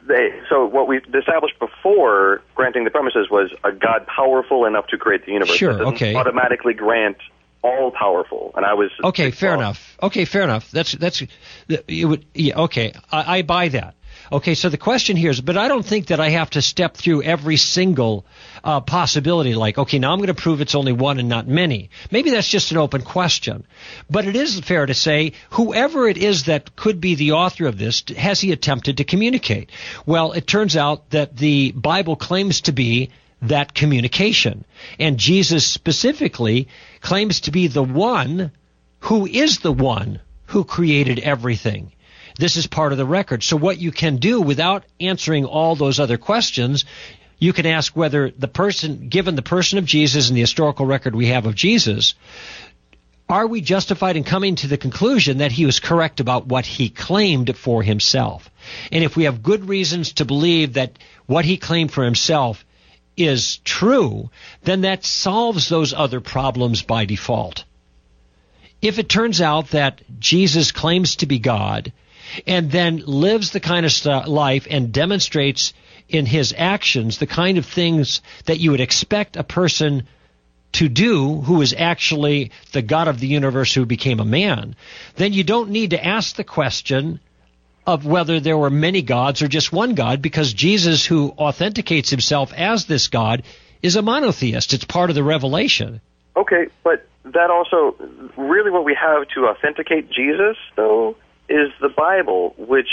they, so what we established before granting the premises was a God powerful enough to create the universe. Sure, okay. Automatically grant all powerful, and I was okay. Fair enough. Okay, fair enough. That's that's it would yeah. Okay, I, I buy that. Okay, so the question here is, but I don't think that I have to step through every single uh, possibility. Like, okay, now I'm going to prove it's only one and not many. Maybe that's just an open question. But it is fair to say, whoever it is that could be the author of this, has he attempted to communicate? Well, it turns out that the Bible claims to be that communication. And Jesus specifically claims to be the one who is the one who created everything. This is part of the record. So what you can do without answering all those other questions, you can ask whether the person, given the person of Jesus and the historical record we have of Jesus, are we justified in coming to the conclusion that he was correct about what he claimed for himself? And if we have good reasons to believe that what he claimed for himself is true, then that solves those other problems by default. If it turns out that Jesus claims to be God and then lives the kind of life and demonstrates in his actions the kind of things that you would expect a person to do who is actually the God of the universe who became a man, then you don't need to ask the question of whether there were many gods or just one God because Jesus, who authenticates himself as this God, is a monotheist. It's part of the revelation. Okay, but that also, really what we have to authenticate Jesus, though, is the Bible, which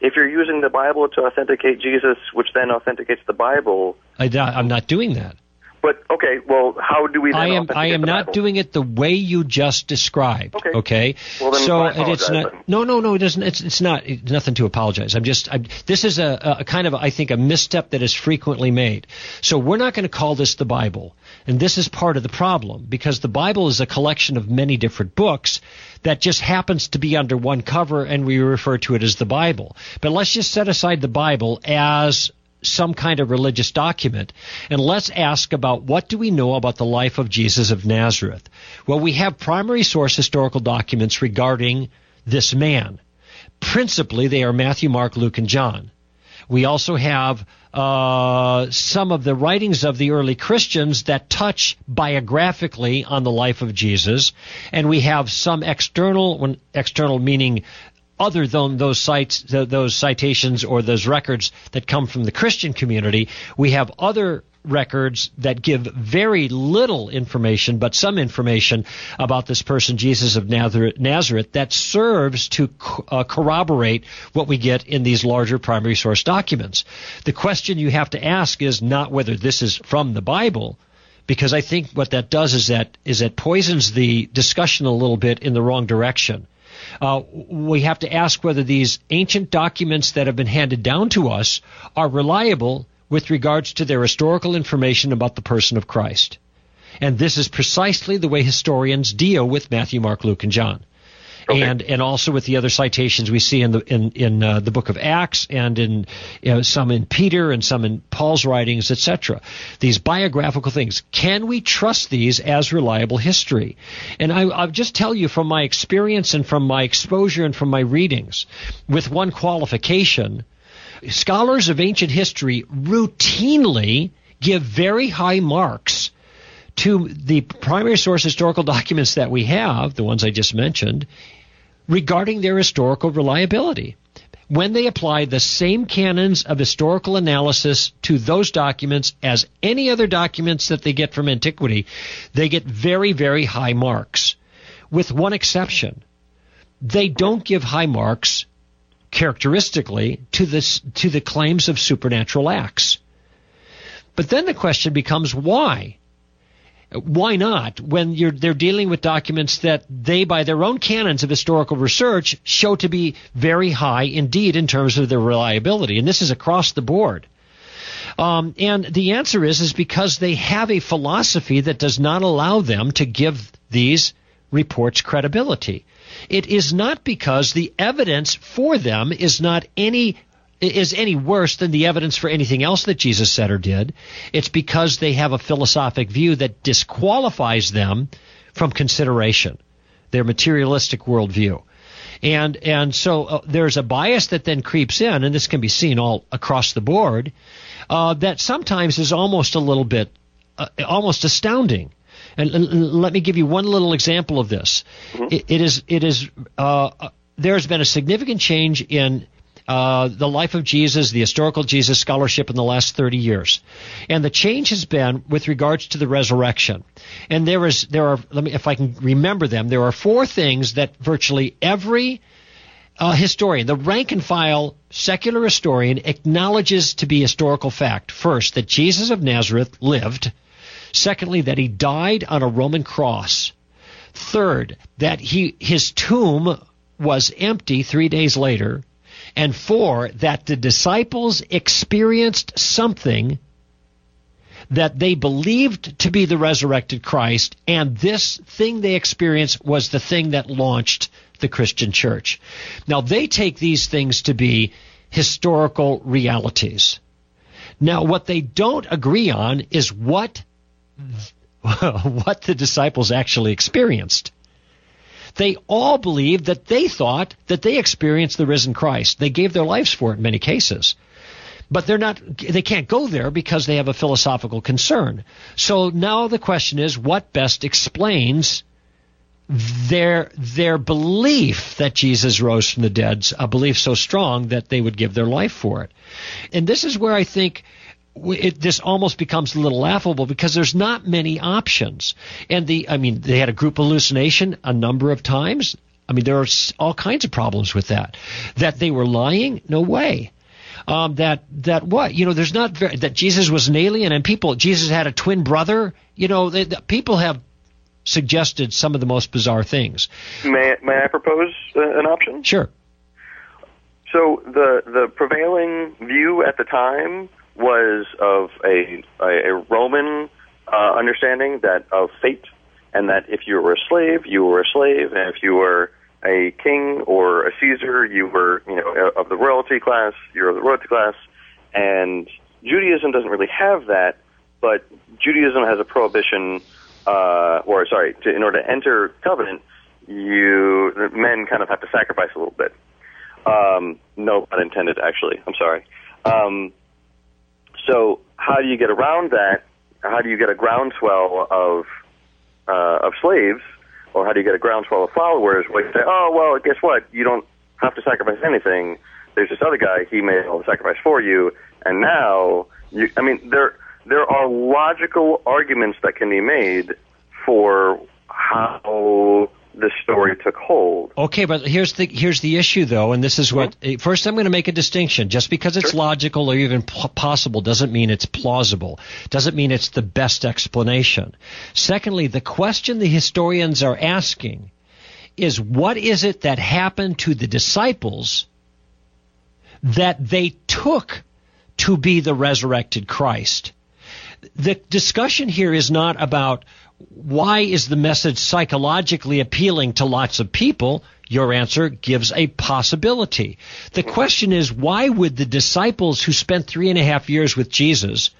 if you're using the Bible to authenticate Jesus, which then authenticates the Bible, I, am not doing that. But okay, well, how do we? I am. I am not Bible? doing it the way you just described. Okay. okay? Well, then so it's not. Then. No, no, no. It doesn't. It's, it's not. It's nothing to apologize. I'm just. I'm, this is a, a kind of I think a misstep that is frequently made. So we're not going to call this the Bible, and this is part of the problem because the Bible is a collection of many different books that just happens to be under one cover, and we refer to it as the Bible. But let's just set aside the Bible as some kind of religious document. And let's ask about what do we know about the life of Jesus of Nazareth? Well, we have primary source historical documents regarding this man. Principally, they are Matthew, Mark, Luke, and John. We also have uh, some of the writings of the early Christians that touch biographically on the life of Jesus, and we have some external, when external meaning other than those sites, those citations or those records that come from the Christian community, we have other records that give very little information, but some information about this person, Jesus of Nazareth, that serves to uh, corroborate what we get in these larger primary source documents. The question you have to ask is not whether this is from the Bible, because I think what that does is that is that poisons the discussion a little bit in the wrong direction. Uh, we have to ask whether these ancient documents that have been handed down to us are reliable with regards to their historical information about the person of Christ. And this is precisely the way historians deal with Matthew, Mark, Luke, and John. Okay. And and also with the other citations we see in the in in uh, the book of Acts and in you know, some in Peter and some in Paul's writings, etc. These biographical things. Can we trust these as reliable history? And I, I'll just tell you from my experience and from my exposure and from my readings, with one qualification scholars of ancient history routinely give very high marks to the primary source historical documents that we have, the ones I just mentioned, regarding their historical reliability. When they apply the same canons of historical analysis to those documents as any other documents that they get from antiquity, they get very, very high marks. With one exception. They don't give high marks characteristically to this to the claims of supernatural acts. But then the question becomes why? Why not when they're dealing with documents that they, by their own canons of historical research, show to be very high indeed in terms of their reliability? And this is across the board. Um, and the answer is is because they have a philosophy that does not allow them to give these reports credibility. It is not because the evidence for them is not any is any worse than the evidence for anything else that Jesus said or did. It's because they have a philosophic view that disqualifies them from consideration, their materialistic worldview. And and so uh, there's a bias that then creeps in, and this can be seen all across the board, uh, that sometimes is almost a little bit, uh, almost astounding. And let me give you one little example of this. Mm-hmm. It, it is it is uh, uh, there has been a significant change in uh, the life of Jesus, the historical Jesus scholarship in the last 30 years. And the change has been with regards to the resurrection. And there is, there are, let me, if I can remember them, there are four things that virtually every uh, historian, the rank and file secular historian, acknowledges to be historical fact. First, that Jesus of Nazareth lived. Secondly, that he died on a Roman cross. Third, that he, his tomb was empty three days later. And four, that the disciples experienced something that they believed to be the resurrected Christ, and this thing they experienced was the thing that launched the Christian church. Now, they take these things to be historical realities. Now, what they don't agree on is what what the disciples actually experienced. They all believed that they thought that they experienced the risen Christ. They gave their lives for it in many cases. But they're not they can't go there because they have a philosophical concern. So now the question is what best explains their their belief that Jesus rose from the dead, a belief so strong that they would give their life for it. And this is where I think it, this almost becomes a little laughable because there's not many options. And the, I mean, they had a group hallucination a number of times. I mean, there are all kinds of problems with that. That they were lying? No way. Um, that that what you know, there's not very, that Jesus was an alien and people. Jesus had a twin brother. You know, they, the, people have suggested some of the most bizarre things. May may I propose uh, an option? Sure. So the the prevailing view at the time was of a, a, Roman uh, understanding that of fate, and that if you were a slave, you were a slave, and if you were a king or a Caesar, you were you know of the royalty class, you're of the royalty class, and Judaism doesn't really have that, but Judaism has a prohibition, uh, or sorry, to, in order to enter covenant, you men kind of have to sacrifice a little bit. Um, no pun intended, actually. I'm sorry. Um, So how do you get around that? How do you get a groundswell of uh, of slaves, or how do you get a groundswell of followers? Where you say, oh well, guess what? You don't have to sacrifice anything. There's this other guy; he made all the sacrifice for you, and now you. I mean, there there are logical arguments that can be made for how the story took hold. Okay, but here's the here's the issue though, and this is what Mm-hmm. first I'm going to make a distinction. Just because it's logical or even p- possible doesn't mean it's plausible. Doesn't mean it's the best explanation. Secondly, the question the historians are asking is what is it that happened to the disciples that they took to be the resurrected Christ? the discussion here is not about why is the message psychologically appealing to lots of people. Your answer gives a possibility. The question is why would the disciples who spent three and a half years with Jesus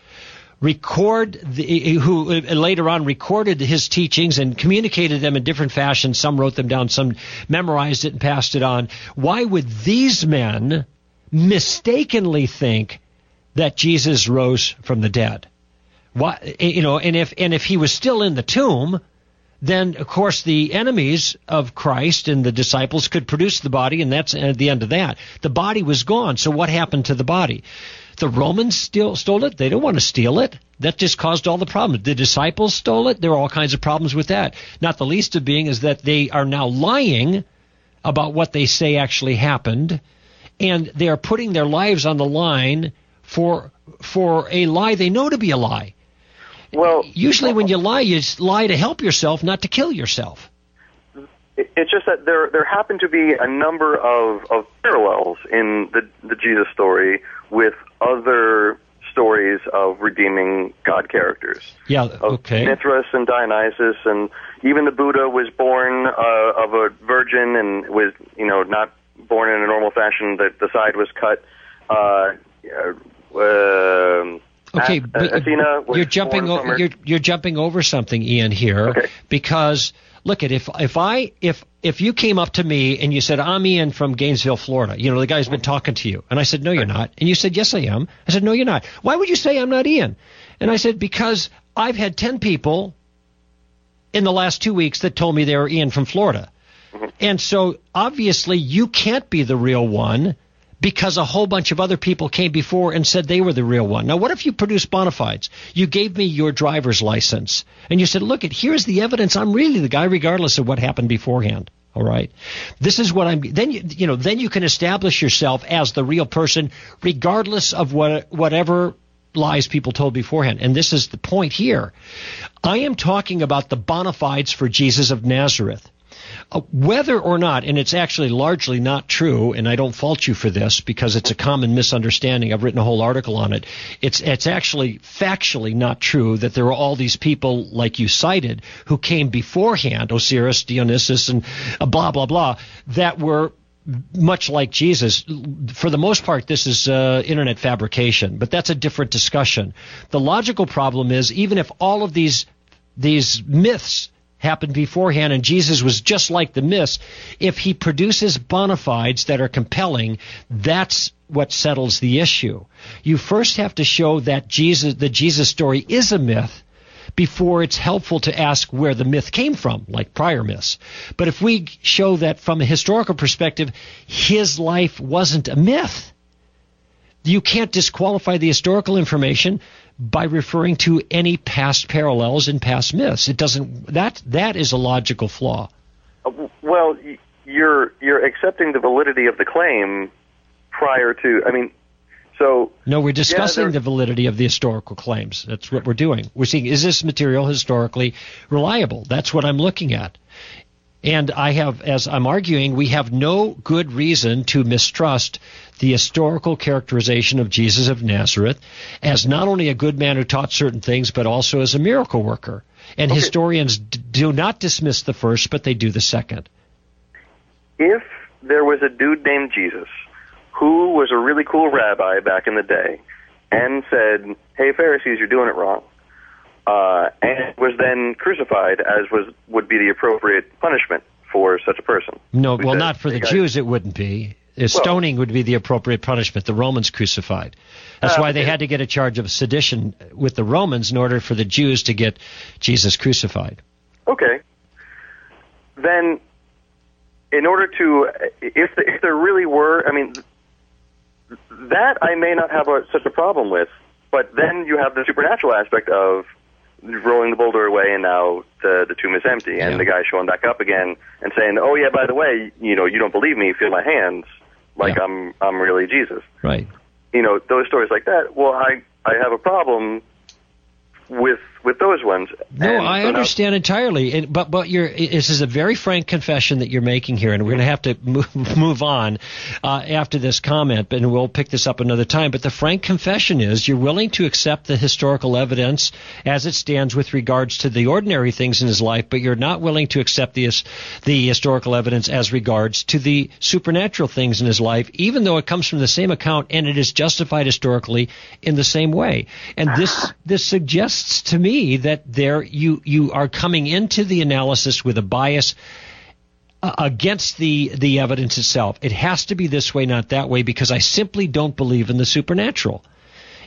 record the, who uh, later on recorded his teachings and communicated them in different fashions. Some wrote them down, some memorized it and passed it on. Why would these men mistakenly think that Jesus rose from the dead? Why, eh, you know, and if and if he was still in the tomb, then of course the enemies of Christ and the disciples could produce the body, and that's at the end of that. The body was gone. So what happened to the body? The Romans still stole it. They don't want to steal it. That just caused all the problems. The disciples stole it. There are all kinds of problems with that. Not the least of being is that they are now lying about what they say actually happened, and they are putting their lives on the line for for a lie they know to be a lie. Well, Usually, when you lie, you lie to help yourself, not to kill yourself. It's just that there there happen to be a number of, of parallels in the the Jesus story with other stories of redeeming God characters. Yeah. Okay. Mithras and Dionysus, and even the Buddha was born uh, of a virgin and was you know not born in a normal fashion. That the side was cut. Uh, uh, um, Okay, Ath- uh, but Athena was you're jumping. born O- from you're you're jumping over something, Ian, here, Okay. because look at if if I if if you came up to me and you said I'm Ian from Gainesville, Florida, you know the guy's been mm-hmm. talking to you, and I said no, you're not, and you said yes, I am. I said no, you're not. Why would you say I'm not Ian? And I said because I've had ten people in the last two weeks that told me they were Ian from Florida. Mm-hmm. And so obviously you can't be the real one because a whole bunch of other people came before and said they were the real one. Now, what if you produced bona fides? You gave me your driver's license and you said, look, it here's the evidence. I'm really the guy, regardless of what happened beforehand. All right. This is what I'm. Then you, you know, then you can establish yourself as the real person, regardless of what whatever lies people told beforehand. And this is the point here. I am talking about the bona fides for Jesus of Nazareth. Uh, whether or not, and it's actually largely not true, and I don't fault you for this because it's a common misunderstanding. I've written a whole article on it. It's it's actually factually not true that there were all these people like you cited who came beforehand, Osiris, Dionysus, and uh, blah blah blah, that were much like Jesus. For the most part, this is uh, internet fabrication, but that's a different discussion. The logical problem is even if all of these these myths happened beforehand and Jesus was just like the myths, if he produces bona fides that are compelling, that's what settles the issue. You first have to show that Jesus the Jesus story is a myth before it's helpful to ask where the myth came from, like prior myths. But if we show that from a historical perspective, his life wasn't a myth, you can't disqualify the historical information by referring to any past parallels and past myths. It doesn't that that is a logical flaw. Uh, Well, you're you're accepting the validity of the claim prior to. I mean, so No, we're discussing there- the validity of the historical claims. That's what we're doing. We're seeing is this material historically reliable? That's what I'm looking at. And I have, as I'm arguing, we have no good reason to mistrust the historical characterization of Jesus of Nazareth as not only a good man who taught certain things, but also as a miracle worker. And historians d- do not dismiss the first, but they do the second. if there was a dude named Jesus who was a really cool rabbi back in the day and said, "Hey Pharisees, you're doing it wrong," uh, and was then crucified as was would be the appropriate punishment for such a person. No, We well, said, not for the guys, Jews, it wouldn't be. Uh, stoning would be the appropriate punishment. The Romans crucified. That's Uh, why they okay. had to get a charge of sedition with the Romans in order for the Jews to get Jesus crucified. Okay. Then, in order to, if if there really were, I mean, that I may not have a, such a problem with. But then you have the supernatural aspect of rolling the boulder away, and now the the tomb is empty, and Yeah. the guy showing back up again and saying, "Oh yeah, by the way, you know, you don't believe me? Feel my hands, like Yeah. I'm I'm really Jesus." Right. you know those stories like that. Well, I I have a problem with with those ones. No, And I so now- understand entirely. And, but but you're, this is a very frank confession that you're making here, and we're going to have to move, move on uh, after this comment, and we'll pick this up another time. But the frank confession is you're willing to accept the historical evidence as it stands with regards to the ordinary things in his life, but you're not willing to accept the the historical evidence as regards to the supernatural things in his life, even though it comes from the same account and it is justified historically in the same way. And this this suggests to me that there you you are coming into the analysis with a bias uh, against the the evidence itself. It has to be this way, not that way, because I simply don't believe in the supernatural.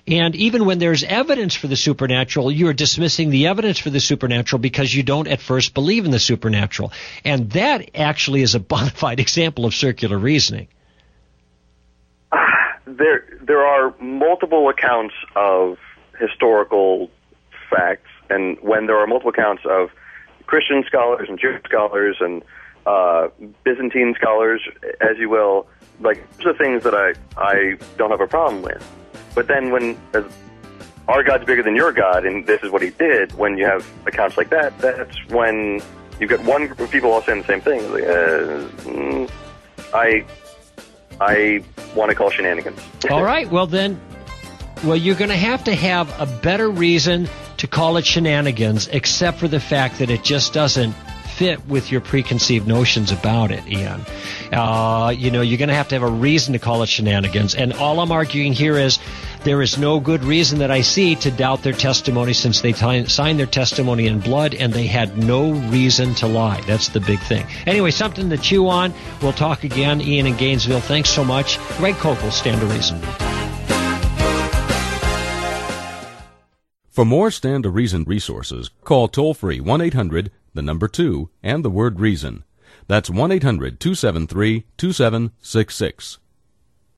And even when there's evidence for the supernatural, you're dismissing the evidence for the supernatural because you don't at first believe in the supernatural. And that actually is a bona fide example of circular reasoning. there there are multiple accounts of historical facts, and when there are multiple accounts of Christian scholars and Jewish scholars and uh, Byzantine scholars, as you will, like those are things that I I don't have a problem with. But then when as our God's bigger than your God, and this is what He did, when you have accounts like that, that's when you get one group of people all saying the same thing. Like, uh, mm, I I want to call shenanigans. All right, well then, well you're going to have to have a better reason to call it shenanigans, except for the fact that it just doesn't fit with your preconceived notions about it, Ian. Uh, you know, you're going to have to have a reason to call it shenanigans. And all I'm arguing here is there is no good reason that I see to doubt their testimony since they ti- signed their testimony in blood and they had no reason to lie. That's the big thing. Anyway, something to chew on. We'll talk again. Ian in Gainesville, thanks so much. Greg Koukl will stand to reason. For more Stand to Reason resources, call toll free 1 800 the number 2 and the word reason. That's 1 800 273 2766.